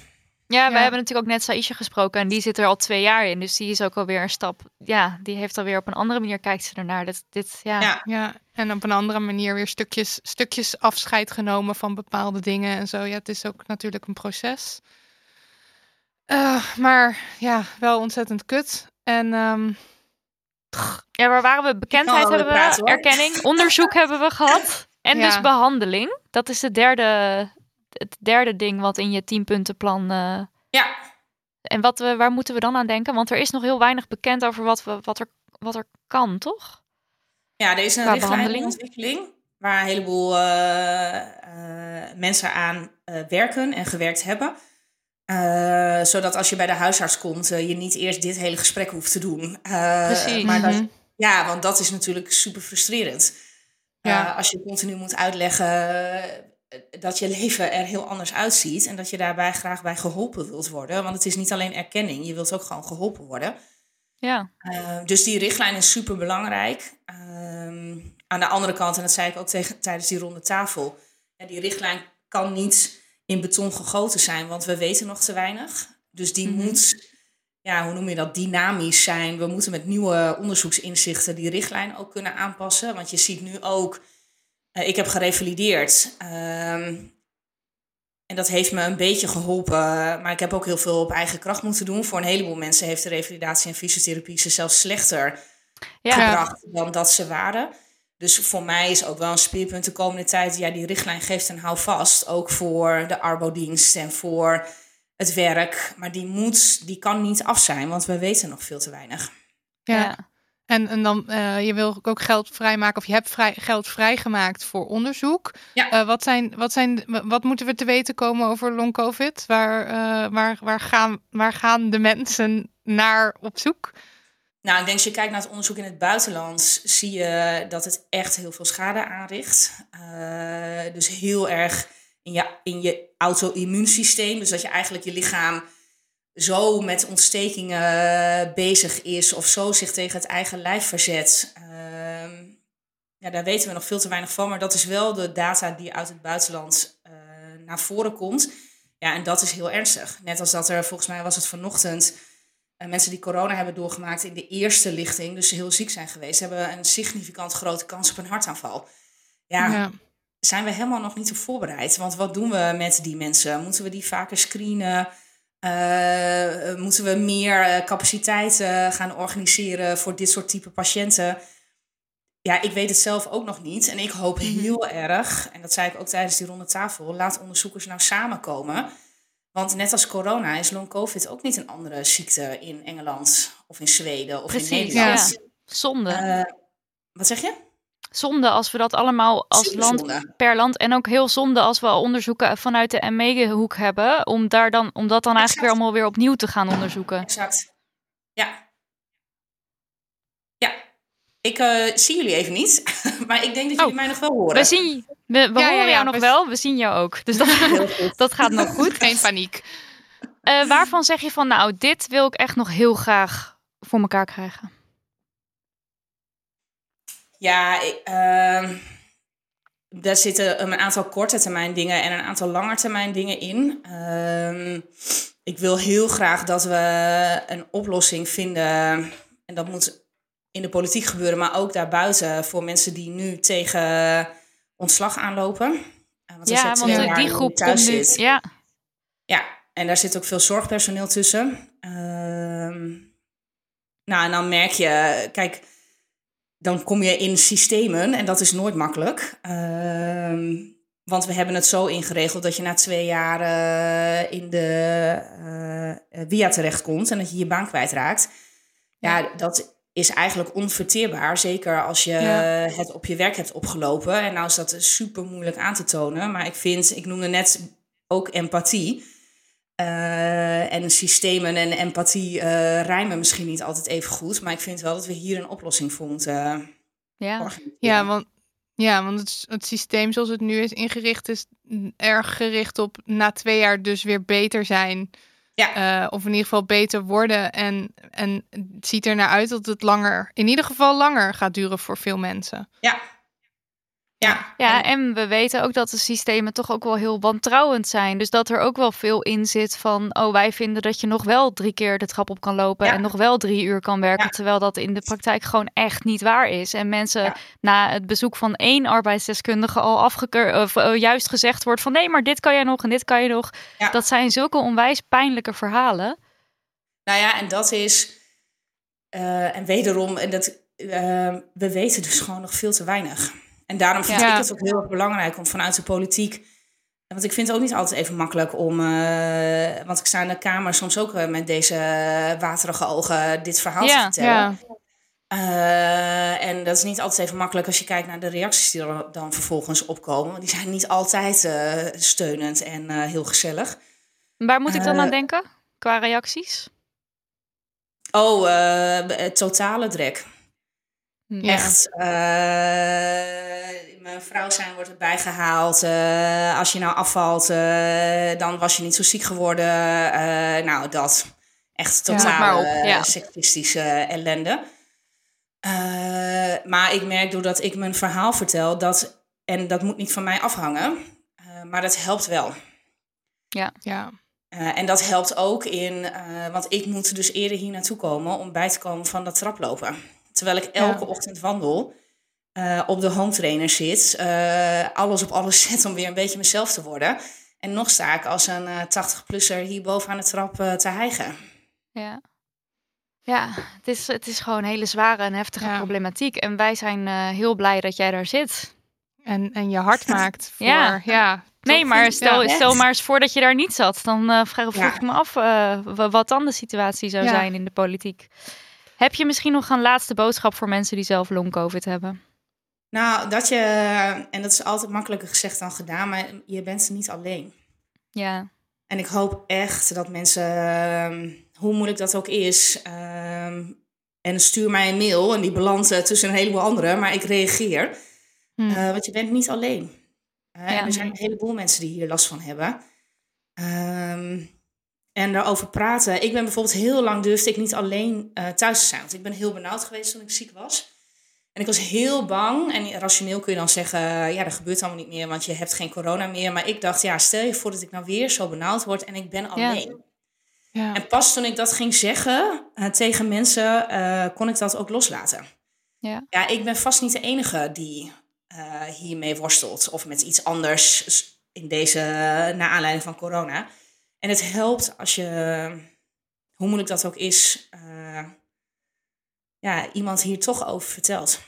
Ja, we hebben natuurlijk ook net Saisha gesproken en die zit er al twee jaar in. Dus die is ook alweer een stap. Ja, die heeft alweer op een andere manier kijkt ze ernaar. Dit, dit, ja. ja. Ja, en op een andere manier weer stukjes, stukjes afscheid genomen van bepaalde dingen en zo. Ja, het is ook natuurlijk een proces. Uh, maar ja, wel ontzettend kut. En um... ja, waar waren we? Bekendheid hebben we, praten, erkenning, onderzoek hebben we gehad. En ja. dus behandeling. Dat is de derde het derde ding wat in je tienpuntenplan. Uh... Ja. En wat we, waar moeten we dan aan denken? Want er is nog heel weinig bekend over wat, we, wat, er, wat er kan, toch? Ja, er is een richtlijnontwikkeling waar een heleboel uh, uh, mensen aan werken en gewerkt hebben. zodat als je bij de huisarts komt, je niet eerst dit hele gesprek hoeft te doen. Precies. Maar dat, Mhm. ja, want dat is natuurlijk super frustrerend. Ja. als je continu moet uitleggen dat je leven er heel anders uitziet en dat je daarbij graag bij geholpen wilt worden. Want het is niet alleen erkenning, je wilt ook gewoon geholpen worden. Ja. Dus die richtlijn is super belangrijk. Uh, aan de andere kant, en dat zei ik ook tegen, tijdens die ronde tafel, ja, die richtlijn kan niet in beton gegoten zijn, want we weten nog te weinig. Dus die Mhm. moet, ja, hoe noem je dat, dynamisch zijn. We moeten met nieuwe onderzoeksinzichten die richtlijn ook kunnen aanpassen. Want je ziet nu ook uh, ik heb gerevalideerd. Um, en dat heeft me een beetje geholpen. Maar ik heb ook heel veel op eigen kracht moeten doen. Voor een heleboel mensen heeft de revalidatie en fysiotherapie ze zelfs slechter. Gebracht dan dat ze waren. Dus voor mij is ook wel een speerpunt de komende tijd. Ja, die richtlijn geeft een houvast. Ook voor de arbodienst en voor het werk. Maar die moet, die kan niet af zijn. Want we weten nog veel te weinig. Ja. Ja. En, en dan, eh, je wil ook geld vrijmaken of je hebt vrij, geld vrijgemaakt voor onderzoek. Ja. Eh, wat, zijn, wat, zijn, wat moeten we te weten komen over long covid? Waar, eh, waar, waar, gaan, waar gaan de mensen naar op zoek? Nou, ik denk als je kijkt naar het onderzoek in het buitenland, zie je dat het echt heel veel schade aanricht. Uh, dus heel erg in je, in je auto-immuunsysteem. Dus dat je eigenlijk je lichaam zo met ontstekingen bezig is of zo zich tegen het eigen lijf verzet. Uh, ja, daar weten we nog veel te weinig van, maar dat is wel de data die uit het buitenland uh, naar voren komt. Ja, en dat is heel ernstig. Net als dat er, volgens mij was het vanochtend, mensen die corona hebben doorgemaakt in de eerste lichting, dus heel ziek zijn geweest, hebben een significant grote kans op een hartaanval. Ja, ja. zijn we helemaal nog niet op voorbereid. Want wat doen we met die mensen? Moeten we die vaker screenen? Uh, moeten we meer capaciteit uh, gaan organiseren voor dit soort type patiënten? Ja, ik weet het zelf ook nog niet. En ik hoop heel erg, en dat zei ik ook tijdens die ronde tafel, laat onderzoekers nou samenkomen. Want net als corona is long covid ook niet een andere ziekte in Engeland of in Zweden of Precies, in Nederland. Ja. Zonde. wat zeg je? zonde als we dat allemaal als land per land en ook heel zonde als we onderzoeken vanuit de ME-hoek hebben, om daar dan om dat dan eigenlijk weer allemaal weer opnieuw te gaan onderzoeken. Exact. Ja. Ja. Ik uh, zie jullie even niet, maar ik denk dat jullie oh, mij nog wel horen. We zien, We, we Ja, horen ja, jou nog we- wel, we zien jou ook. Dus dat, dat gaat nog goed. Geen paniek. Eh, waarvan zeg je van, nou, dit wil ik echt nog heel graag voor elkaar krijgen? Ja, ik, ehm, daar zitten een aantal korte termijn dingen en een aantal lange termijn dingen in. Ehm, ik wil heel graag dat we een oplossing vinden. En dat moet in de politiek gebeuren, maar ook daarbuiten voor mensen die nu tegen ontslag aanlopen. Eh, als Ja, want twee eh, die groep thuis komt nu... zit- Ja, ja, en daar zit ook veel zorgpersoneel tussen. Ehm, nou, en dan merk je, kijk, dan kom je in systemen en dat is nooit makkelijk. Ehm, want we hebben het zo ingeregeld dat je na twee jaar eh, in de eh via terechtkomt en dat je je baan kwijtraakt. Ja, dat is eigenlijk onverteerbaar. Zeker als je Ja. het op je werk hebt opgelopen. En nou is dat super moeilijk aan te tonen. Maar ik vind, ik noemde net ook empathie. Eh, en systemen en empathie eh rijmen misschien niet altijd even goed. Maar ik vind wel dat we hier een oplossing voor moeten ja. Ja, want, ja, want het, het systeem zoals het nu is ingericht is erg gericht op na twee jaar dus weer beter zijn. Ja. Eh, of in ieder geval beter worden. En, en het ziet er naar uit dat het langer, in ieder geval langer gaat duren voor veel mensen. Ja. Ja. Ja, en we weten ook dat de systemen toch ook wel heel wantrouwend zijn. Dus dat er ook wel veel in zit van, oh, wij vinden dat je nog wel drie keer de trap op kan lopen Ja. en nog wel drie uur kan werken, Ja. terwijl dat in de praktijk gewoon echt niet waar is. En mensen Ja. na het bezoek van één arbeidsdeskundige al afgekeurd, of eh, juist gezegd wordt van, nee, maar dit kan jij nog en dit kan je nog. Dat zijn zulke onwijs pijnlijke verhalen. Nou ja, en dat is. eh, en wederom, en dat, eh, we weten dus gewoon nog veel te weinig. En daarom vind Ja. ik het ook heel erg belangrijk om vanuit de politiek. Want ik vind het ook niet altijd even makkelijk om. eh, want ik sta in de Kamer soms ook eh, met deze waterige ogen dit verhaal te vertellen. Ja, Eh, en dat is niet altijd even makkelijk als je kijkt naar de reacties die er dan vervolgens opkomen. Want die zijn niet altijd steunend en heel gezellig. Waar moet ik dan aan denken qua reacties? Oh, het totale drek. ja. Echt. Vrouw zijn wordt erbij gehaald. eh, als je nou afvalt, eh, dan was je niet zo ziek geworden. Eh, nou, dat. Echt Ja, totaal ja. sektistische ellende. Eh, maar ik merk doordat ik mijn verhaal vertel, dat, en dat moet niet van mij afhangen, eh, maar dat helpt wel. ja. Eh, en dat helpt ook in, eh, want ik moet dus eerder hier naartoe komen om bij te komen van dat traplopen. Terwijl ik elke Ja. ochtend wandel, eh, op de home trainer zit, eh, alles op alles zet om weer een beetje mezelf te worden. En nog sta ik als een eh 80-plusser hier boven aan de trap te hijgen. Ja. Ja, het is, het is gewoon een hele zware en heftige Ja. problematiek. En wij zijn eh, heel blij dat jij daar zit. En, en je hart maakt voor, Ja. ja. Nee, maar stel, Ja, stel maar eens voor dat je daar niet zat. Dan vraag, vroeg Ja. ik me af eh, wa- wat dan de situatie zou Ja. zijn in de politiek. Heb je misschien nog een laatste boodschap voor mensen die zelf long-covid hebben? Nou, dat je, en dat is altijd makkelijker gezegd dan gedaan, maar je bent niet alleen. Ja, En ik hoop echt dat mensen, ehm, hoe moeilijk dat ook is, ehm, en stuur mij een mail en die belandt eh, tussen een heleboel anderen, maar ik reageer. Hm. Eh, want je bent niet alleen. Eh, Ja. En er zijn een heleboel mensen die hier last van hebben. Ehm, en daarover praten. Ik ben bijvoorbeeld heel lang durfde ik niet alleen thuis te zijn. Want ik ben heel benauwd geweest toen ik ziek was. En ik was heel bang. En rationeel kun je dan zeggen, ja, dat gebeurt allemaal niet meer, want je hebt geen corona meer. Maar ik dacht, ja, stel je voor dat ik nou weer zo benauwd word en ik ben alleen. Ja. En pas toen ik dat ging zeggen eh, tegen mensen, eh, kon ik dat ook loslaten. Ja. ja, ik ben vast niet de enige die eh, hiermee worstelt of met iets anders in deze, naar aanleiding van corona. En het helpt als je, hoe moeilijk dat ook is, ja, iemand hier toch over vertelt.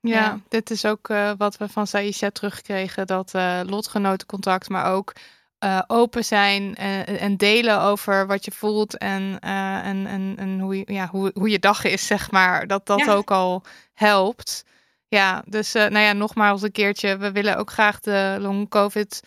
Ja, Ja. dit is ook eh, wat we van Saisha terugkregen. Dat eh, lotgenotencontact, maar ook eh, open zijn en, en delen over wat je voelt en, eh, en, en, en hoe, je, ja, hoe, hoe je dag is, zeg maar. Dat dat Ja. ook al helpt. Ja, dus eh, nou ja, nogmaals een keertje. We willen ook graag de long covid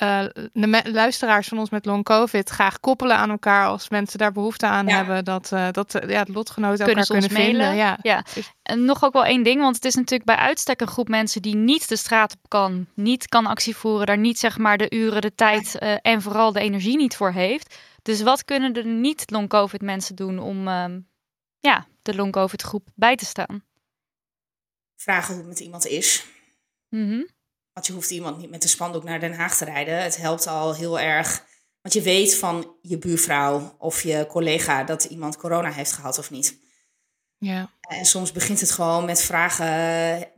eh, de luisteraars van ons met long covid graag koppelen aan elkaar als mensen daar behoefte aan Ja. hebben. Dat, eh dat eh, ja, de lotgenoten Kunnen elkaar kunnen vinden. Ja. Ja. En nog ook wel één ding, want het is natuurlijk bij uitstek een groep mensen die niet de straat op kan, niet kan actie voeren, daar niet zeg maar de uren, de tijd eh, en vooral de energie niet voor heeft. Dus wat kunnen de niet-long-covid mensen doen om ehm, ja, de long-covid groep bij te staan? Vragen hoe het met iemand is. Mhm. Want je hoeft iemand niet met de spandoek naar Den Haag te rijden. Het helpt al heel erg. Want je weet van je buurvrouw of je collega dat iemand corona heeft gehad of niet. Ja. En soms begint het gewoon met vragen: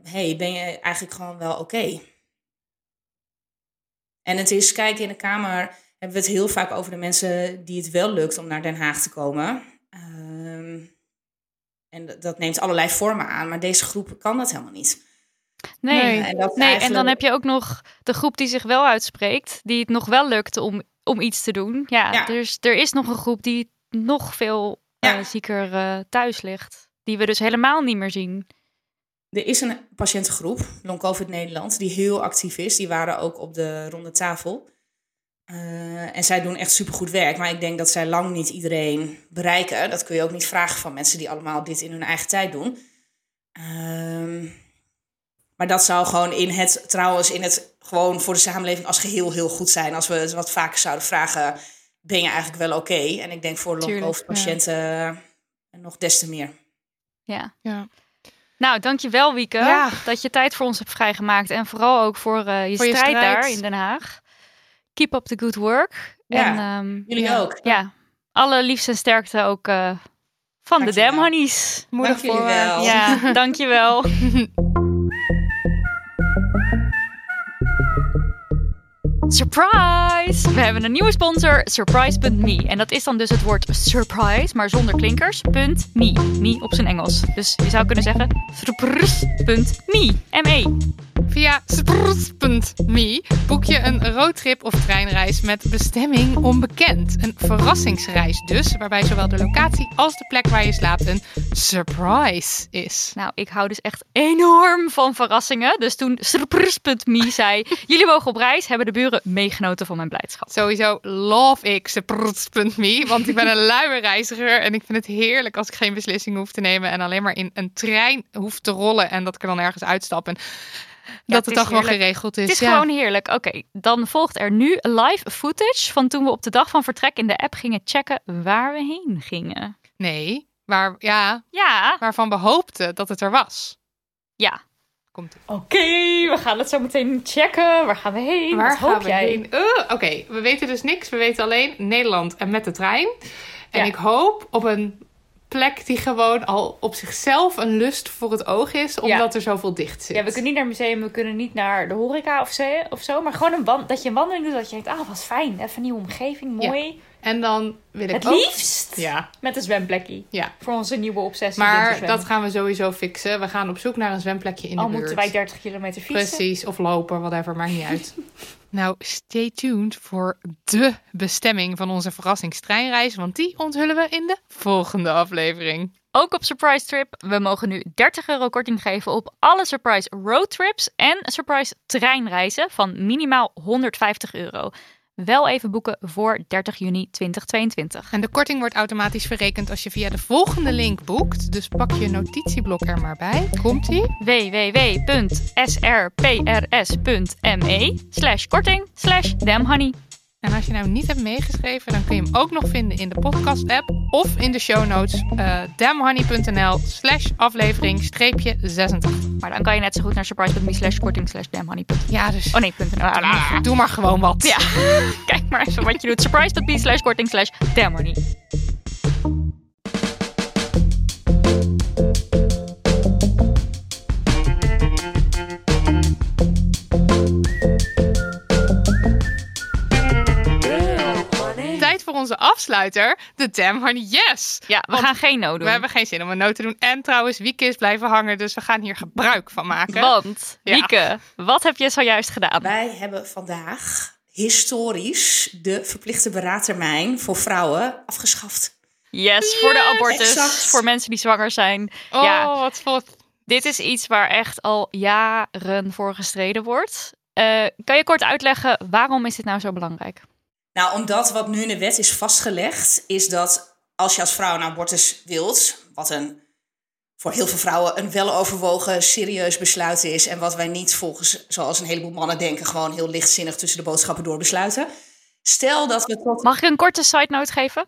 hey, ben je eigenlijk gewoon wel oké? En het is, kijk, in de Kamer hebben we het heel vaak over de mensen die het wel lukt om naar Den Haag te komen. Ehm, en dat- dat neemt allerlei vormen aan, maar deze groep kan dat helemaal niet. Nee, Nee. En, dat en dan heb je ook nog de groep die zich wel uitspreekt, die het nog wel lukt om, om iets te doen. Ja, Ja. Dus er is nog een groep die nog veel Ja. eh, zieker eh, thuis ligt, die we dus helemaal niet meer zien. Er is een patiëntengroep, Long COVID Nederland, die heel actief is. Die waren ook op de ronde tafel. Eh, en zij doen echt supergoed werk. Maar ik denk dat zij lang niet iedereen bereiken. Dat kun je ook niet vragen van mensen die allemaal dit in hun eigen tijd doen. Ehm, maar dat zou gewoon in het, trouwens, in het gewoon voor de samenleving als geheel heel goed zijn. Als we het wat vaker zouden vragen, ben je eigenlijk wel oké? En ik denk voor long Tuurlijk, COVID patiënten nog des te meer. Ja. Ja. Nou, dankjewel Wieke, Ja. dat je tijd voor ons hebt vrijgemaakt. En vooral ook voor eh, je, Voor je strijd, daar in Den Haag. Keep up the good work. Ja, en, ehm, Jullie Ja. ook. ja, alle liefst en sterkte ook eh, van de. Dam Honeys. Moedig voor. wel. Ja, dankjewel. Surprise! We hebben een nieuwe sponsor, Surprise.me. En dat is dan dus het woord surprise, maar zonder klinkers. Punt .me. Me op zijn Engels. Dus je zou kunnen zeggen surprise.me. M-E. Via spruts.me boek je een roadtrip of treinreis met bestemming onbekend. Een verrassingsreis dus, waarbij zowel de locatie als de plek waar je slaapt een surprise is. Nou, ik hou dus echt enorm van verrassingen. Dus toen surprise.me zei, jullie mogen op reis, hebben de buren meegenoten van mijn blijdschap. Sowieso love ik spruts.me, want ik ben een luie reiziger en ik vind het heerlijk als ik geen beslissing hoef te nemen en alleen maar in een trein hoef te rollen en dat ik er dan ergens uitstap en dat het toch wel geregeld is. Het is ja. gewoon heerlijk. Oké, dan volgt er nu live footage van toen we op de dag van vertrek in de app gingen checken waar we heen gingen. Nee, waar, ja, Ja, waarvan we hoopten dat het er was. ja. Komt Oké, we gaan het zo meteen checken. Waar gaan we heen? Waar Wat gaan hoop we jij? heen? Uh, Oké, we weten dus niks. We weten alleen Nederland en met de trein. En Ja. ik hoop op een plek die gewoon al op zichzelf een lust voor het oog is, omdat er zoveel dicht zit. Ja, we kunnen niet naar het museum, we kunnen niet naar de horeca of zo, of zo maar gewoon een dat je een wandeling doet dat je denkt, ah, wat fijn, even een nieuwe omgeving, mooi. En dan wil ik Het ook... liefst Ja, met een zwemplekje. ja. Voor onze nieuwe obsessie. Maar dat gaan we sowieso fixen. We gaan op zoek naar een zwemplekje in Al de buurt. moeten wij 30 kilometer fietsen. Precies, of lopen, whatever, maakt niet uit. nou, stay tuned voor de bestemming van onze verrassingstreinreis, want die onthullen we in de volgende aflevering. Ook op Surprise Trip. We mogen nu 30 euro korting geven op alle Surprise roadtrips en Surprise treinreizen van minimaal 150 euro. Wel even boeken voor 30 juni 2022. En de korting wordt automatisch verrekend als je via de volgende link boekt. Dus pak je notitieblok er maar bij. Komt-ie? www.srprs.me slash korting slash damhoney. En als je nou niet hebt meegeschreven, dan kun je hem ook nog vinden in de podcast-app of in de show notes. Uh, damhoney.nl slash aflevering streepje 86. Maar dan kan je net zo goed naar surprise.me slash korting slash damhoney. Ja, dus Oh nee, punt. NL. Ah, doe maar gewoon wat. Ja, kijk maar even wat je doet. Surprise.me slash korting slash damhoney. Onze afsluiter, de Damn Honey Yes. Ja, we gaan geen no doen. We hebben geen zin om een noot te doen. En trouwens, Wieke is blijven hangen, dus we gaan hier gebruik van maken. Want, Ja. Wieke, wat heb je zojuist gedaan? Wij hebben vandaag historisch de verplichte beraadtermijn voor vrouwen afgeschaft. Yes, voor de abortus. Exact. Voor mensen die zwanger zijn. Oh, Ja. wat vlot. Dit is iets waar echt al jaren voor gestreden wordt. Eh, kan je kort uitleggen waarom is dit nou zo belangrijk? Nou, omdat wat nu in de wet is vastgelegd, is dat als je als vrouw een abortus wilt, wat een voor heel veel vrouwen een weloverwogen, serieus besluit is. En wat wij niet volgens, zoals een heleboel mannen denken, gewoon heel lichtzinnig tussen de boodschappen door besluiten. Stel dat we tot. Mag ik een korte side note geven?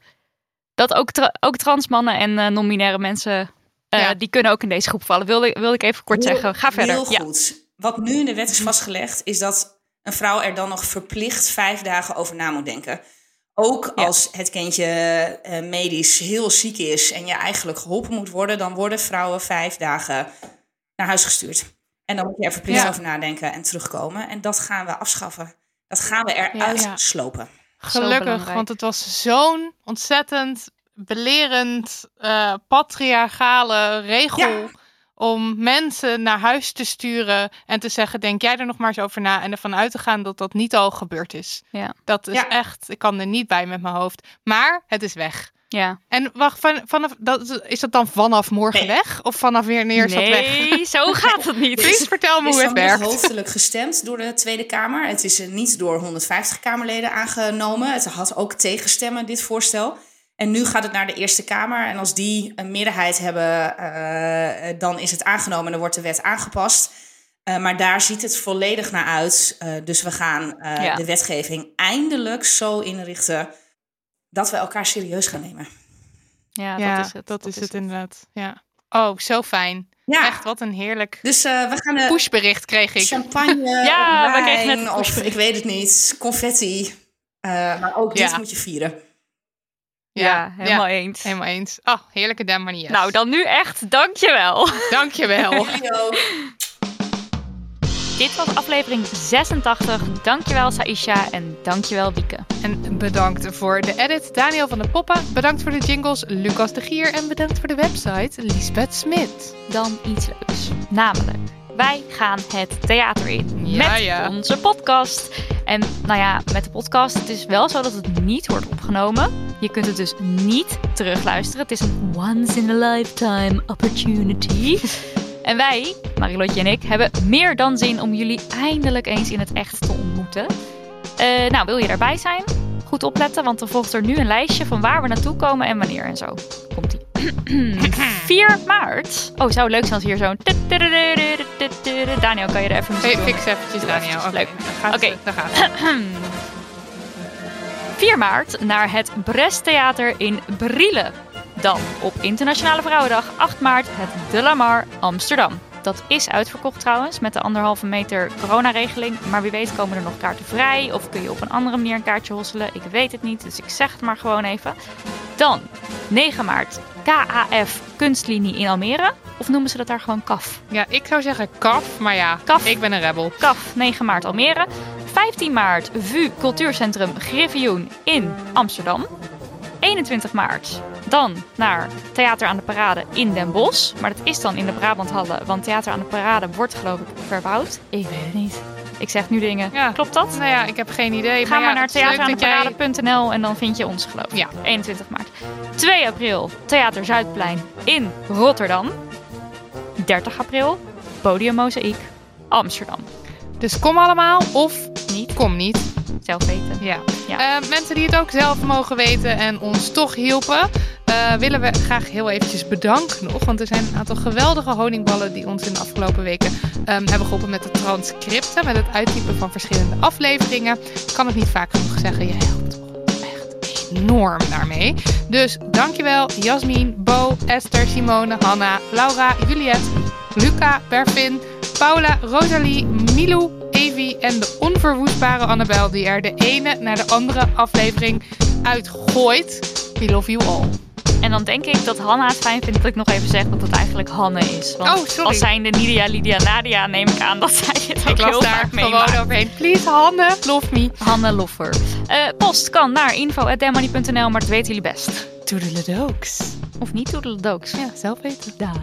Dat ook, tra ook transmannen en uh, non-binaire mensen, uh, ja. die kunnen ook in deze groep vallen. Wilde, wilde ik even kort heel, zeggen. Ga verder. Heel goed. Ja. Wat nu in de wet is vastgelegd, is dat een vrouw er dan nog verplicht vijf dagen over na moet denken. Ook als het kindje uh, medisch heel ziek is en je eigenlijk geholpen moet worden, dan worden vrouwen vijf dagen naar huis gestuurd. En dan moet je er verplicht ja. over nadenken en terugkomen. En dat gaan we afschaffen. Dat gaan we eruit ja, slopen. Gelukkig, want het was zo'n ontzettend belerend, uh, patriarchale regel om mensen naar huis te sturen en te zeggen: Denk jij er nog maar eens over na? En ervan uit te gaan dat dat niet al gebeurd is. Ja. Dat is ja. echt, ik kan er niet bij met mijn hoofd. Maar het is weg. Ja. En wacht, van, vanaf, dat, is dat dan vanaf morgen nee. weg? Of vanaf wanneer is nee, dat weg? Nee, zo gaat het niet. Please vertel me hoe het werkt. Het is hoofdelijk gestemd door de Tweede Kamer. Het is niet door 150 Kamerleden aangenomen. Het had ook tegenstemmen, dit voorstel. En nu gaat het naar de Eerste Kamer. En als die een meerderheid hebben, uh, dan is het aangenomen en dan wordt de wet aangepast. Uh, maar daar ziet het volledig naar uit. Uh, dus we gaan ja. de wetgeving eindelijk zo inrichten dat we elkaar serieus gaan nemen. Ja, ja dat is het. Dat, dat is, is het, het inderdaad. Ja. Oh, zo fijn. Ja. Echt, wat een heerlijk dus, we gaan de pushbericht kreeg ik. Champagne, ja, wijn, we kregen net of ik weet het niet, confetti. maar ook dit ja. moet je vieren. Ja, helemaal eens. Helemaal eens. Oh, heerlijke damanier. Nou, dan nu echt, dankjewel. Dankjewel. Dit was aflevering 86. Dankjewel Saisha en dankjewel Wieke. En bedankt voor de edit Daniel van de Poppen. Bedankt voor de jingles Lucas de Gier. En bedankt voor de website Lisbeth Smit. Dan iets leuks. Namelijk, wij gaan het theater in ja, met ja. onze podcast. En nou ja, met de podcast, het is wel zo dat het niet wordt opgenomen. Je kunt het dus niet terugluisteren. Het is een once in a lifetime opportunity. en wij, Marilotje en ik, hebben meer dan zin om jullie eindelijk eens in het echt te ontmoeten. Uh, nou, wil je daarbij zijn? Goed opletten, want er volgt er nu een lijstje van waar we naartoe komen en wanneer en zo. Komt-ie. 4 maart. Oh, zou leuk zijn als hier zo'n... Daniel, kan je er even muziek hey, Fix eventjes, Daniel. Oké, Leuk. Oké, Oké. daar gaat het. 4 maart naar het Brest Theater in Brielle. Dan op Internationale Vrouwendag 8 maart het De La Mar Amsterdam. Dat is uitverkocht trouwens met de anderhalve meter coronaregeling. Maar wie weet komen er nog kaarten vrij. Of kun je op een andere manier een kaartje hosselen. Ik weet het niet, dus ik zeg het maar gewoon even. Dan 9 maart KAF Kunstlinie in Almere. Of noemen ze dat daar gewoon KAF? Ja, ik zou zeggen kaf, maar ja, Kaf. ik ben een rebel. KAF 9 maart Almere. 15 maart VU Cultuurcentrum Griffioen in Amsterdam. 21 maart dan naar Theater aan de Parade in Den Bosch. Maar dat is dan in de Brabanthallen, want Theater aan de Parade wordt geloof ik verbouwd. Ik weet het niet. Ik zeg nu dingen. Ja. Klopt dat? Nou ja, ik heb geen idee. Ga maar, maar, ja, naar theateraandeparade.nl en dan vind je ons geloof ik. Ja. 21 maart. 2 april Theater Zuidplein in Rotterdam. 30 april Podium Mozaïek Amsterdam. Dus kom allemaal of Niet kom niet. zelf weten. Ja. Ja. Eh, mensen die het ook zelf mogen weten en ons toch hielpen, eh, willen we graag heel eventjes bedanken nog. Want er zijn een aantal geweldige honingballen die ons in de afgelopen weken ehm, hebben geholpen met de transcripten, met het uittypen van verschillende afleveringen. Ik kan het niet vaak genoeg zeggen, je helpt echt enorm daarmee. Dus dankjewel Jasmin, Bo, Esther, Simone, Hanna, Laura, Juliette, Luca, Perfin, Paula, Rosalie, Milou, Evie en de onverwoestbare Annabel die er de ene naar de andere aflevering uitgooit. We love you all. En dan denk ik dat Hanna het fijn vindt dat ik nog even zeg dat het eigenlijk Hanne is. Want Oh, sorry. als zijnde Nidia, Lydia, Nadia neem ik aan dat zij het ook Ik las heel daar gewoon overheen. Please, Hanne, love me. Hanne Loffer. Eh, post kan naar info.demoney.nl, maar dat weten jullie best. Toedeledoks. Of niet, toedeledooks. Ja, zelf weten. Dag.